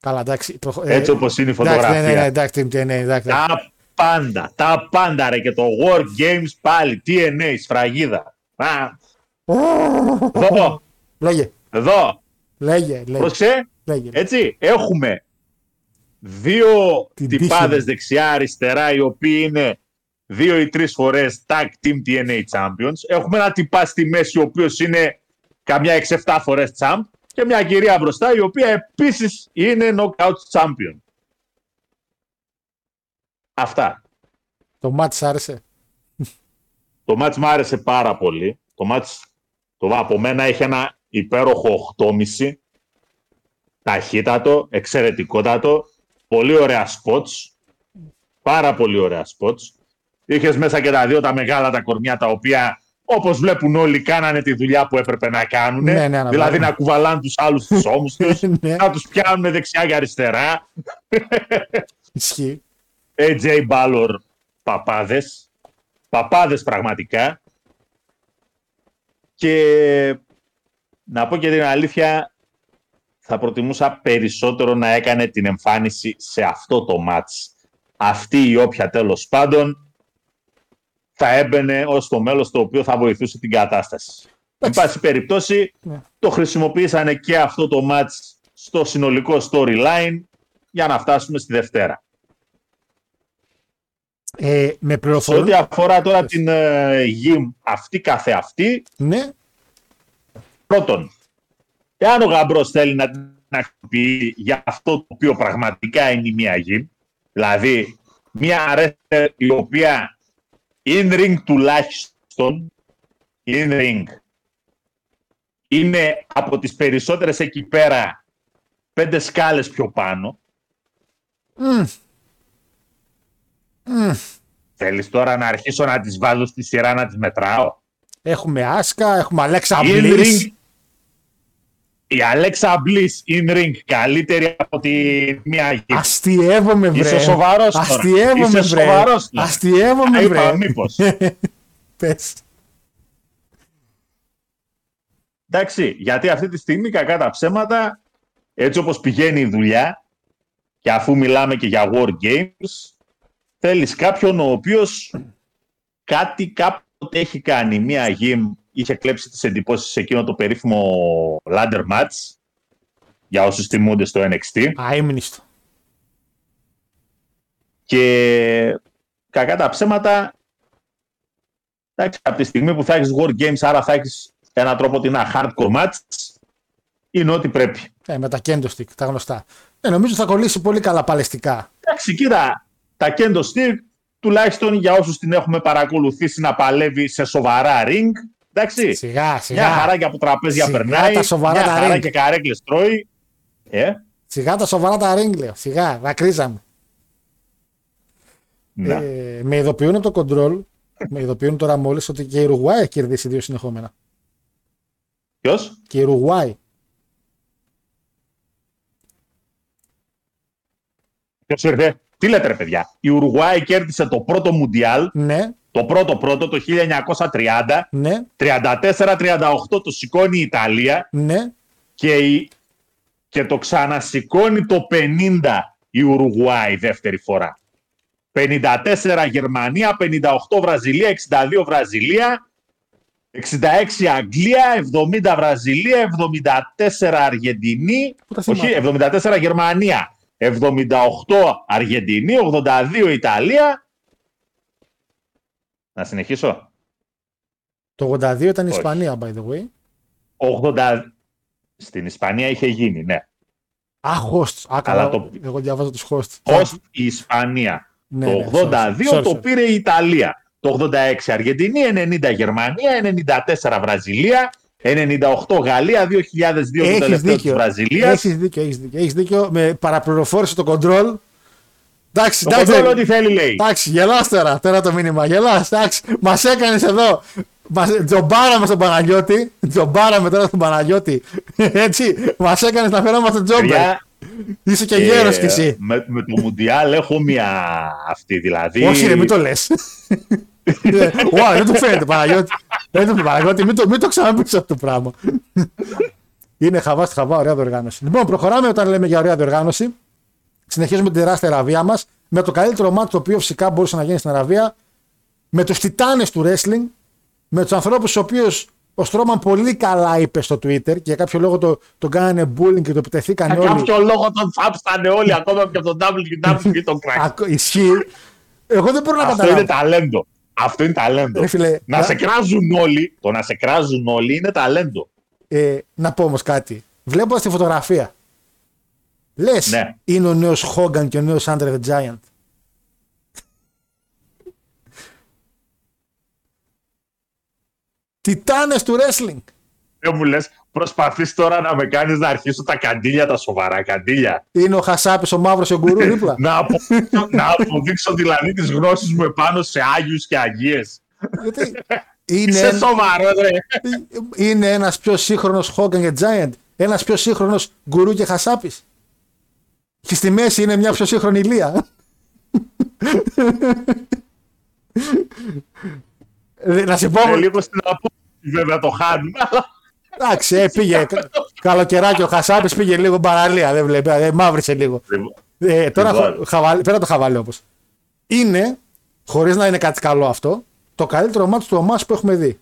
Καλά, εντάξει. προχω- Έτσι ε, όπως είναι η εντάξει, φωτογραφία. Ναι, ναι, ναι, εντάξει, τι- τι- ναι, εντάξει. Τα πάντα, τα πάντα ρε και το War Games πάλι, TNA, σφραγίδα. Α, εδώ, Λέγε, εδώ, λέγε, λέγε. πρόσεξε, λέγε. έτσι, έχουμε δύο Την τυπάδες τύχη. δεξιά-αριστερά οι οποίοι είναι δύο ή τρεις φορές Tag Team TNA Champions. Έχουμε ένα τυπά στη μέση ο οποίος είναι καμιά 6-7 φορές Champ και μια κυρία μπροστά η οποία επίσης είναι Knockout Champion. Αυτά. Το μάτι σ' άρεσε. Το μάτς μου άρεσε πάρα πολύ. Το μάτς το, από μένα έχει ένα υπέροχο 8,5. Ταχύτατο, εξαιρετικότατο. Πολύ ωραία spots. Πάρα πολύ ωραία spots. Είχες μέσα και τα δύο τα μεγάλα τα κορμιά τα οποία όπως βλέπουν όλοι κάνανε τη δουλειά που έπρεπε να κάνουν. Ναι, ναι, αναβάλουν. δηλαδή να κουβαλάνε τους άλλους στους ώμους τους. Ναι. να τους πιάνουν δεξιά και αριστερά. Ισχύει. AJ Ballor παπάδες. Παπάδες πραγματικά. Και να πω και την αλήθεια, θα προτιμούσα περισσότερο να έκανε την εμφάνιση σε αυτό το μάτς. Αυτή η όποια τέλος πάντων θα έμπαινε ως το μέλος το οποίο θα βοηθούσε την κατάσταση. Εν πάση περιπτώσει, Ναι. το χρησιμοποίησανε και αυτό το μάτς στο συνολικό storyline για να φτάσουμε στη Δευτέρα. Ε, με Σε πληροφορούν. ό,τι αφορά τώρα την ε, γη αυτή καθεαυτή, Ναι, πρώτον, εάν ο γαμπρός θέλει να την αξιοποιεί για αυτό το οποίο πραγματικά είναι η μία γη, δηλαδή μία αρέστερ η οποία in ring τουλάχιστον, in ring, είναι από τις περισσότερες εκεί πέρα πέντε σκάλες πιο πάνω. Θέλεις τώρα να αρχίσω να τις βάζω στη σειρά να τις μετράω; έχουμε Άσκα, έχουμε Αλέξα In Μπλής. Ring, η Αλέξα Μπλής in ring καλύτερη από τη μία γη. Αστειεύομαι, βρε. Είσαι σοβαρός τώρα. Αστειεύομαι, Είσαι βρε. σοβαρός τώρα. Αστειεύομαι, Α, είπα, βρε. μήπως. Πες. Εντάξει, γιατί αυτή τη στιγμή κακά τα ψέματα, έτσι όπως πηγαίνει η δουλειά, και αφού μιλάμε και για war games, θέλεις κάποιον ο οποίος κάτι κάποτε έχει κάνει. Μία γη είχε κλέψει τις εντυπώσεις σε εκείνο το περίφημο ladder match, για όσους θυμούνται στο NXT. Αείμνηστο. Και κακά τα ψέματα, εντάξει, από τη στιγμή που θα έχεις war games, άρα θα έχεις έναν τρόπο ότι είναι ένα hardcore match, είναι ό,τι πρέπει. Ε, με τα kendo stick, τα γνωστά. Ε, νομίζω θα κολλήσει πολύ καλά παλαιστικά. Εντάξει, κοίτα, τα kendo stick, τουλάχιστον για όσους την έχουμε παρακολουθήσει να παλεύει σε σοβαρά ring, εντάξει, Σιγά, σιγά. μια χαρά και από τραπέζια Σιγά περνάει, τα σοβαρά μια τα χαρά ring. και καρέκλες τρώει. Ε, Σιγά τα σοβαρά τα ring, λέω. Σιγά, δακρύζαμε. να. Ε, με ειδοποιούν από το control, με ειδοποιούν τώρα μόλις ότι και η Ουρουγουάη έχει κερδίσει δύο συνεχόμενα. Ποιος; Και η Ουρουγουάη. Ποιος ήρθε; Τι λέτε ρε παιδιά; Η Ουρουγουάη κέρδισε το πρώτο Μουντιάλ, Ναι, το πρώτο πρώτο το 1930, ναι, 34-38 το σηκώνει η Ιταλία ναι. και, η, και το ξανασηκώνει το 50 η Ουρουγουάη δεύτερη φορά. 54 Γερμανία, 58 Βραζιλία, 62 Βραζιλία, 66 Αγγλία, 70 Βραζιλία, 74 Αργεντινή, Πού τα όχι, θυμάμαι. 74 Γερμανία, 78 Αργεντινή, 82 Ιταλία. Να συνεχίσω; Το 82 ήταν η Όχι. Ισπανία, by the way. 80... Στην Ισπανία είχε γίνει, ναι. Α, host. Α, Αλλά καλά. το- Εγώ διαβάζω τους host. Ως η Ισπανία. Ναι, το ναι, 82 sorry, sorry, το sorry. πήρε η Ιταλία. Το 86 Αργεντινή, 90 Γερμανία, 94 Βραζιλία, 98 Γαλλία, 2002 το Έχεις τελευταίο της δίκιο. Βραζιλίας. Έχεις δίκιο, έχεις δίκιο. Έχεις δίκιο. Με παραπληροφόρησε το control. Εντάξει, Το εντάξει. κοντρόλ ό,τι θέλει λέει. Εντάξει, γελάς τώρα, τώρα το μήνυμα. Γελάς, εντάξει. Μας έκανες εδώ. Μας, τζομπάραμε στον Παναγιώτη. Τζομπάραμε τώρα στον Παναγιώτη. Έτσι, μας έκανες να φερόμαστε τζόμπερ. Παιδιά, Είσαι και ε, γέρος κι εσύ. Με, με το Μουντιάλ έχω μια αυτή δηλαδή. Όχι ρε, μην το λες. Ε, Ουα, δεν του φαίνεται Παναγιώτη. Δεν του φαίνεται Παναγιώτη, μην το, μην το ξαναπείς αυτό το πράγμα. Είναι χαβάς στη χαβά, ωραία διοργάνωση. Λοιπόν, προχωράμε όταν λέμε για ωραία διοργάνωση. Συνεχίζουμε την τεράστια Αραβία μας με το καλύτερο μάτι το οποίο φυσικά μπορούσε να γίνει στην Αραβία. Με τους τιτάνες του wrestling. Με τους ανθρώπους του οποίους ο Στρόμαν πολύ καλά είπε στο Twitter και για κάποιο λόγο το, τον κάνανε bullying και το επιτεθήκαν Για όλοι. κάποιο λόγο τον θάψανε όλοι, ακόμα και από τον WWE τον crack. Ακο- Ισχύει. Εγώ δεν μπορώ να Αυτό είναι καταλάβω. ταλέντο. Αυτό είναι ταλέντο. Ρε φίλε, να να- σε κράζουν όλοι, το να σε κράζουν όλοι είναι ταλέντο. Ε, να πω όμως κάτι. Βλέποντας τη φωτογραφία, λες Ναι. είναι ο νέος Χόγκαν και ο νέος Άντρε the Giant. Τιτάνες του wrestling. Δεν μου λες, προσπαθείς τώρα να με κάνεις να αρχίσω τα καντήλια, τα σοβαρά καντήλια. Είναι ο Χασάπης ο μαύρος ο γκουρού δίπλα. να, αποδείξω, να αποδείξω δηλαδή τις γνώσεις μου επάνω σε άγιους και αγίες. Γιατί είναι, Είσαι σοβαρό, ρε. είναι ένας πιο σύγχρονος Χόγκαν και Giant. Ένας πιο σύγχρονος γκουρού και Χασάπης. Και στη μέση είναι μια πιο σύγχρονη Ηλία. Ε, να σε πω, Ε, λίγο στην απόφαση βέβαια το χάνουμε, αλλά Εντάξει, ε, πήγε κα- καλοκαιράκι ο Χασάπης, πήγε λίγο παραλία. Δεν βλέπει, ε, μαύρισε λίγο. Ε, τώρα, Λοιπόν. χω- χαβαλέ, πέρα το χαβαλέ όπως. Είναι, χωρίς να είναι κάτι καλό αυτό, το καλύτερο μάτι του ομάς που έχουμε δει.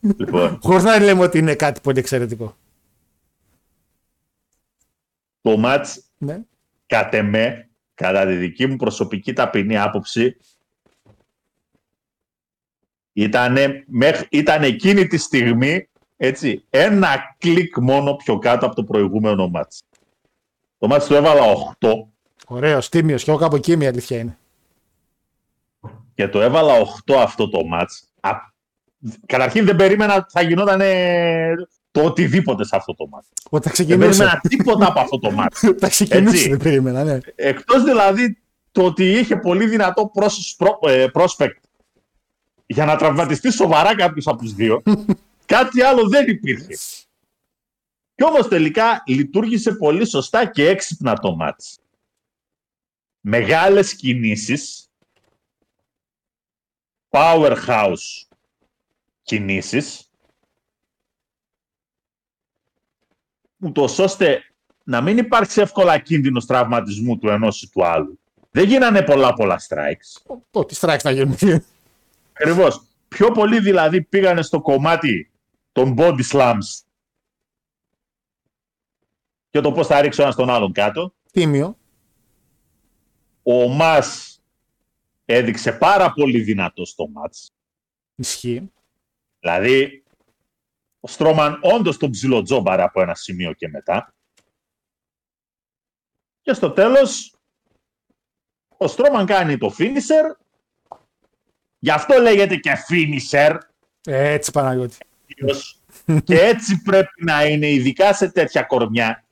λοιπόν, Χωρίς να λέμε ότι είναι κάτι πολύ εξαιρετικό. το μάτς Ναι. κατ' εμέ, κατά τη δική μου προσωπική ταπεινή άποψη, Ήτανε, μέχ- ήταν εκείνη τη στιγμή έτσι, ένα κλικ μόνο πιο κάτω από το προηγούμενο μάτς. Το μάτς του έβαλα 8 Ωραίος, τίμιος. Και εγώ κάπου εκεί η αλήθεια είναι. και το έβαλα 8 αυτό το μάτς. Α, καταρχήν δεν περίμενα ότι θα γινόταν το οτιδήποτε σε αυτό το μάτς. Όταν Δεν ξεκινούσε. περίμενα τίποτα από αυτό το μάτς. Τα ξεκινούσε, Έτσι. δεν περίμενα, ναι. Εκτός δηλαδή το ότι είχε πολύ δυνατό προς- προ- ε, prospect για να τραυματιστεί σοβαρά κάποιος από τους δύο. Κάτι άλλο δεν υπήρχε. Και όμως τελικά λειτουργήσε πολύ σωστά και έξυπνα το μάτς. Μεγάλες κινήσεις, powerhouse κινήσεις, ούτως ώστε να μην υπάρξει εύκολα κίνδυνος τραυματισμού του ενός ή του άλλου. Δεν γίνανε πολλά πολλά strikes. Το τι strikes να γίνουν. Ακριβώς. Πιο πολύ δηλαδή πήγανε στο κομμάτι των body slams και το πώς θα ρίξω ένα τον άλλον κάτω. Τίμιο. Ο Μας έδειξε πάρα πολύ δυνατό στο μάτς. Ισχύει. Δηλαδή, ο Στρόμαν όντως τον ψιλοτζόμπαρε από ένα σημείο και μετά. Και στο τέλος, ο Στρόμαν κάνει το finisher. Γι' αυτό λέγεται και finisher. Έτσι, Παναγιώτη. κυρίως. και έτσι πρέπει να είναι, ειδικά σε τέτοια κορμιά.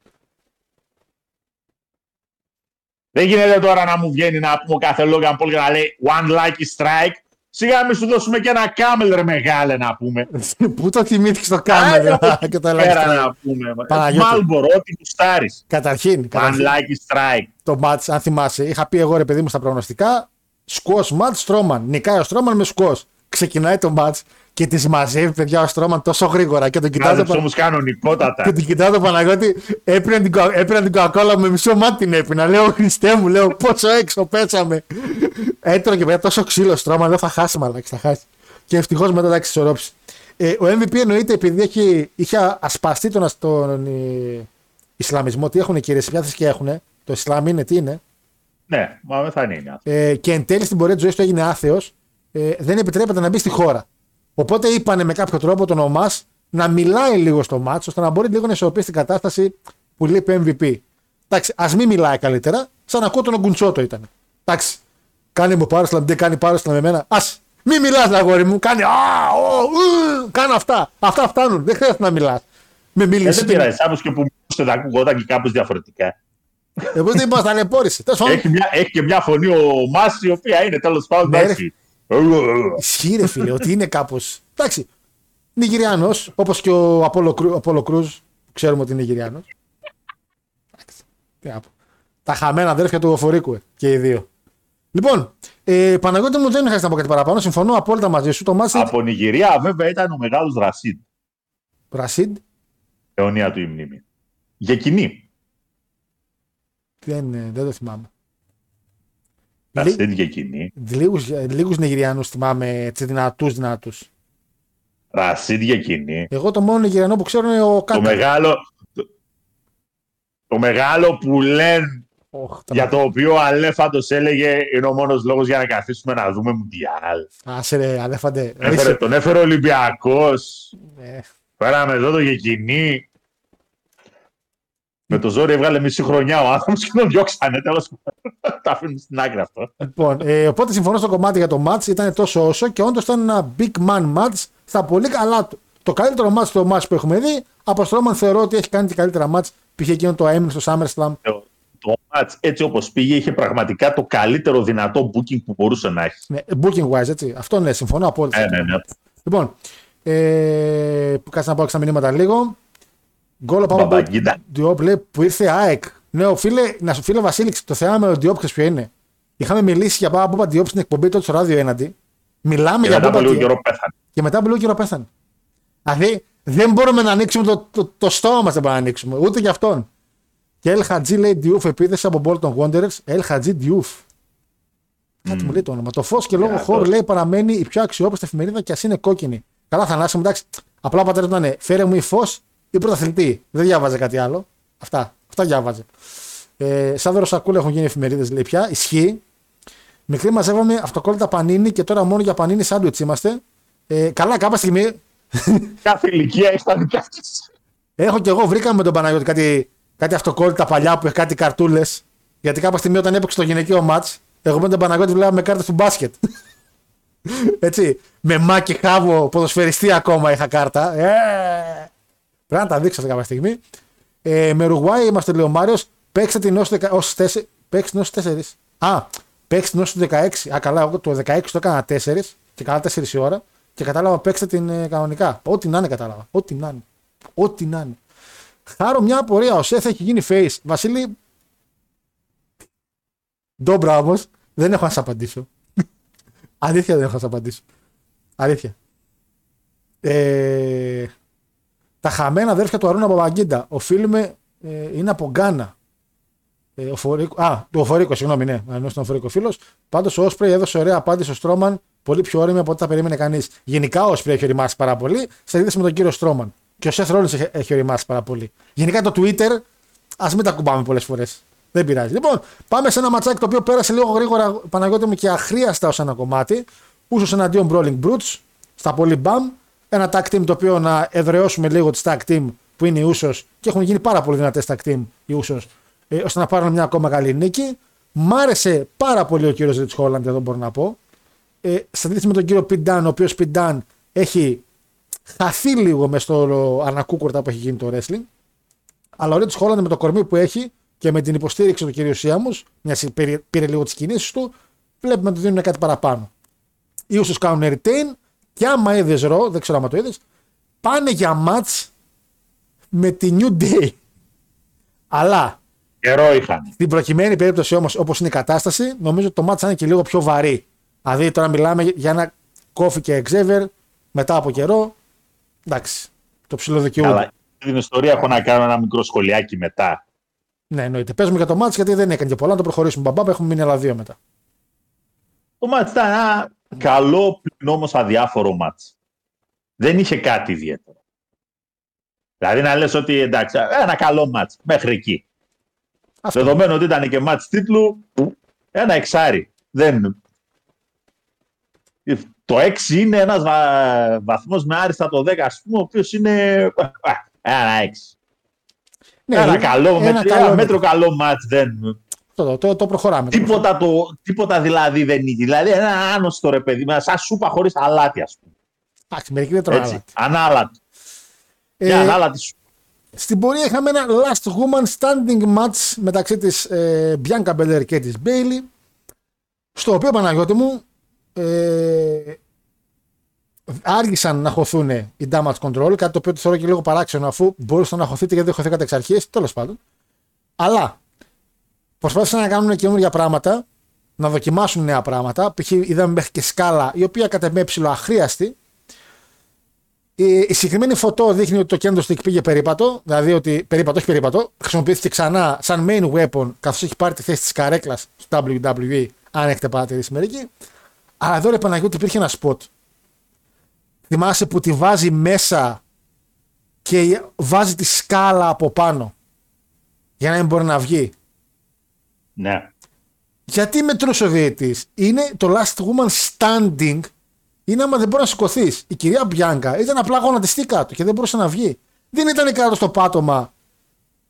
Δεν γίνεται τώρα να μου βγαίνει να πούμε ο κάθε Logan Paul και να λέει one lucky strike. Σιγά μην σου δώσουμε και ένα κάμελ ρε μεγάλε να πούμε. Πού το θυμήθηκες το κάμερ και το Πέρα ελάχιστο. να πούμε. Παναγιώτη. Μάλμπορο, ό,τι γουστάρεις. Καταρχήν, One καταρχήν lucky strike. το match, αν θυμάσαι, είχα πει εγώ ρε παιδί μου στα προγνωστικά, σκος match Στρόμαν. Νικάει ο Στρόμαν με σκος. Ξεκινάει το match και τη μαζεύει παιδιά ο Στρόμαν τόσο γρήγορα και τον κοιτάει το, Κάζεψε Πα- όμως κανονικότατα. και τον κοιτάω το Παναγιώτη, έπαιρνε την, κο- έπαιρνε την κοκακόλα με μισό μάτι την έπινα. Λέω Χριστέ μου, λέω πόσο έξω πέσαμε. Έτρωγε παιδιά τόσο ξύλο στρώμα, λέω θα χάσει μαλάκι, θα χάσει. Και ευτυχώς μετά εντάξει ισορρόψει. Ε, ο MVP εννοείται επειδή έχει, είχε ασπαστεί τον, ασ- τον ε, Ισλαμισμό. Τι έχουν κύριε, σε ποια θρησκεία έχουν. Το Ισλάμ είναι, τι είναι. Ναι, μα δεν θα είναι. Ε, και εν τέλει στην πορεία της ζωής του έγινε άθεος. Ε, δεν επιτρέπεται να μπει στη χώρα. Οπότε είπανε με κάποιο τρόπο τον Ομάς να μιλάει λίγο στο μάτσο, ώστε να μπορεί λίγο να ισορροπήσει την κατάσταση που λείπει MVP. Εντάξει, ας μην μιλάει καλύτερα, σαν να ακούω τον Ογκουντσότο ήταν. Εντάξει, κάνει μου πάρω δεν κάνει πάρω με εμένα. Α μην μιλάς, αγόρι μου, κάνει. Α, ο, ου, κάνω αυτά. Αυτά φτάνουν, δεν χρειάζεται να μιλάς. Με Ε, μίλησες. δεν πειράζει, άπως και που μιλούσε θα ακούγονταν και κάπως διαφορετικά. Εγώ δεν είπα, ταλαιπώρησε. Τέλος πάντων, Έχει μια, έχει και μια φωνή ο Μάση η οποία είναι τέλος πάντων Ναι, ρε. εντάξει. Ισχύει ρε φίλε ότι είναι κάπως. Εντάξει. Νιγηριάνο, όπως και ο Απόλο, Κρου, Απόλο Κρούζ, ξέρουμε ότι είναι Νιγηριάνο. Τι να πω. Τα χαμένα αδέρφια του Οφορίκου ε, και οι δύο. Λοιπόν, ε, Παναγιώτη μου δεν χρειάζεται να πω κάτι παραπάνω. Συμφωνώ απόλυτα μαζί σου. Το μάτι Από Νιγηρία βέβαια ήταν ο μεγάλος Ρασίδ. Ρασίντ Αιωνία του η μνήμη. Για κοινή. δεν, ε, δεν το θυμάμαι. Ρασίδ για κοινή. Λίγους, λίγους Νιγηριάνους θυμάμαι έτσι δυνατούς δυνατούς. Ρασίδ για κοινή. Εγώ το μόνο Νιγηριανό που ξέρω είναι ο Το Κάκα. μεγάλο, το, το μεγάλο που λένε Οχ, τα για το οποίο ο Αλέφαντος έλεγε είναι ο μόνος λόγος για να καθίσουμε να δούμε Μουντιάλ. Άσε ρε, αλέφαντε. Έφερε, τον έφερε ο Ολυμπιακός. Ε, Πέραμε εδώ το Γεκινή. Με το ζόρι έβγαλε μισή χρονιά ο άνθρωπος και τον διώξανε. Τέλος πάντων. Τα αφήνουμε στην άκρη αυτό. Λοιπόν, ε, οπότε συμφωνώ στο κομμάτι για το match. Ήταν τόσο όσο και όντως ήταν ένα big man match στα πολύ καλά του. Το καλύτερο match το match που έχουμε δει. Από Στρώμαν θεωρώ ότι έχει κάνει και καλύτερα match. Πήγε εκείνο το έμεινε στο SummerSlam. Το, το match έτσι όπως πήγε είχε πραγματικά το καλύτερο δυνατό booking που μπορούσε να έχει. Ναι, booking wise, έτσι. Αυτό ναι, συμφωνώ απόλυτα. Ναι, ναι, ναι. Λοιπόν, ε, που κάτσε να πάω και στα μηνύματα λίγο. Γκολ από Μπαμπαγκίτα. Διόπ λέει που ήρθε ΑΕΚ. Ναι, ο φίλε, να σου φίλε Βασίλης, το θέμα με τον Διόπ ξέρεις ποιο είναι; Είχαμε μιλήσει για πάρα Μπούπα Διόπ στην εκπομπή τότε στο ράδιο έναντι. Μιλάμε Και για μετά από Μπούπα λίγο Διόπ καιρό πέθανε. και μετά από λίγο καιρό πέθανε. Δηλαδή δεν μπορούμε να ανοίξουμε το, το, το στόμα μας, δεν μπορούμε να ανοίξουμε. Ούτε για αυτόν. Και El Hadji λέει Διούφ επίθεση από Bolton Wanderers. El Hadji Διούφ. Κάτι μου λέει το όνομα. Το φως και λόγω Δυνατός. χώρου λέει παραμένει η πιο αξιόπιστη εφημερίδα και ας είναι κόκκινη. Καλά, Θανάση μου, εντάξει. Απλά ο πατέρα του ήταν φέρε μου ή φως ή πρωταθλητή. Δεν διάβαζε κάτι άλλο. Αυτά. Αυτά διάβαζε. Ε, σαν Σακούλα έχουν γίνει εφημερίδες, λέει πια. Ισχύει. Μικρή μαζεύαμε αυτοκόλλητα πανίνι και τώρα μόνο για πανίνι σάντουιτς είμαστε. Ε, καλά, κάποια στιγμή Κάθε ηλικία έχει τα δικά της. Έχω και εγώ βρήκα με τον Παναγιώτη κάτι, κάτι αυτοκόλλητα παλιά που έχει κάτι καρτούλες. Γιατί κάποια στιγμή όταν έπαιξε το γυναικείο ματ, εγώ με τον Παναγιώτη βλέπαμε κάρτες του μπάσκετ. Έτσι. Με μάκι χάβο ποδοσφαιριστή ακόμα είχα κάρτα. Ε, πρέπει να τα δείξω αυτή κάποια στιγμή. Ε, με Ρουγουάη είμαστε λέει ο Μάριος. Παίξτε την ως 4. Παίξτε την ως 4. Α, παίξτε την ως 16. Α, καλά, εγώ το 16 το έκανα 4 και καλά 4 η ώρα. Και κατάλαβα παίξτε την ε, κανονικά. Ό,τι να είναι κατάλαβα. Ό,τι να είναι. Ό,τι να είναι. Χάρω μια απορία. Ο Σεφ έχει γίνει face. Βασίλη. Ντόμπρα όμω. Δεν έχω να σας απαντήσω. Αλήθεια δεν έχω να σας απαντήσω. Αλήθεια. Ε, τα χαμένα αδέρφια του Αρούνα Παπαγκίντα. Οφείλουμε. Ε, είναι από Γκάνα. Ε, ο Φορίκο, α, το Φορίκο, συγγνώμη, ναι, ενώ ήταν ο Φορίκο φίλος. Πάντως ο Όσπρεϊ έδωσε ωραία απάντηση στο Στρόμαν, πολύ πιο όρημη από ό,τι θα περίμενε κανείς. Γενικά ο Όσπρεϊ έχει οριμάσει πάρα πολύ, σε αντίθεση με τον κύριο Στρόμαν. Και ο Σεφ Ρόλινς έχει, έχει οριμάσει πάρα πολύ. Γενικά το Twitter, ας μην τα κουμπάμε πολλές φορές. Δεν πειράζει. Λοιπόν, πάμε σε ένα ματσάκι το οποίο πέρασε λίγο γρήγορα, Παναγιώτη μου, και αχρίαστα ως ένα κομμάτι. Ούσος εναντίον Brawling Brutes, στα πολύ μπαμ. Ένα tag team το οποίο να εδραιώσουμε λίγο τη tag team που είναι οι Ούσο και έχουν γίνει πάρα πολύ δυνατές tag team οι Ούσο ε, ώστε να πάρουν μια ακόμα καλή νίκη. Μ' άρεσε πάρα πολύ ο κύριος Ριτ Χόλαντ, εδώ μπορώ να πω. Ε, σε αντίθεση με τον κύριο Πιντάν, ο οποίος Πιντάν έχει χαθεί λίγο μες στο ανακούκορτα που έχει γίνει το wrestling. Αλλά ο Ριτ Χόλαντ με το κορμί που έχει και με την υποστήριξη του κυρίου Σιάμους, μια πήρε, πήρε λίγο τις κινήσεις του, βλέπουμε να του δίνουν κάτι παραπάνω. Οι ούσου κάνουν retain και άμα είδες ρο, δεν ξέρω άμα το είδες, πάνε για match με τη New Day. Αλλά Καιρό είχαν. στην προκειμένη περίπτωση όμως, όπως είναι η κατάσταση, νομίζω ότι το match θα είναι και λίγο πιο βαρύ. Δηλαδή τώρα μιλάμε για ένα κόφι και εξέβερ μετά από καιρό. Εντάξει, το ψηλοδικαιούνται. Αλλά την ιστορία έχω να κάνω ένα μικρό σχολιάκι μετά. Ναι, εννοείται. Παίζουμε για το match γιατί δεν έκανε και πολλά. Να το προχωρήσουμε. Μπαμπά, έχουμε μείνει άλλα δύο μετά. Το μάτς ήταν ένα καλό πλην όμως αδιάφορο μάτς. Δεν είχε κάτι ιδιαίτερο. Δηλαδή να λες ότι εντάξει, ένα καλό μάτς μέχρι εκεί. Αυτό. Δεδομένου ότι ήταν και μάτς τίτλου, ένα εξάρι. Δεν... Το 6 είναι ένας βα... βαθμός με άριστα το 10, ας πούμε, ο οποίος είναι α, ένα 6. Ναι, ένα είναι- καλό, ένα μέτρο, καλό ένα μέτρο καλό μάτς δεν... Το, το, το προχωράμε. Τίποτα, το, τίποτα δηλαδή δεν είναι. Δηλαδή ένα άνοστο ρε παιδί, μας, σαν σούπα χωρίς αλάτι ας πούμε. Εντάξει, μερικοί δεν τρώνε Έτσι, άλλα. ανάλατη. Ε, Και ανάλατη σου. Στην πορεία είχαμε ένα last woman standing match μεταξύ της ε, Bianca Belair και της Bailey στο οποίο Παναγιώτη μου ε, άργησαν να χωθούν οι damage control κάτι το οποίο το θεωρώ και λίγο παράξενο αφού μπορούσατε να χωθείτε γιατί δεν χωθήκατε εξ αρχής τέλος πάντων αλλά προσπάθησαν να κάνουν καινούργια πράγματα να δοκιμάσουν νέα πράγματα π.χ. είδαμε μέχρι και σκάλα η οποία κατά με ψηλό αχρίαστη η, η συγκεκριμένη φωτό δείχνει ότι το candlestick πήγε περίπατο, δηλαδή ότι περίπατο, όχι περίπατο, χρησιμοποιήθηκε ξανά σαν main weapon καθώς έχει πάρει τη θέση της καρέκλας στο WWE, αν έχετε παρατηρήσει μερικοί. Αλλά εδώ ρε Παναγιώτη υπήρχε ένα spot. Θυμάσαι που τη βάζει μέσα και βάζει τη σκάλα από πάνω για να μην μπορεί να βγει. Ναι. Γιατί μετρούσε ο διαιτητής. Είναι το last woman standing είναι άμα δεν μπορεί να σηκωθείς. Η κυρία Μπιάνκα ήταν απλά γονατιστή κάτω και δεν μπορούσε να βγει. Δεν ήταν κάτω στο πάτωμα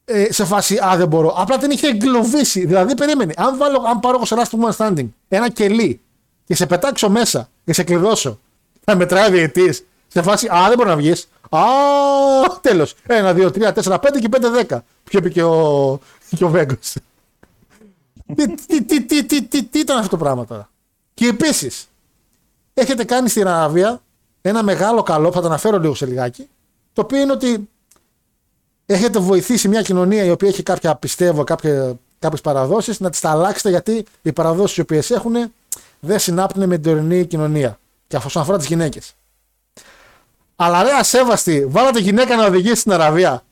ε, σε φάση Α, δεν μπορώ. Απλά την είχε εγκλωβίσει. Δηλαδή, περίμενε. Αν, βάλω, αν πάρω εγώ σε last woman standing ένα κελί και σε πετάξω μέσα και σε κλειδώσω, θα μετράει ο διαιτής σε φάση Α, δεν μπορεί να βγεις. Α, τέλος. 1, 2, 3, 4, 5 και 5, 10. Ποιο είπε και ο, και ο Βέγκος. Τι, τι, τι, τι, τι, τι, τι ήταν αυτό το πράγμα τώρα; Και επίσης, έχετε κάνει στην Αραβία ένα μεγάλο καλό, θα το αναφέρω λίγο σε λιγάκι, το οποίο είναι ότι έχετε βοηθήσει μια κοινωνία η οποία έχει κάποια, πιστεύω, κάποια, κάποιες παραδόσεις να τις τα αλλάξετε γιατί οι παραδόσεις οι οποίες έχουν δεν συνάπτουν με την τωρινή κοινωνία. Και αυτό αφορά τις γυναίκες. Αλλά ρε ασέβαστη, βάλατε γυναίκα να οδηγήσει στην Αραβία.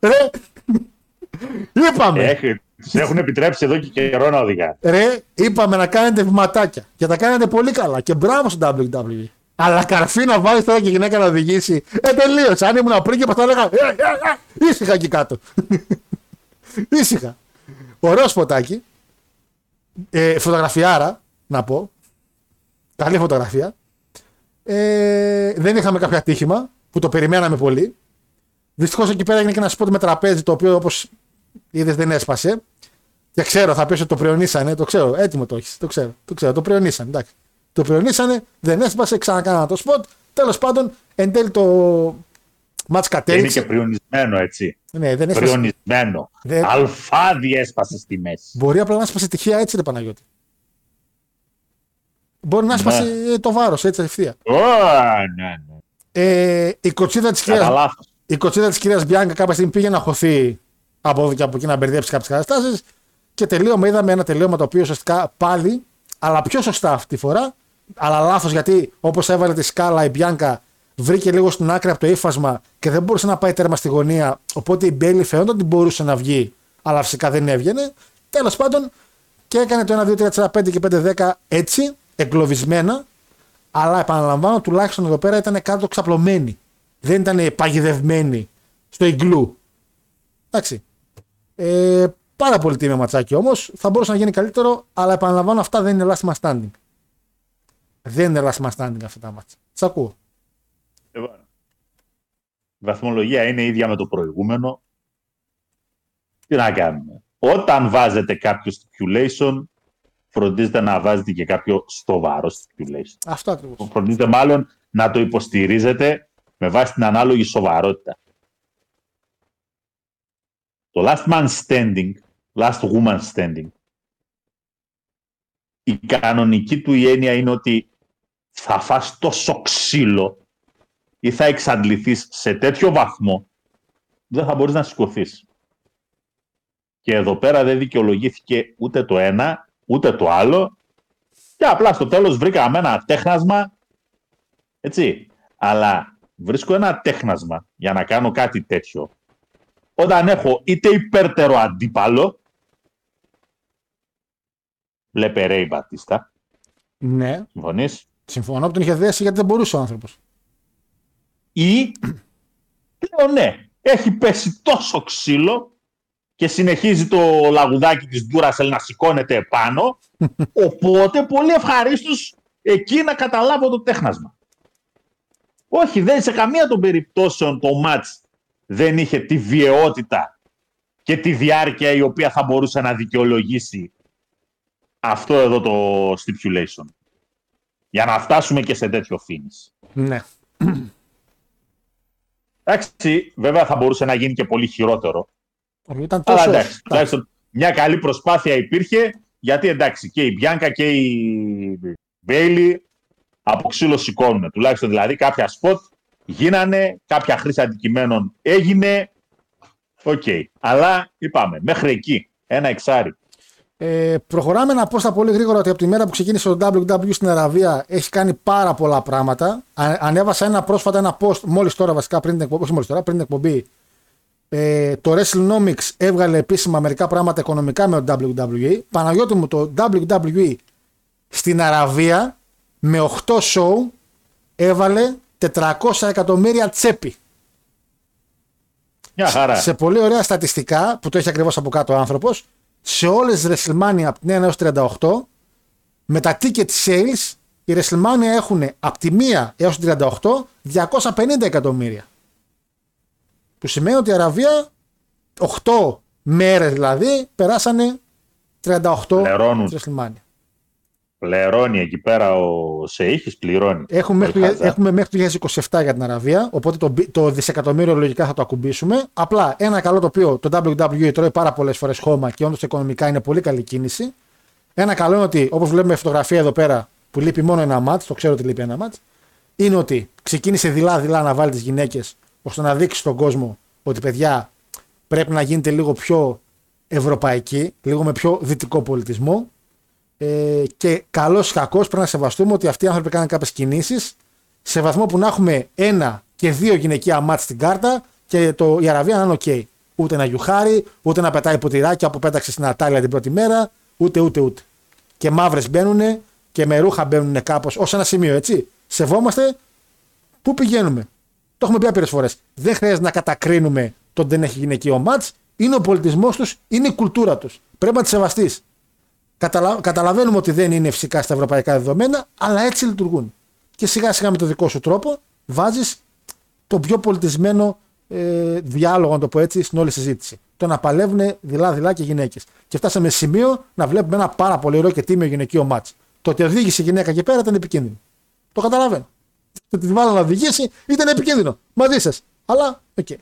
Ρε, είπαμε. Έχει, τους έχουν επιτρέψει εδώ και καιρό να οδηγάνε. Ρε, είπαμε να κάνετε βηματάκια. Και τα κάνετε πολύ καλά. Και μπράβο στο WWE. Αλλά καρφί να βάλει τώρα και γυναίκα να οδηγήσει. Ε, τελείωσε. Αν ήμουν πριν και θα έλεγα. Ε, ε, ε, ήσυχα εκεί κάτω. ήσυχα. Ωραίο σποτάκι. Ε, φωτογραφιάρα, να πω. Καλή φωτογραφία. Ε, δεν είχαμε κάποιο ατύχημα που το περιμέναμε πολύ. Δυστυχώς εκεί πέρα έγινε και ένα σποτ με τραπέζι το οποίο όπως είδες δεν έσπασε. Και ξέρω, θα πεις ότι το πριονίσανε. Το ξέρω, έτοιμο το έχεις. Το ξέρω, το ξέρω, το πριονίσανε. Εντάξει. Το πριονίσανε, δεν έσπασε, ξανακάνα το σποτ. Τέλος πάντων, εν τέλει το μάτς Είναι κατέληξε. και πριονισμένο έτσι. Ναι, δεν έσπασε. Πριονισμένο. Δεν- Αλφάδι έσπασε στη μέση. Μπορεί απλά να έσπασε τυχαία έτσι, ρε Παναγιώτη. Μπορεί να έσπασε ε, το βάρος έτσι ευθεία. Ω, ναι, ναι. Ε, η κοτσίδα της Κατά κυρία λάθος. η κοτσίδα της κυρίας Μπιάνκα κάποια στιγμή πήγε να χωθεί από εδώ και από εκεί να μπερδέψει κάποιες καταστάσεις. Και τελείωμα είδαμε ένα τελείωμα το οποίο ουσιαστικά πάλι, αλλά πιο σωστά αυτή τη φορά, αλλά λάθος γιατί όπως έβαλε τη σκάλα η Μπιάνκα βρήκε λίγο στην άκρη από το ύφασμα και δεν μπορούσε να πάει τέρμα στη γωνία. Οπότε η Μπέλη φαίνονταν ότι μπορούσε να βγει, αλλά φυσικά δεν έβγαινε. Τέλος πάντων και έκανε το 1, 2, 3, 4, 5 και 5, 10 έτσι, εγκλωβισμένα. Αλλά επαναλαμβάνω, τουλάχιστον εδώ πέρα ήταν κάτω ξαπλωμένοι. Δεν ήταν παγιδευμένοι στο iglu. Εντάξει. Ε, πάρα πολύ τίμιο ματσάκι όμως. Θα μπορούσε να γίνει καλύτερο, αλλά επαναλαμβάνω, αυτά δεν είναι last man standing. Δεν είναι last man standing αυτά τα μάτσα. Σα ακούω. Λοιπόν, Η βαθμολογία είναι ίδια με το προηγούμενο. Τι να κάνουμε. Όταν βάζετε κάποιο stipulation, φροντίζετε να βάζετε και κάποιο στοβαρό stipulation. Αυτό ακριβώς. Φροντίζετε μάλλον να το υποστηρίζετε με βάση την ανάλογη σοβαρότητα. Το last man standing, last woman standing, η κανονική του η έννοια είναι ότι θα φας τόσο ξύλο ή θα εξαντληθείς σε τέτοιο βαθμό δεν θα μπορείς να σηκωθείς. Και εδώ πέρα δεν δικαιολογήθηκε ούτε το ένα, ούτε το άλλο και απλά στο τέλος βρήκαμε ένα τέχνασμα, έτσι. Αλλά βρίσκω ένα τέχνασμα για να κάνω κάτι τέτοιο όταν έχω είτε υπέρτερο αντίπαλο, βλέπε Ρέι Μπατίστα, Ναι, συμφωνείς, συμφωνώ που τον είχε δέσει γιατί δεν μπορούσε ο άνθρωπος. ή λέω ναι, έχει πέσει τόσο ξύλο και συνεχίζει το λαγουδάκι της Duracell να σηκώνεται επάνω, οπότε πολύ ευχαρίστως εκεί να καταλάβω το τέχνασμα. Όχι, δεν σε καμία των περιπτώσεων το μάτς δεν είχε τη βιαιότητα και τη διάρκεια η οποία θα μπορούσε να δικαιολογήσει αυτό εδώ το stipulation. Για να φτάσουμε και σε τέτοιο finish. Ναι. Εντάξει, βέβαια θα μπορούσε να γίνει και πολύ χειρότερο. Όχι, Ήταν Αλλά τόσο. εντάξει, τουλάχιστον μια καλή προσπάθεια υπήρχε, γιατί εντάξει και η Μπιάνκα και η Μπέιλι από ξύλο σηκώνουν. Τουλάχιστον δηλαδή κάποια σποτ γίνανε, κάποια χρήση αντικειμένων έγινε. Οκ. Αλλά είπαμε, μέχρι εκεί. Ένα εξάρι. Ε, προχωράμε να πω στα πολύ γρήγορα ότι από τη μέρα που ξεκίνησε το WWE στην Αραβία έχει κάνει πάρα πολλά πράγματα. Α, ανέβασα ένα πρόσφατα ένα post μόλις τώρα βασικά πριν την εκπομπή, όχι μόλις τώρα, πριν την εκπομπή. Ε, το WrestleNomics έβγαλε επίσημα μερικά πράγματα οικονομικά με το WWE. Παναγιώτη μου το WWE στην Αραβία με 8 show έβαλε 400 εκατομμύρια τσέπη. Μια χαρά. Σε πολύ ωραία στατιστικά που το έχει ακριβώς από κάτω ο άνθρωπος, σε όλες τις WrestleMania από την 1 έως 38, με τα ticket sales, οι WrestleMania έχουν από τη 1 έως την 38 250 εκατομμύρια. Που σημαίνει ότι η Αραβία 8 μέρες δηλαδή περάσανε 38 Πληρώνουν. στις WrestleMania. Πληρώνει εκεί πέρα ο Σεήχης, πληρώνει. Έχουμε μέχρι, Όχι το, χαζά. έχουμε μέχρι το 2027 για την Αραβία, οπότε το, μπι- το δισεκατομμύριο λογικά θα το ακουμπήσουμε. Απλά ένα καλό το οποίο το WWE τρώει πάρα πολλές φορές χώμα και όντως οικονομικά είναι πολύ καλή κίνηση. Ένα καλό είναι ότι, όπως βλέπουμε φωτογραφία εδώ πέρα, που λείπει μόνο ένα μάτς, το ξέρω ότι λείπει ένα μάτς, είναι ότι ξεκίνησε δειλά-δειλά να βάλει τις γυναίκες ώστε να δείξει στον κόσμο ότι παιδιά πρέπει να γίνετε λίγο πιο ευρωπαϊκοί, λίγο με πιο δυτικό πολιτισμό. Ε, και καλός ή κακός πρέπει να σεβαστούμε ότι αυτοί οι άνθρωποι κάνουν κάποιες κινήσεις σε βαθμό που να έχουμε ένα και δύο γυναικεία μάτς στην κάρτα και το, η Αραβία να είναι οκ. Ούτε να γιουχάρει, ούτε να πετάει ποτηράκια που πέταξε στην Ατάλια την πρώτη μέρα, ούτε ούτε ούτε. Και μαύρες μπαίνουν και με ρούχα μπαίνουν κάπως ως ένα σημείο, έτσι. Σεβόμαστε πού πηγαίνουμε; Το έχουμε πει άπειρες φορές. Δεν χρειάζεται να κατακρίνουμε το ότι δεν έχει γυναικείο μάτς. Είναι ο πολιτισμός τους, είναι η κουλτούρα τους. Πρέπει να τη σεβαστείς. Καταλα... Καταλαβαίνουμε ότι δεν είναι φυσικά στα ευρωπαϊκά δεδομένα, αλλά έτσι λειτουργούν. και σιγά σιγά με το δικό σου τρόπο βάζεις το πιο πολιτισμένο ε, διάλογο, να το πω έτσι, στην όλη συζήτηση. Το να παλεύουν δειλά-δειλά και γυναίκες. Και φτάσαμε σημείο να βλέπουμε ένα πάρα πολύ ωραίο και τίμιο γυναικείο μάτς. Το ότι οδήγησε η γυναίκα εκεί πέρα ήταν επικίνδυνο. Το καταλαβαίνω. Το ότι τη βάλω να οδηγήσει ήταν επικίνδυνο. Μαζί σας. Αλλά, OK. Okay.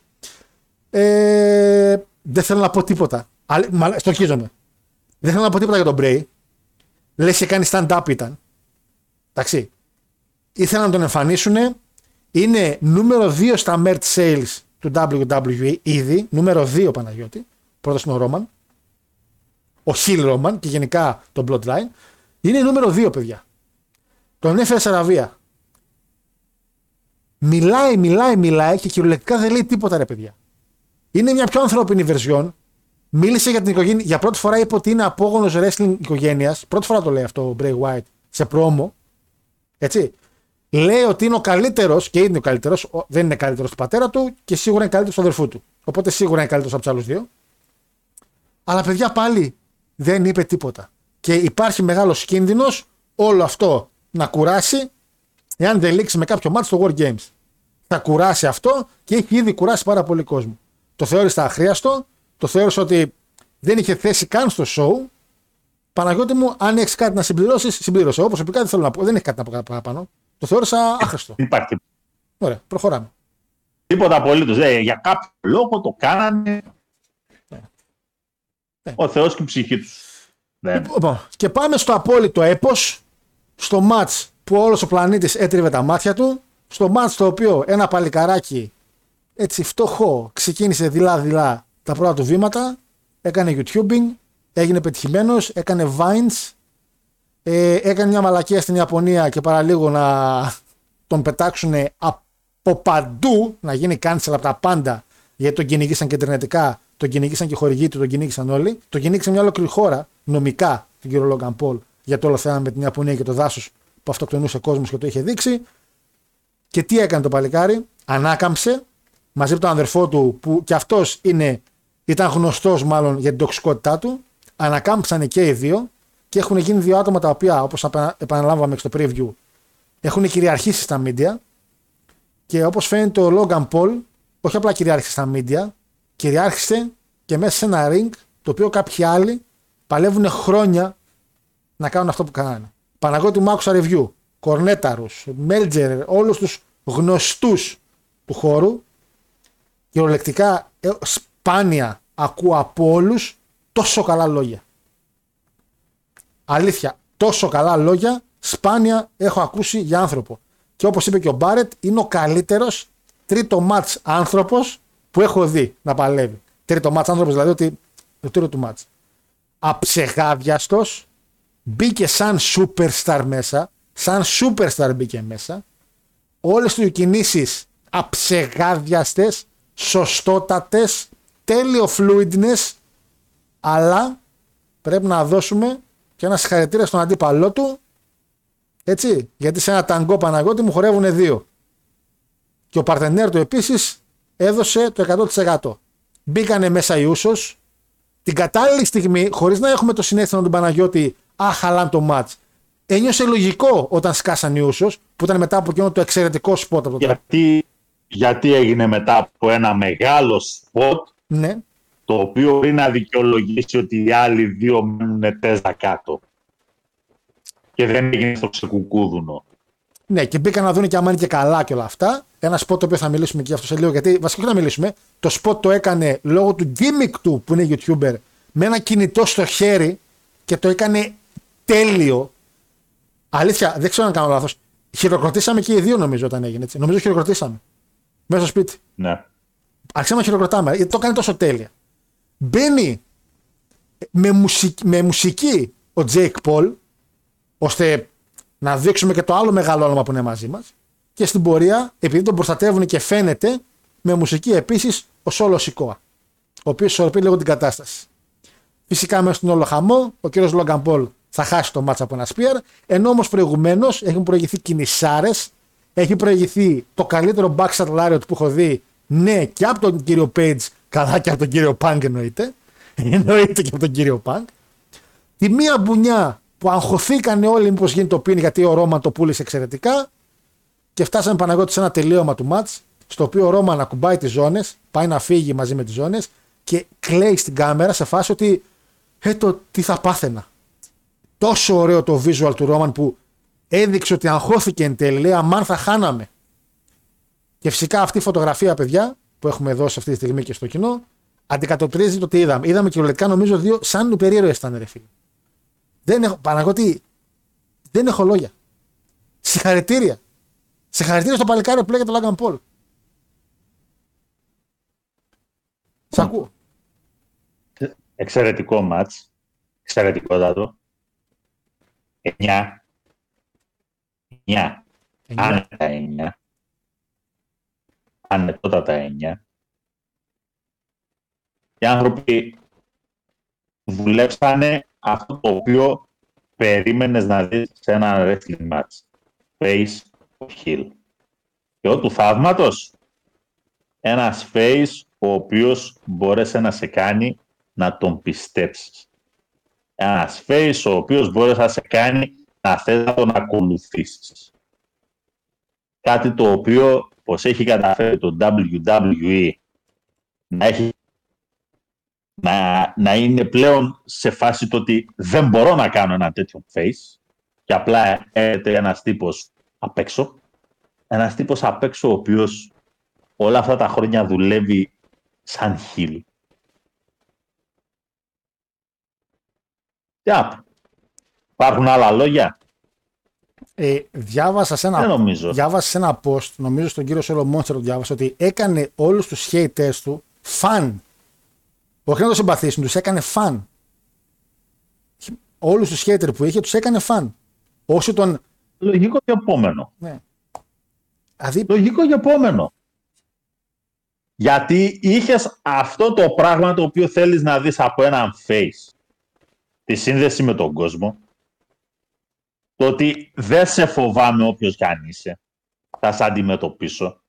Ε, δεν θέλω να πω τίποτα. Στοχίζομαι. Δεν θέλω να πω τίποτα για τον Bray. Λες και κάνει stand-up ήταν. Εντάξει. Ήθελαν να τον εμφανίσουν. Είναι νούμερο 2 στα merch sales του WWE ήδη. Νούμερο 2 Παναγιώτη. Πρώτος είναι ο Ρόμαν. Ο Χιλ Ρόμαν και γενικά το Bloodline. Είναι νούμερο 2 παιδιά. Τον έφερε σε Αραβία. Μιλάει, μιλάει, μιλάει και κυριολεκτικά δεν λέει τίποτα ρε παιδιά. Είναι μια πιο ανθρώπινη βερσιόν. Μίλησε για την οικογένεια. Για πρώτη φορά είπε ότι είναι απόγονος wrestling οικογένειας. Πρώτη φορά το λέει αυτό ο Bray White σε πρόμο. Έτσι. Λέει ότι είναι ο καλύτερος και είναι ο καλύτερος. Δεν είναι καλύτερος του πατέρα του και σίγουρα είναι καλύτερος του αδερφού του. Οπότε σίγουρα είναι καλύτερος από τους άλλους δύο. Αλλά παιδιά πάλι δεν είπε τίποτα. Και υπάρχει μεγάλος κίνδυνος όλο αυτό να κουράσει εάν δεν λήξει με κάποιο μάτι στο War Games. Θα κουράσει αυτό και έχει ήδη κουράσει πάρα πολύ κόσμο. Το θεώρησα αχρίαστο, το θεώρησα ότι δεν είχε θέση καν στο show. Παναγιώτη μου, αν έχεις κάτι να συμπληρώσεις, συμπλήρωσε. Όπως προσωπικά δεν θέλω να πω, δεν έχει κάτι να πω παραπάνω. Το θεώρησα άχρηστο. Υπάρχει. Ωραία, προχωράμε. Τίποτα απολύτως. Για κάποιο λόγο το κάνανε. Ναι. Ο Θεός και η ψυχή τους. Ναι. Λοιπόν, και πάμε στο απόλυτο έπος, στο ματ που όλος ο πλανήτης έτριβε τα μάτια του, στο ματ το οποίο ένα παλικαράκι έτσι φτωχό ξεκίνησε δειλά-δειλά τα πρώτα του βήματα, έκανε YouTubing, έγινε πετυχημένος, έκανε Vines, ε, έκανε μια μαλακία στην Ιαπωνία και παραλίγο να τον πετάξουν από παντού, να γίνει cancel από τα πάντα, γιατί τον κυνηγήσαν και ιντερνετικά, τον κυνηγήσαν και χορηγοί του, τον κυνήγησαν όλοι. Τον κυνήγησε μια ολόκληρη χώρα, νομικά, τον κύριο Λόγκαν Πολ, για το όλο θέμα με την Ιαπωνία και το δάσος που αυτοκτονούσε κόσμος και το είχε δείξει. Και τι έκανε το παλικάρι, ανάκαμψε μαζί με τον αδερφό του, που και αυτός ήταν γνωστός μάλλον για την τοξικότητά του. Ανακάμψανε και οι δύο και έχουν γίνει δύο άτομα τα οποία, όπως επαναλάβαμε στο preview, έχουν κυριαρχήσει στα media. Και όπως φαίνεται, ο Logan Paul όχι απλά κυριάρχησε στα media, κυριάρχησε και μέσα σε ένα ring το οποίο κάποιοι άλλοι παλεύουν χρόνια να κάνουν αυτό που κάνανε. Παναγώτη μου άκουσα review. Κορνέταρους, Μέλτζερ, όλους τους γνωστούς του χώρου. Κυριολεκτικά ε, σπάνια ακούω από όλους τόσο καλά λόγια. Αλήθεια, τόσο καλά λόγια σπάνια έχω ακούσει για άνθρωπο. Και όπως είπε και ο Μπάρετ, είναι ο καλύτερος τρίτο μάτς άνθρωπος που έχω δει να παλεύει. Τρίτο μάτς άνθρωπος δηλαδή ότι το τρίτο του μάτς. Αψεγάδιαστος, μπήκε σαν superstar μέσα, σαν superstar μπήκε μέσα. Όλες του κινήσεις αψεγάδιαστες, σωστότατες, τέλειο fluidness, αλλά πρέπει να δώσουμε και ένα συγχαρητήριο στον αντίπαλό του. Έτσι, γιατί σε ένα ταγκό Παναγιώτη μου χορεύουν δύο. Και ο παρτενέρ του επίσης έδωσε το 100%. Μπήκανε μέσα οι Usos. Την κατάλληλη στιγμή, χωρίς να έχουμε το συναίσθημα του Παναγιώτη, α χαλάν το ματς. Ένιωσε λογικό όταν σκάσαν οι Usos, που ήταν μετά από εκείνο το εξαιρετικό σποτ από το γιατί, γιατί έγινε μετά από ένα μεγάλο σποτ ναι το οποίο μπορεί να δικαιολογήσει ότι οι άλλοι δύο μένουν τέζα κάτω. Και δεν έγινε στο ξεκούδουνο. Ναι, και μπήκαν να δουν και άμα είναι και καλά και όλα αυτά. Ένα σποτ το οποίο θα μιλήσουμε και αυτό σε λίγο, γιατί βασικά όχι να μιλήσουμε. Το σποτ το έκανε λόγω του gimmick του που είναι YouTuber με ένα κινητό στο χέρι και το έκανε τέλειο. Αλήθεια, δεν ξέρω αν κάνω λάθος. Χειροκροτήσαμε και οι δύο νομίζω όταν έγινε έτσι. Νομίζω χειροκροτήσαμε. Μέσα στο σπίτι. Ναι. Αρχίσαμε να χειροκροτάμε γιατί το έκανε τόσο τέλεια. Μπαίνει με μουσική, με μουσική ο Τζέικ Πολ, ώστε να δείξουμε και το άλλο μεγάλο όνομα που είναι μαζί μας. Και στην πορεία, επειδή τον προστατεύουν και φαίνεται, με μουσική επίσης ο Σόλο Σικόα, ο οποίος ισορροπεί λίγο την κατάσταση. Φυσικά μέσα στον όλο χαμό, ο κύριος Λόγκαν Πολ θα χάσει το μάτσα από ένα σπίαρ, ενώ όμως προηγουμένως έχουν προηγηθεί κινησάρες, έχει προηγηθεί το καλύτερο backstage lariat που έχω δει, ναι, και από τον κύριο Page Καλά και από τον κύριο Πανκ εννοείται. εννοείται και από τον κύριο Πανκ. Τη μία μπουνιά που αγχωθήκαν όλοι μήπως γίνει το πίνι γιατί ο Ρόμαν το πούλησε εξαιρετικά. και φτάσαμε Παναγιώτη σε ένα τελείωμα του μάτς στο οποίο ο Ρόμαν ακουμπάει τις ζώνες, πάει να φύγει μαζί με τις ζώνες και κλαίει στην κάμερα σε φάση ότι ε, το τι θα πάθαινα. Τόσο ωραίο το visual του Ρόμαν που έδειξε ότι αγχώθηκε εν τέλει, λέει αμάν θα χάναμε. Και φυσικά αυτή η φωτογραφία, παιδιά, που έχουμε δώσει αυτή τη στιγμή και στο κοινό, αντικατοπτρίζει το τι είδαμε. Είδαμε κυριολεκτικά νομίζω δύο σαν υπερήρωες ήταν, ρε φίλε. Δεν έχω, Παναγώτη, δεν έχω λόγια. Συγχαρητήρια. Συγχαρητήρια στο παλικάρι που λέγεται Λόγκαν Πολ. Σ' ακούω. Εξαιρετικό μάτς. Εξαιρετικότατο. 9. 9. Άνετα 9. Ανετότατα 9. Οι άνθρωποι δουλέψανε αυτό το οποίο περίμενες να δεις σε ένα wrestling match. Face heel. Και ο του θαύματος, ένας face ο οποίος μπόρεσε να σε κάνει να τον πιστέψεις. Ένας face ο οποίος μπόρεσε να σε κάνει να θες να τον ακολουθήσεις. Κάτι το οποίο, πως έχει καταφέρει το WWE να έχει να, να είναι πλέον σε φάση το ότι δεν μπορώ να κάνω ένα τέτοιο face και απλά έρχεται ένας τύπος απ' έξω. Ένας τύπος απ' έξω ο οποίος όλα αυτά τα χρόνια δουλεύει σαν χείλη. Yeah. Υπάρχουν άλλα λόγια; Ε, διάβασα, σε ένα, Δεν νομίζω. διάβασα σε ένα post, νομίζω στον κύριο Σόλο Μόντσερ το διάβασα, ότι έκανε όλους τους haters του φαν. Όχι να το συμπαθήσουν, τους έκανε φαν. Όλους τους haters που είχε τους έκανε φαν. Όσο τον. Λογικό και επόμενο. Ναι. Δηλαδή, Λογικό και επόμενο. Γιατί είχες αυτό το πράγμα το οποίο θέλεις να δεις από έναν face. Τη σύνδεση με τον κόσμο. Το ότι δεν σε φοβάμαι όποιος κι αν είσαι. Θα σε αντιμετωπίσω.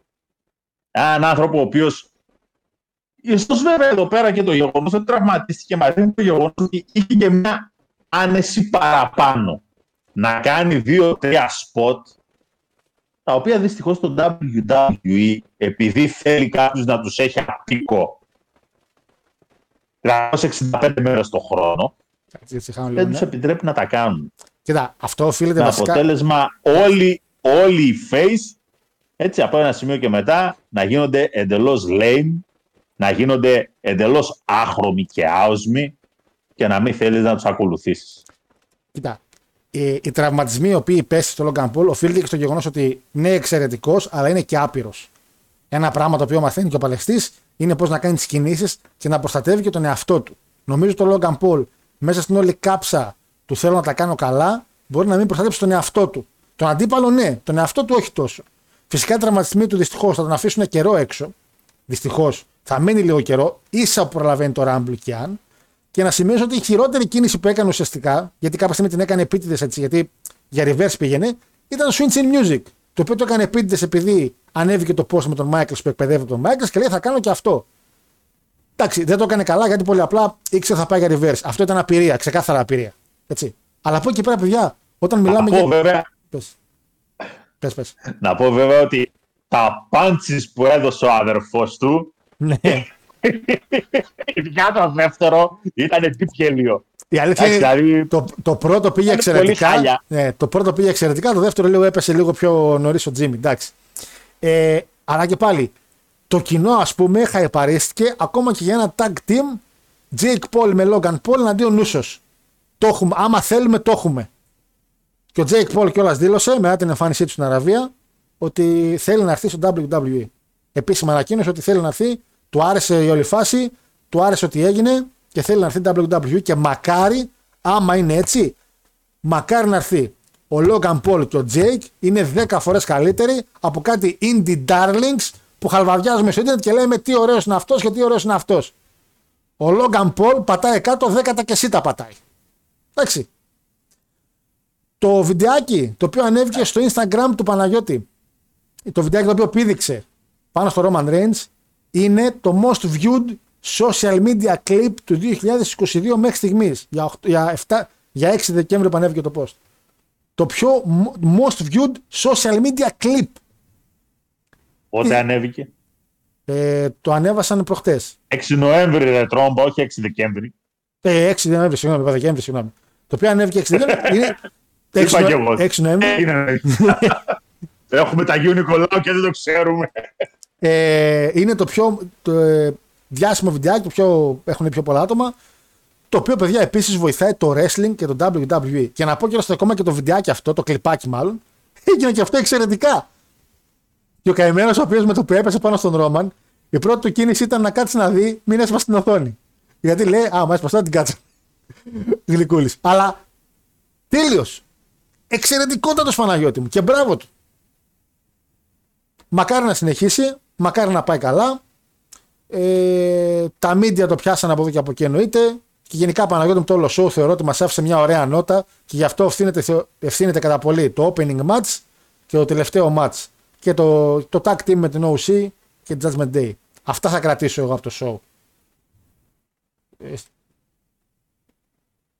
Έναν άνθρωπο ο οποίος Ίσως βέβαια εδώ πέρα και το γεγονός ότι τραυματίστηκε μαζί με το γεγονός ότι είχε και μια άνεση παραπάνω να κάνει δύο-τρία σποτ τα οποία δυστυχώς το WWE επειδή θέλει κάποιος να τους έχει απίκο 365 μέρες το χρόνο έτσι, έτσι, χάνω λίγο, δεν τους ναι. επιτρέπει να τα κάνουν. Κοίτα, αυτό οφείλεται Με βασικά. αποτέλεσμα όλοι, όλοι οι face έτσι από ένα σημείο και μετά να γίνονται εντελώς lame, να γίνονται εντελώς άχρωμοι και άοσμοι και να μην θέλεις να τους ακολουθήσεις. Κοίτα, οι, οι τραυματισμοί οι οποίοι πέσει στο Logan Paul οφείλεται και στο γεγονός ότι ναι, εξαιρετικός, αλλά είναι και άπειρος. Ένα πράγμα το οποίο μαθαίνει και ο παλαιστής είναι πώς να κάνει τις κινήσεις και να προστατεύει και τον εαυτό του. Νομίζω το Logan Paul μέσα στην όλη κάψα του θέλω να τα κάνω καλά, μπορεί να μην προστατεύσει τον εαυτό του. Τον αντίπαλο ναι, τον εαυτό του όχι τόσο. Φυσικά οι τραυματισμοί του δυστυχώς θα τον αφήσουν καιρό έξω. Δυστυχώς θα μείνει λίγο καιρό, ίσα που προλαβαίνει το Rumble και αν. Και να σημειώσω ότι η χειρότερη κίνηση που έκανε ουσιαστικά, γιατί κάποια στιγμή την έκανε επίτηδες έτσι, γιατί για reverse πήγαινε, ήταν Switch in Music. Το οποίο το έκανε επίτηδες επειδή ανέβηκε το post με τον Michaels που εκπαιδεύει τον Michaels και λέει θα κάνω και αυτό. Εντάξει, δεν το έκανε καλά γιατί πολύ απλά ήξερε θα πάει για reverse. Αυτό ήταν απειρία, ξεκάθαρα απειρία. Έτσι. Αλλά από εκεί πέρα, παιδιά, όταν μιλάμε Να πω, για. βέβαια, Πες. Πες, πες. να πω βέβαια ότι τα πάντσεις που έδωσε ο αδερφός του Ναι. ειδικά το δεύτερο ήταν τι γέλιο. Η αλήθεια Εντάξει, είναι δηλαδή, το, το πρώτο πήγε Ήταν πολύ εξαιρετικά. χάλια. Ναι, το πρώτο πήγε εξαιρετικά, το δεύτερο λίγο έπεσε λίγο πιο νωρίς ο Τζίμι. Εντάξει. Ε, αλλά και πάλι, το κοινό ας πούμε χαϊπαρίστηκε ακόμα και για ένα tag team Jake Paul με Logan Paul εναντίον Νούσο. Το έχουμε, άμα θέλουμε, το έχουμε. Και ο Jake Paul κιόλας δήλωσε μετά την εμφάνισή του στην Αραβία ότι θέλει να έρθει στο WWE. Επίσημα ανακοίνωσε ότι θέλει να έρθει, του άρεσε η όλη φάση, του άρεσε ότι έγινε και θέλει να έρθει WWE και μακάρι, άμα είναι έτσι, μακάρι να έρθει. Ο Logan Paul και ο Jake είναι 10 φορές καλύτεροι από κάτι indie darlings που χαλβαδιάζουμε στο ίντερνετ και λέμε τι ωραίος είναι αυτός και τι ωραίος είναι αυτός. Ο Logan Paul πατάει κάτω, δέκατα και εσύ τα πατάει. Εντάξει. Το βιντεάκι το οποίο ανέβηκε στο Instagram του Παναγιώτη, το βιντεάκι το οποίο πήδηξε πάνω στο Roman Reigns, είναι το most viewed social media clip του 2022 μέχρι στιγμής. Για, οχτώ- για, 7, για 6 Δεκέμβρη που ανέβηκε το post. Το πιο mo- most viewed social media clip Πότε ανέβηκε; Ε, το ανέβασαν προχτές. 6 Νοέμβρη ρε τρόμπα, όχι 6 Δεκέμβρη. Ε, 6 Νοέμβρη, συγγνώμη, είπα Δεκέμβρη, συγγνώμη. Το οποίο ανέβηκε 6 Δεκέμβρη. είναι 6 Είπα κι εγώ. Νο- 6 Νοέμβρη. Είναι. Έχουμε τα Αγίου Νικολάου και δεν το ξέρουμε. Ε, είναι το πιο το, ε, διάσημο βιντεάκι, το πιο, έχουν πιο πολλά άτομα. Το οποίο, παιδιά, επίσης βοηθάει το wrestling και το WWE. Και να πω και στο ακόμα και το βιντεάκι αυτό, το κλιπάκι μάλλον, έγινε και αυτό εξαιρετικά. Και ο καημένος, ο οποίος με το που έπεσε πάνω στον Ρόμαν, η πρώτη του κίνηση ήταν να κάτσει να δει, μην έσπασε την οθόνη. Γιατί λέει, Α, μα έσπασε, θα την κάτσα. Γλυκούλης. Αλλά τέλειος. Εξαιρετικότατος Παναγιώτη μου και μπράβο του. Μακάρι να συνεχίσει, μακάρι να πάει καλά. Ε, τα media το πιάσαν από εδώ και από εκεί εννοείται. Και γενικά Παναγιώτη μου το όλο show θεωρώ ότι μας άφησε μια ωραία νότα και γι' αυτό ευθύνεται, θεω- ευθύνεται κατά πολύ το opening match και το τελευταίο match. Και το, το tag team με την OC και την Judgment Day. Αυτά θα κρατήσω εγώ από το show.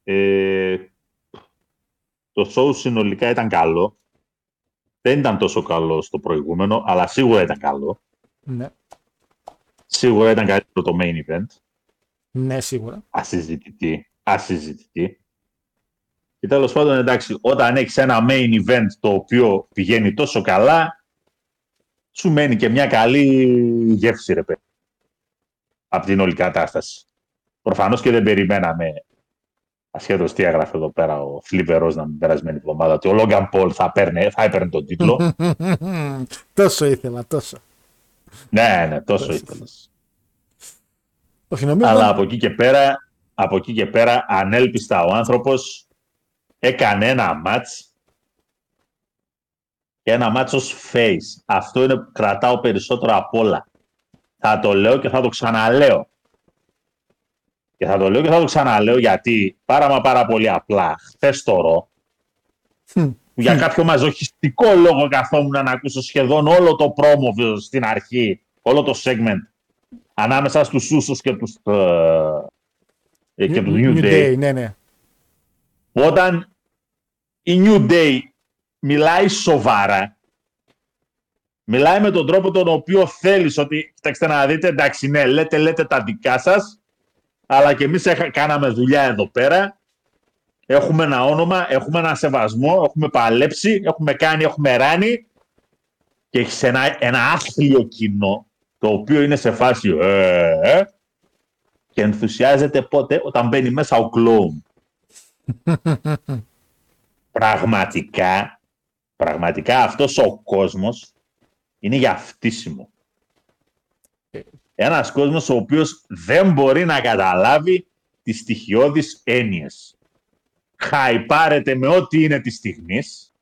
Ε, Ε, το show συνολικά ήταν καλό. Δεν ήταν τόσο καλό στο προηγούμενο, αλλά σίγουρα ήταν καλό. ναι, Σίγουρα ήταν καλύτερο το main event. ναι, σίγουρα. Ασυζητητή. Ασυζητητή. Και τέλος πάντων, εντάξει, όταν έχεις ένα main event το οποίο πηγαίνει τόσο καλά, σου μένει και μια καλή γεύση, ρε παιδί. Από την όλη κατάσταση. Προφανώς και δεν περιμέναμε, ασχέτως τι έγραφε εδώ πέρα ο Θλιβερός να την περασμένη εβδομάδα, ότι ο Λόγκαν Πολ θα, παίρνε, θα έπαιρνε τον τίτλο. τόσο ήθελα, τόσο. ναι, ναι, τόσο ήθελε. Όχι, νομίζω. Αλλά από εκεί και πέρα, από εκεί και πέρα ανέλπιστα ο άνθρωπος έκανε ένα μάτς και ένα μάτς ως face. Αυτό είναι που κρατάω περισσότερο απ' όλα. Θα το λέω και θα το ξαναλέω. Και θα το λέω και θα το ξαναλέω γιατί πάρα μα πάρα πολύ απλά χθες το ρο, που για κάποιο μαζοχιστικό λόγο καθόμουν να ακούσω σχεδόν όλο το πρόμο στην αρχή, όλο το segment ανάμεσα στους Ούσους και τους, ε, ε, και τους New, Day. ναι, ναι. Όταν η New Day μιλάει σοβαρά, μιλάει με τον τρόπο τον οποίο θέλεις ότι, κοιτάξτε να δείτε, εντάξει, ναι, λέτε, λέτε τα δικά σας, αλλά και εμείς έχα- κάναμε δουλειά εδώ πέρα, έχουμε ένα όνομα, έχουμε ένα σεβασμό, έχουμε παλέψει, έχουμε κάνει, έχουμε ράνει και έχεις ένα, ένα άθλιο κοινό, το οποίο είναι σε φάση ε, ε, και ενθουσιάζεται πότε όταν μπαίνει μέσα ο κλόουν. πραγματικά, πραγματικά αυτός ο κόσμος είναι για φτύσιμο. Ένας κόσμος ο οποίος δεν μπορεί να καταλάβει τις στοιχειώδεις έννοιες. Χαϊπάρεται με ό,τι είναι της στιγμής.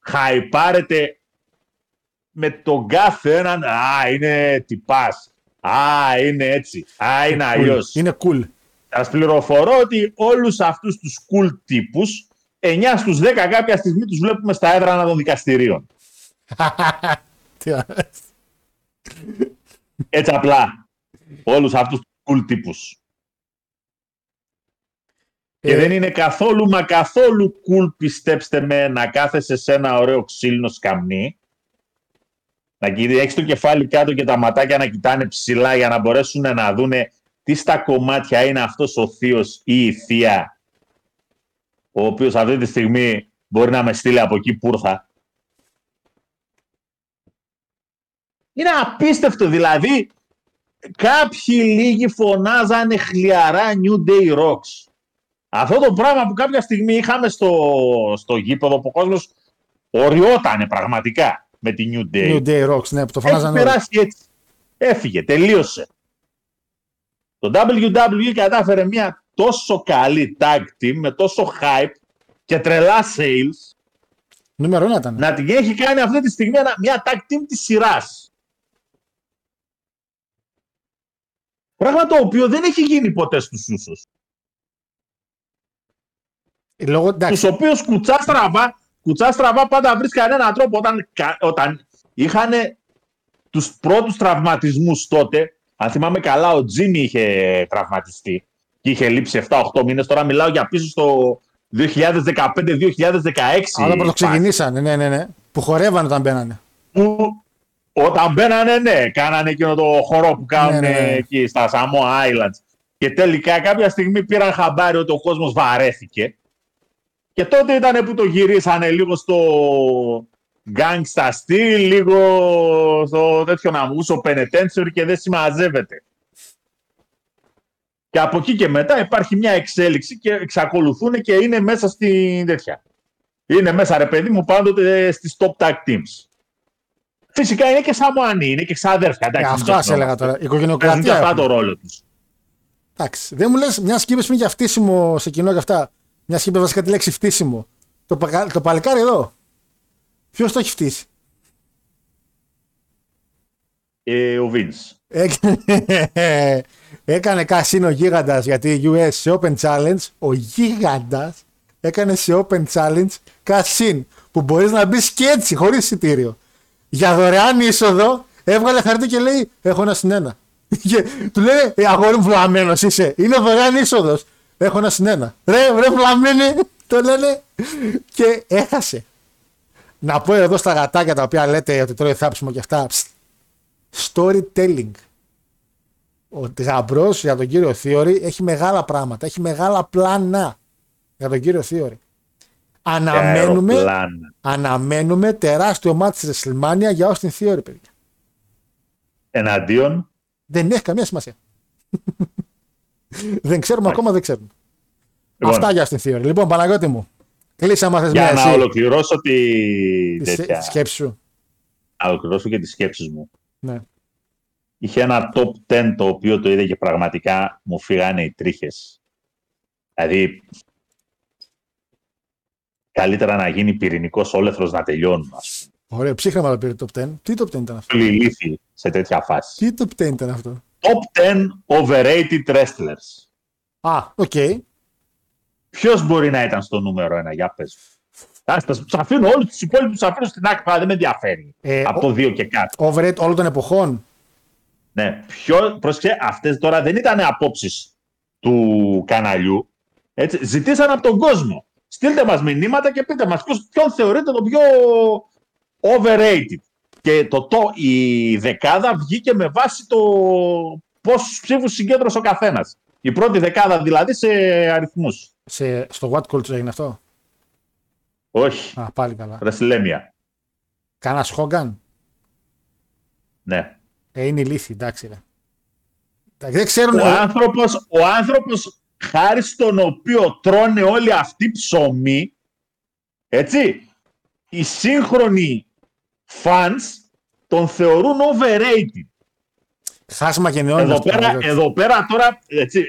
Χαϊπάρεται με τον κάθε έναν. Α, είναι τυπάς. Α, είναι έτσι. Α, είναι αλλιώς. Είναι cool. Σας πληροφορώ ότι όλους αυτούς τους cool τύπους, 9 στους 10 κάποια στιγμή τους βλέπουμε στα έδρανα των δικαστηρίων. Τι αρέσει. Έτσι απλά. Όλους αυτούς τους cool τύπους. Και Ε, δεν είναι καθόλου μα καθόλου cool, πιστέψτε με, να κάθεσαι σε ένα ωραίο ξύλινο σκαμνί. Να έχεις το κεφάλι κάτω και τα ματάκια να κοιτάνε ψηλά για να μπορέσουν να δούνε τι στα κομμάτια είναι αυτός ο θείος ή η θεία ο οποίος αυτή τη στιγμή μπορεί να με στείλει από εκεί που ήρθα. Είναι απίστευτο, δηλαδή κάποιοι λίγοι φωνάζανε χλιαρά New Day Rocks. Αυτό το πράγμα που κάποια στιγμή είχαμε στο, στο γήπεδο που ο κόσμος οριότανε πραγματικά με τη New Day. New Day Rocks, ναι, που το Έχει φωνάζανε όλοι. περάσει έτσι. Έφυγε, τελείωσε. Το WWE κατάφερε μια τόσο καλή tag team με τόσο hype και τρελά sales Νούμερο ένα ήταν. να την έχει κάνει αυτή τη στιγμή ένα- μια tag team της σειράς. Πράγμα το οποίο δεν έχει γίνει ποτέ στους Ούσους. Λόγω, Τους εντάξει, οποίους κουτσά στραβά, κουτσά στραβά πάντα βρίσκαν έναν τρόπο όταν, κα- όταν είχαν τους πρώτους τραυματισμούς τότε. Αν θυμάμαι καλά, ο Τζίμι είχε τραυματιστεί και είχε λείψει 7-8 μήνες. Τώρα μιλάω για πίσω στο 2015-2016. αλλά πρώτο ξεκινήσανε, ναι, ναι, ναι. Που χορεύανε όταν μπαίνανε. που, Όταν μπαίνανε, ναι, κάνανε εκείνο το χορό που κάνουν Ναι, ναι, ναι. εκεί στα Samoa Islands. Και τελικά κάποια στιγμή πήραν χαμπάρι ότι ο κόσμος βαρέθηκε. Και τότε ήταν που το γυρίσανε λίγο στο gangsta style, λίγο στο τέτοιο να μου στο penitentiary και δεν συμμαζεύεται. Και από εκεί και μετά υπάρχει μια εξέλιξη και εξακολουθούν και είναι μέσα στην τέτοια. Είναι μέσα ρε παιδί μου πάντοτε στις top tag teams. Φυσικά είναι και Σαμοανοί, είναι και ξαδέρφια. Ε, εντάξει, αυτό μην ας έλεγα ξεχνάμε. τώρα. Η Παίζουν και οικογενειοκρατία. αυτά έχουμε. το ρόλο τους. Εντάξει. Δεν μου λες, μια και είπες πριν για φτύσιμο σε κοινό και αυτά. Μια και είπες βασικά τη λέξη φτύσιμο. Το, πακα- το παλικάρι εδώ. Ποιος το έχει φτύσει; Ε, ο Vince. Έκανε, έκανε κασίνο γίγαντας γιατί US σε Open Challenge ο γίγαντας έκανε σε Open Challenge κασίν που μπορείς να μπεις και έτσι χωρίς εισιτήριο. Για δωρεάν είσοδο έβγαλε χαρτί και λέει: Έχω ένα συν ένα. Και του λέει: ε, Αγόρι μου, βλαμμένος είσαι. Είναι δωρεάν είσοδος. Έχω ένα συν ένα. Ρε, ρε, βλαμμένε, το λένε. Και έχασε. Να πω εδώ στα γατάκια τα οποία λέτε ότι τρώει θάψιμο και αυτά. Ψ, storytelling. Ο γαμπρό για τον κύριο Θείορη έχει μεγάλα πράγματα. Έχει μεγάλα πλάνα για τον κύριο Θείορη. Αναμένουμε, Αεροπλάνα. αναμένουμε τεράστιο μάτι στη WrestleMania για Austin Theory, παιδιά. Εναντίον; Δεν έχει καμία σημασία. δεν ξέρουμε ακόμα, δεν ξέρουμε. Λοιπόν, Αυτά για Austin Theory. Λοιπόν, Παναγιώτη μου, κλείσαμε θες για μια να εσύ ολοκληρώσω τη, τη σκε- τέτοια, τη σκέψη σου. να ολοκληρώσω και τις σκέψεις μου. Ναι. Είχε ένα top 10 το οποίο το είδε και πραγματικά μου φύγανε οι τρίχες. Δηλαδή, καλύτερα να γίνει πυρηνικός όλεθρος να τελειώνουν. Ας πούμε. Ωραίο, ψύχρεμα το πήρε top 10. Τι top 10 ήταν αυτό; Όλοι ηλίθιοι σε τέτοια φάση. Τι top 10 ήταν αυτό; Top 10 overrated wrestlers. Α, οκ. Ποιος μπορεί να ήταν στο νούμερο ένα, για πες. Άστα, τους αφήνω όλους τους υπόλοιπους, τους αφήνω στην άκρη, αλλά δεν με ενδιαφέρει. Ε, Από ο- το 2 και κάτω. Overrated όλων των εποχών. Ναι, ποιο, πρόσεξε, αυτές τώρα δεν ήταν απόψεις του καναλιού. Έτσι, ζητήσαν από τον κόσμο. Στείλτε μας μηνύματα και πείτε μας ποιος, ποιον θεωρείτε το πιο overrated. Και το, το, η δεκάδα βγήκε με βάση το πόσους ψήφους συγκέντρωσε ο καθένας. Η πρώτη δεκάδα δηλαδή σε αριθμούς. Σε, στο What Culture έγινε αυτό; Όχι, Α, πάλι καλά. WrestleMania. Κάνα Χόγκαν; Ναι. Ε, είναι ηλίθιοι, εντάξει. Ρε. Εντάξει, Δεν ξέρουν. Ο άνθρωπος, ο άνθρωπος χάρη στον οποίο τρώνε όλοι αυτοί ψωμί, έτσι, οι σύγχρονοι fans τον θεωρούν overrated. Χάσμα γενναιών. είναι Εδώ αυτό, πέρα, Παναγιώτη. εδώ πέρα τώρα, έτσι,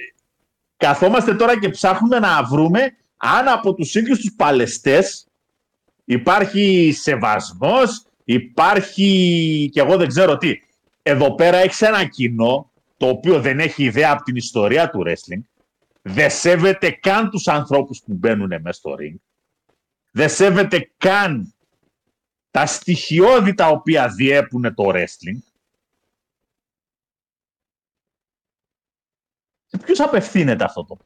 καθόμαστε τώρα και ψάχνουμε να βρούμε αν από τους ίδιους τους παλαιστές υπάρχει σεβασμός, υπάρχει και εγώ δεν ξέρω τι. Εδώ πέρα έχεις ένα κοινό το οποίο δεν έχει ιδέα από την ιστορία του wrestling, δεν σέβεται καν τους ανθρώπους που μπαίνουν μέσα στο ring, δεν σέβεται καν τα στοιχειώδη τα οποία διέπουν το wrestling Σε ποιους απευθύνεται αυτό το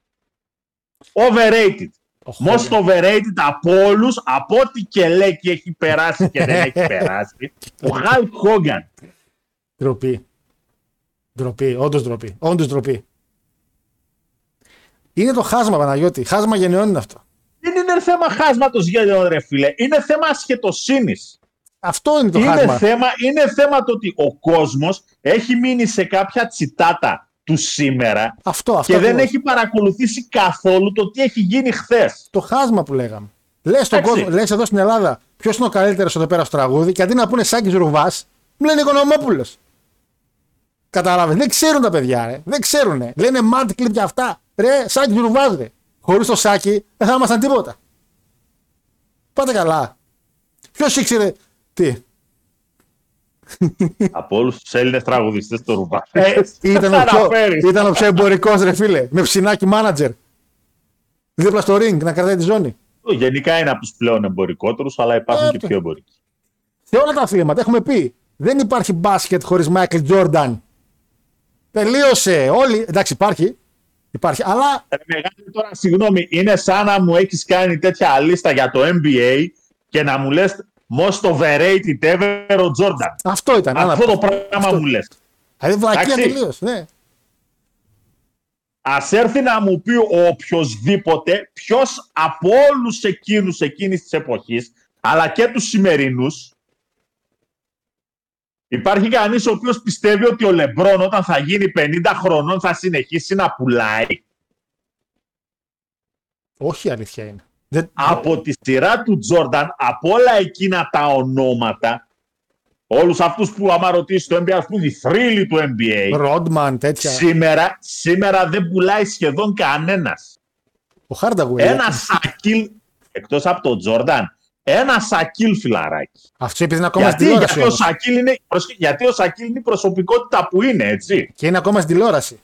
Overrated. Ο Hogan. Most overrated από όλους, από ό,τι και λέει και έχει περάσει και δεν έχει περάσει. Ο Hulk Hogan. Ντροπή. Ντροπή. Όντως ντροπή. Όντως ντροπή. Είναι το χάσμα, Παναγιώτη. Χάσμα γενναιών είναι αυτό. Δεν είναι θέμα χάσματος γέλιο ρε φίλε. Είναι θέμα ασχετοσύνης. Αυτό είναι το Είναι χάσμα. θέμα, είναι θέμα το ότι ο κόσμος έχει μείνει σε κάποια τσιτάτα του σήμερα Αυτό, αυτό. και δεν ακριβώς. έχει παρακολουθήσει καθόλου το τι έχει γίνει χθες. Το χάσμα που λέγαμε. Λες στον Εντάξει. κόσμο, λες εδώ στην Ελλάδα, ποιος είναι ο καλύτερος εδώ πέρα στο τραγούδι και αντί να πούνε Σάκης Ρουβάς, μου λένε Οικονομόπουλος. Κατάλαβες. Δεν ξέρουν τα παιδιά, ρε. Δεν ξέρουν. Λένε mad clip για αυτά. Ρε, Σάκη Ρουβά, ρε. Χωρίς το Σάκη δεν θα ήμασταν τίποτα. Πάτε καλά. Ποιος ήξερε. Τι; Από όλους τους Έλληνες τραγουδιστές το ρουμπά. Ε, ήταν, ο Θα πιο, αναφέρεις. ήταν ο πιο εμπορικός, ρε φίλε. Με ψινάκι μάνατζερ. Δίπλα στο ring να κρατάει τη ζώνη. Γενικά είναι από τους πλέον εμπορικότερους, αλλά υπάρχουν Ε, και το- πιο εμπορικοί. Σε όλα τα αθλήματα έχουμε πει. Δεν υπάρχει μπάσκετ χωρίς Μάικλ Τζόρνταν. Τελείωσε. Όλοι. Εντάξει, υπάρχει. Υπάρχει. Αλλά Ρε μεγάλη, τώρα, συγγνώμη, είναι σαν να μου έχεις κάνει τέτοια λίστα για το NBA και να μου λες most overrated ever ο Τζόρνταν. Αυτό ήταν. Αυτό άνα- το πράγμα μου λες. Δηλαδή βλακία Εντάξει. τελείως. Ναι. Α έρθει να μου πει ο οποιοδήποτε ποιος από όλους εκείνους εκείνης της εποχής, αλλά και τους σημερινούς, υπάρχει κανείς ο οποίος πιστεύει ότι ο Λεμπρόν όταν θα γίνει 50 χρονών θα συνεχίσει να πουλάει; Όχι η αλήθεια είναι. Δεν... από τη σειρά του Τζόρνταν, από όλα εκείνα τα ονόματα, όλους αυτούς που άμα ρωτήσεις το NBA, ας πούμε, οι θρύλοι του NBA, Ρόντμαν, τέτοια. σήμερα, σήμερα δεν πουλάει σχεδόν κανένας. Ο Hardaway. Ένας Σακίλ, εκτός από τον Τζόρνταν, ένα Σακίλ φιλαράκι. Αυτό επειδή είναι ακόμα στην Γιατί, τηλεόραση. γιατί, ο όμως. Σακίλ είναι, προσοχή, γιατί ο Σακίλ είναι η προσωπικότητα που είναι, έτσι. Και είναι ακόμα στην τηλεόραση.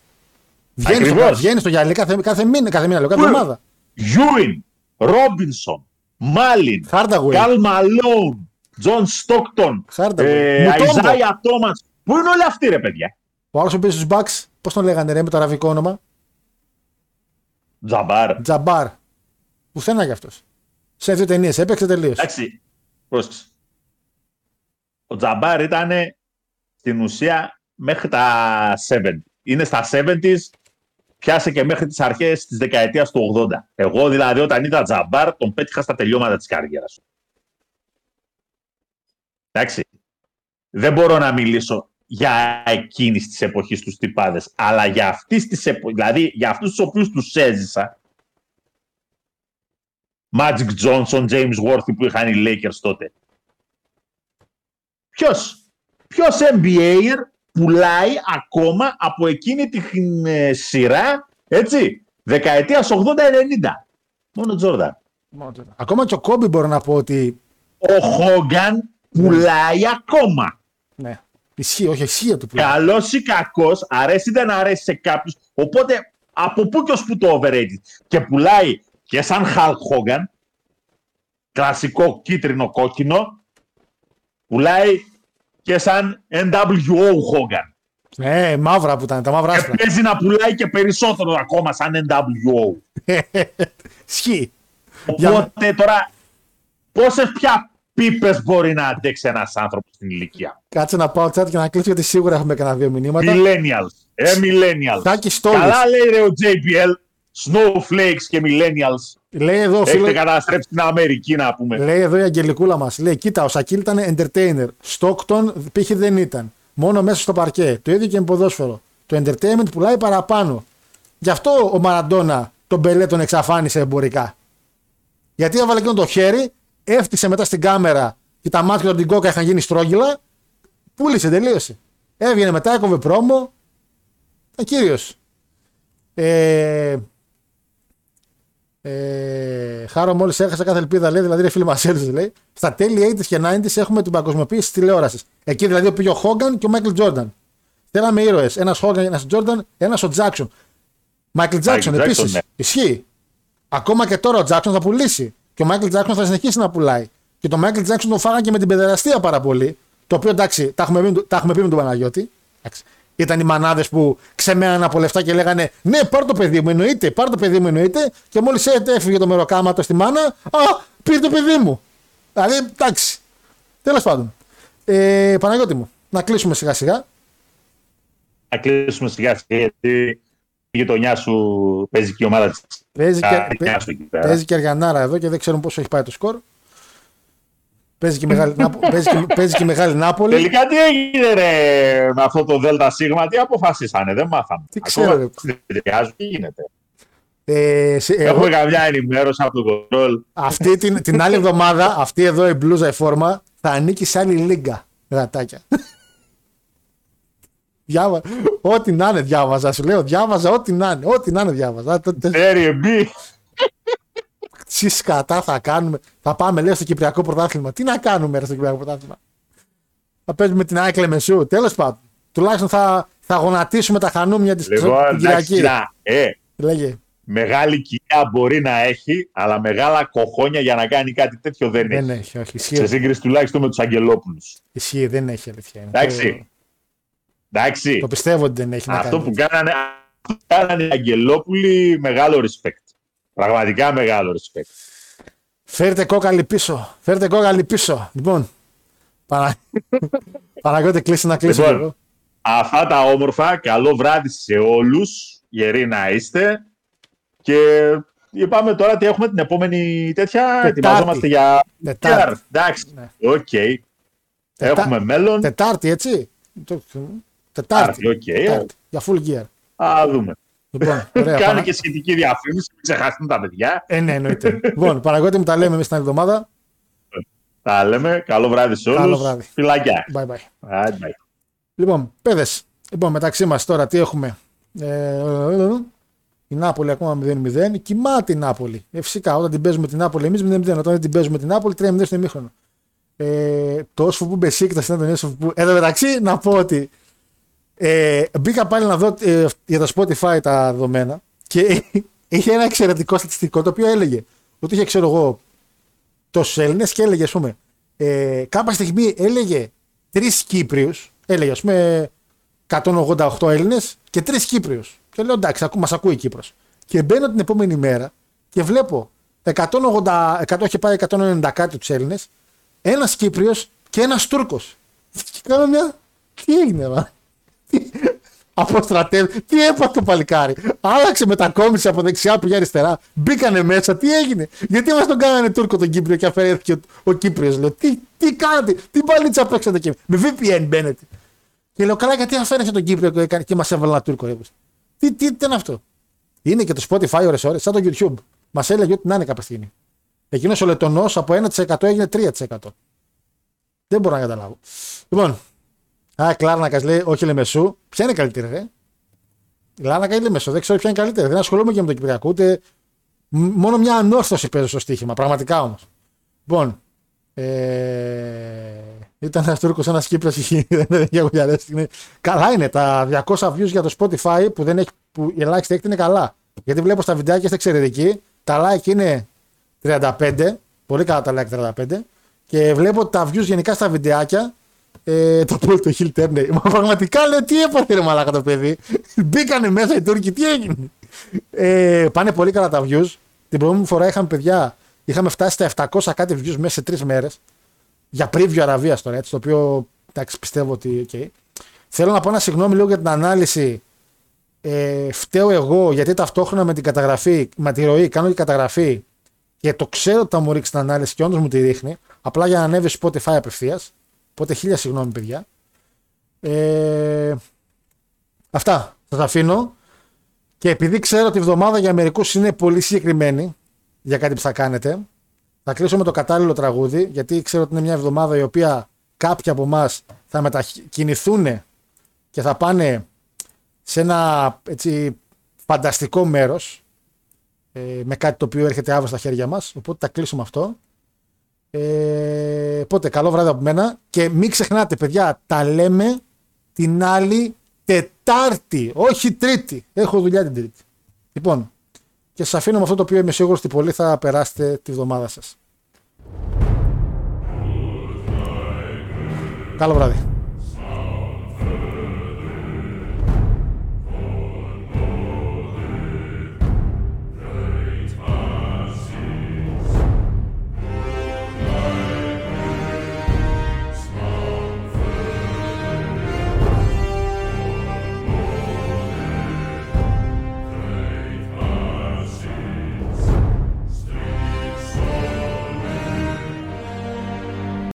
Βγαίνει στο, Ακριβώς. βγαίνει στο γυαλί κάθε, κάθε μήνα, κάθε μήνα, λέω, κάθε Πού- εβδομάδα. Γιούιν, Ρόμπινσον, Μάλιν, Hardaway. Καρλ Μαλόν, Τζον Στόκτον, Hardaway. ε, Μουτόμπο. Αϊζάια Τόμας. Πού είναι όλοι αυτοί ρε παιδιά; Ο άλλος που πήγε στους Bucks, πώς τον λέγανε ρε, με το αραβικό όνομα; Τζαμπάρ. Τζαμπάρ. Πουθενά κι αυτός. Σε δύο ταινίες έπαιξε τελείως. Εντάξει, πρόσεξε. Ο Τζαμπάρ ήταν στην ουσία μέχρι τα 70. Είναι στα 70s, πιάσε και μέχρι τις αρχές της δεκαετίας του 80. Εγώ δηλαδή όταν είδα Τζαμπάρ τον πέτυχα στα τελειώματα της καριέρας. Εντάξει. Δεν μπορώ να μιλήσω για εκείνης της εποχής τους τυπάδες, αλλά για αυτής της εποχή, δηλαδή για αυτούς τους οποίους τους έζησα, Magic Johnson, James Worthy που είχαν οι Lakers τότε. Ποιος, ποιος NBAer πουλάει ακόμα από εκείνη την ε, σειρά, έτσι, δεκαετίας 80-90. Μόνο Τζόρνταν. Ακόμα και ο Κόμπι μπορώ να πω ότι. Ο Χόγκαν πουλάει ακόμα. Ναι. Ισχύει, όχι ισχύει του που Καλός ή κακός, αρέσει ή δεν αρέσει σε κάποιους. Οπότε από πού και ως που το overrated. Και πουλάει και σαν Hulk Hogan, κλασικό κίτρινο κόκκινο, πουλάει και σαν NWO Hogan. Ναι, μαύρα που ήταν, τα μαύρα Και άσπρα. παίζει να πουλάει και περισσότερο ακόμα σαν NWO. Ισχύει. Για- Οπότε τώρα, πόσες πια πίπες μπορεί να αντέξει ένας άνθρωπος στην ηλικία; Κάτσε να πάω chat και να κλείσω γιατί σίγουρα έχουμε κανένα δύο μηνύματα. Millennials. Ε, millennials. Τάκης Στόλης. Καλά λέει ρε ο JBL. Snowflakes και millennials. Λέει εδώ, Έχετε φίλο, καταστρέψει την Αμερική να πούμε. λέει εδώ η Αγγελικούλα μας. Λέει: Κοίτα, ο Σακίλ ήταν entertainer. Στόκτον π.χ. δεν ήταν. Μόνο μέσα στο παρκέ. Το ίδιο και με ποδόσφαιρο. Το entertainment πουλάει παραπάνω. Γι' αυτό ο Μαραντόνα τον Μπελέ τον εξαφάνισε εμπορικά. Γιατί έβαλε εκείνο το χέρι, έφτιασε μετά στην κάμερα και τα μάτια του από την κόκα είχαν γίνει στρόγγυλα. Πούλησε, τελείωσε. Έβγαινε μετά, έκοβε promo. Ήταν κύριος. Ε, ε, χάρο μόλις έχασα κάθε ελπίδα, λέει, δηλαδή ρε φίλοι μα λέει. Στα τέλη 80s και 90s έχουμε την παγκοσμιοποίηση της τηλεόρασης. Εκεί δηλαδή πήγε ο Χόγκαν και ο Μάικλ Τζόρνταν. Θέλαμε ήρωες. Ένας Χόγκαν, ένας Τζόρνταν, ένας ο Τζάξον. Μάικλ Τζάξον Jackson, επίσης. ναι. Ισχύει. Ακόμα και τώρα ο Τζάξον θα πουλήσει. Και ο Μάικλ Τζάξον θα συνεχίσει να πουλάει. Και το Μάικλ Τζάξον τον φάγανε και με την παιδεραστία πάρα πολύ. Το οποίο εντάξει, τα έχουμε, πει- τα έχουμε πει με τον Παναγιώτη. Εντάξει. Ήταν οι μανάδες που ξεμέναν από λεφτά και λέγανε Ναι, πάρ το παιδί μου, εννοείται, πάρ το παιδί μου, εννοείται. Και μόλις έφυγε το μεροκάματο στη μάνα, Α, πήρε το παιδί μου. Δηλαδή, εντάξει. Τέλος πάντων. Ε, Παναγιώτη μου, να κλείσουμε σιγά σιγά. Να κλείσουμε σιγά σιγά γιατί η γειτονιά σου παίζει και η ομάδα της. Παίζει και, Καρδιά σου εκεί πέρα. παίζει και Αργιανάρα εδώ και δεν ξέρουν πόσο έχει πάει το σκορ. Παίζει και, η μεγάλη, Νάπο- παίζει και, παίζει και η μεγάλη Νάπολη. Τελικά τι έγινε ρε με αυτό το ΔΣ, τι αποφασίσανε, δεν μάθαμε. Τι ξέρω, Ακόμα ρε. συνεδριάζουν, τι γίνεται. Ε, σε- εγώ- Έχουμε καμιά ενημέρωση από τον κοντρόλ. αυτή την, την άλλη εβδομάδα, αυτή εδώ η μπλούζα η φόρμα θα ανήκει σε άλλη λίγκα. Γατάκια. Διάβα... Ό,τι να είναι διάβαζα, σου λέω. Διάβαζα ό,τι να είναι. Ό,τι να είναι διάβαζα. Τε- τε- Serie B. Τι σκατά θα κάνουμε. Θα πάμε, λέω, στο Κυπριακό Πρωτάθλημα. Τι να κάνουμε, ρε, στο Κυπριακό Πρωτάθλημα; Θα παίζουμε την Άκλε Μεσού. Τέλος πάντων. Τουλάχιστον θα, θα γονατίσουμε τα χανούμια της Λοιπόν, την εντάξει, Κυριακή. να, ε, Λέγε; μεγάλη κοιλιά μπορεί να έχει, αλλά μεγάλα κοχόνια για να κάνει κάτι τέτοιο δεν, Δεν έχει. έχει, όχι. Σε Ισχύει, σύγκριση τουλάχιστον με τους Αγγελόπουλους. ισχύει δεν έχει αλήθεια. είναι. Εντάξει. Εντάξει. Το, το πιστεύω ότι δεν έχει να Αυτό κάνει. που κάνανε, αυτό που κάνανε οι Αγγελόπουλοι, μεγάλο respect. Πραγματικά μεγάλο respect. Φέρτε Κόκκαλη πίσω. Φέρτε Κόκκαλη πίσω. Λοιπόν. Παρα... Παναγιώτη κλείσε να κλείσει. Λοιπόν, αυτά τα όμορφα. Καλό βράδυ σε όλους. Γεροί να είστε. Και είπαμε τώρα ότι έχουμε την επόμενη τέτοια. Τετάρτη. Ετοιμαζόμαστε για. Τετάρτη. Εντάξει. Ναι. Οκ. Έχουμε μέλλον. Τετάρτη, έτσι. Το- Τετάρτη. Τετάρτη, οκ. Τετάρτη. Για full gear. Να δούμε. Λοιπόν, ωραία. Κάνει παρα- και σχετική διαφήμιση. Μην ξεχάσουν τα παιδιά. Ε, ναι, εννοείται. λοιπόν, Παναγιώτη μου τα λέμε εμείς την άλλη εβδομάδα. Τα λέμε. Καλό βράδυ σε όλους. Καλό βράδυ. Φιλάκια. Bye bye. Bye, bye. Λοιπόν, παιδες. Λοιπόν, μεταξύ μας τώρα τι έχουμε; Ε, η Νάπολη ακόμα 0-0. Κοιμάται η Νάπολη. Ε, φυσικά, όταν την παίζουμε την Νάπολη εμείς 0-0. Όταν δεν την παίζουμε την Νάπολη 3-0 στο ημίχρονο. Ε, το όσο που μπεσίκτα ήταν τον όσο που. Εδώ μεταξύ να πω ότι ε, μπήκα πάλι να δω ε, για το Spotify τα δεδομένα και είχε ένα εξαιρετικό στατιστικό το οποίο έλεγε ότι είχε ξέρω εγώ τόσους Έλληνες και έλεγε ας πούμε ε, κάποια στιγμή έλεγε τρεις Κύπριους, έλεγε ας πούμε 188 Έλληνες και τρεις Κύπριους. Και λέω εντάξει, ακού, μας ακούει η Κύπρος. Και μπαίνω την επόμενη μέρα και βλέπω 180, 100 είχε πάει 190 κάτι τους Έλληνες, ένας Κύπριος και ένας Τούρκος. Και κάνω μια. Τι έγινε, μα; Τι- Αποστρατεύει. Τι έπαθε το παλικάρι. Άλλαξε μετακόμιση από δεξιά πήγε αριστερά. Μπήκανε μέσα. Τι έγινε; Γιατί μας τον κάνανε Τούρκο τον Κύπριο και αφαιρέθηκε ο, ο Κύπριος. Λέω τι, τι κάνατε; Τι παλίτσα παίξατε και με VPN μπαίνετε. Και λέω καλά γιατί αφαίρεσε τον Κύπριο και, έκανε- και μας έβαλε ένα Τούρκο. ρε. Τι, τι, τι είναι αυτό; Είναι και το Spotify ώρες-ώρες, σαν το YouTube. Μας έλεγε ότι να είναι κάποια στιγμή. Εκείνος ο Λετωνός από 1% έγινε 3%. Δεν μπορώ να καταλάβω. Λοιπόν, Α, Κλάρνακας λέει, όχι Λεμεσού. Ποια είναι καλύτερη, ρε; Η Λάρνακα ή Λεμεσού. Δεν ξέρω ποια είναι καλύτερη. Δεν ασχολούμαι και με το Κυπριακό. Ούτε. μ- Μόνο μια ανόρθωση παίζω στο στοίχημα. Πραγματικά όμως. Λοιπόν. Ε... Ήταν ένας Τούρκος, ένας Κύπρο. Δεν έχει αγουλιαρέσει. Καλά είναι. Τα 200 views για το Spotify που, δεν έχει, που η ελάχιστη έκτη είναι καλά. Γιατί βλέπω στα βιντεάκια είστε εξαιρετικοί. Τα like είναι 35. Πολύ καλά τα like 35. Και βλέπω ότι τα views γενικά στα βιντεάκια ε, το Paul το Hill Turner. Μα πραγματικά λέω τι έπαθε ρε μαλάκα το παιδί. Μπήκανε μέσα οι Τούρκοι, τι έγινε. Ε, πάνε πολύ καλά τα views. Την προηγούμενη φορά είχαμε παιδιά, είχαμε φτάσει στα 700 κάτι views μέσα σε τρεις μέρες. Για preview Αραβίας τώρα, έτσι, το οποίο εντάξει, πιστεύω ότι. Okay. Θέλω να πω ένα συγγνώμη λίγο για την ανάλυση. Ε, φταίω εγώ γιατί ταυτόχρονα με την καταγραφή, με τη ροή, κάνω και καταγραφή και το ξέρω ότι θα μου ρίξει την ανάλυση και όντως μου τη ρίχνει. Απλά για να ανέβει στο Spotify απευθείας. Οπότε χίλια συγγνώμη, παιδιά. Ε, αυτά. Σας αφήνω. Και επειδή ξέρω ότι η εβδομάδα για μερικούς είναι πολύ συγκεκριμένη για κάτι που θα κάνετε, θα κλείσω με το κατάλληλο τραγούδι, γιατί ξέρω ότι είναι μια εβδομάδα η οποία κάποιοι από εμάς θα μετακινηθούν και θα πάνε σε ένα έτσι, φανταστικό μέρος ε, με κάτι το οποίο έρχεται αύριο στα χέρια μας οπότε θα κλείσουμε αυτό ε, οπότε καλό βράδυ από μένα. Και μην ξεχνάτε παιδιά τα λέμε την άλλη Τετάρτη όχι Τρίτη. Έχω δουλειά την Τρίτη. Λοιπόν και σας αφήνω με αυτό το οποίο είμαι σίγουρος ότι πολύ θα περάσετε τη βδομάδα σας. Καλό βράδυ